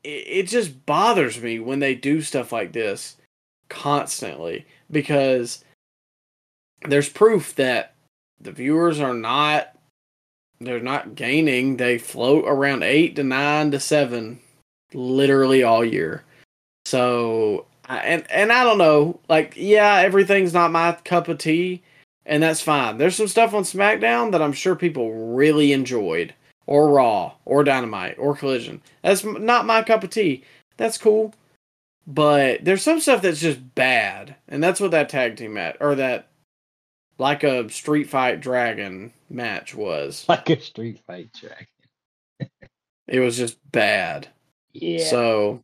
it, it just bothers me when they do stuff like this constantly because there's proof that the viewers are not they're not gaining. They float around 8 to 9 to 7 literally all year. So and and I don't know, like yeah, everything's not my cup of tea and that's fine. There's some stuff on SmackDown that I'm sure people really enjoyed or Raw or Dynamite or Collision. That's not my cup of tea. That's cool. But there's some stuff that's just bad. And that's what that tag team match or that like a Street Fight Dragon match was. like a street fight track. It was just bad. Yeah. So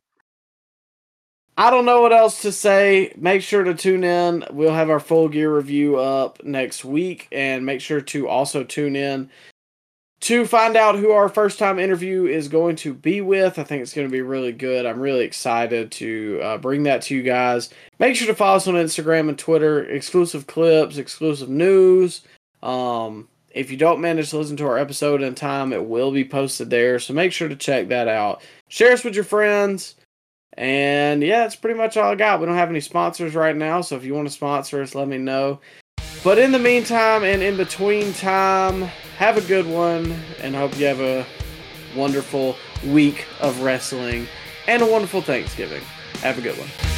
I don't know what else to say. Make sure to tune in. We'll have our full gear review up next week and make sure to also tune in to find out who our first time interview is going to be with. I think it's going to be really good. I'm really excited to uh, bring that to you guys. Make sure to follow us on Instagram and Twitter. Exclusive clips, exclusive news. Um, if you don't manage to listen to our episode in time, it will be posted there. So make sure to check that out. Share us with your friends. And yeah, that's pretty much all I got. We don't have any sponsors right now. So if you want to sponsor us, let me know. But in the meantime and in between time, have a good one and hope you have a wonderful week of wrestling and a wonderful Thanksgiving. Have a good one.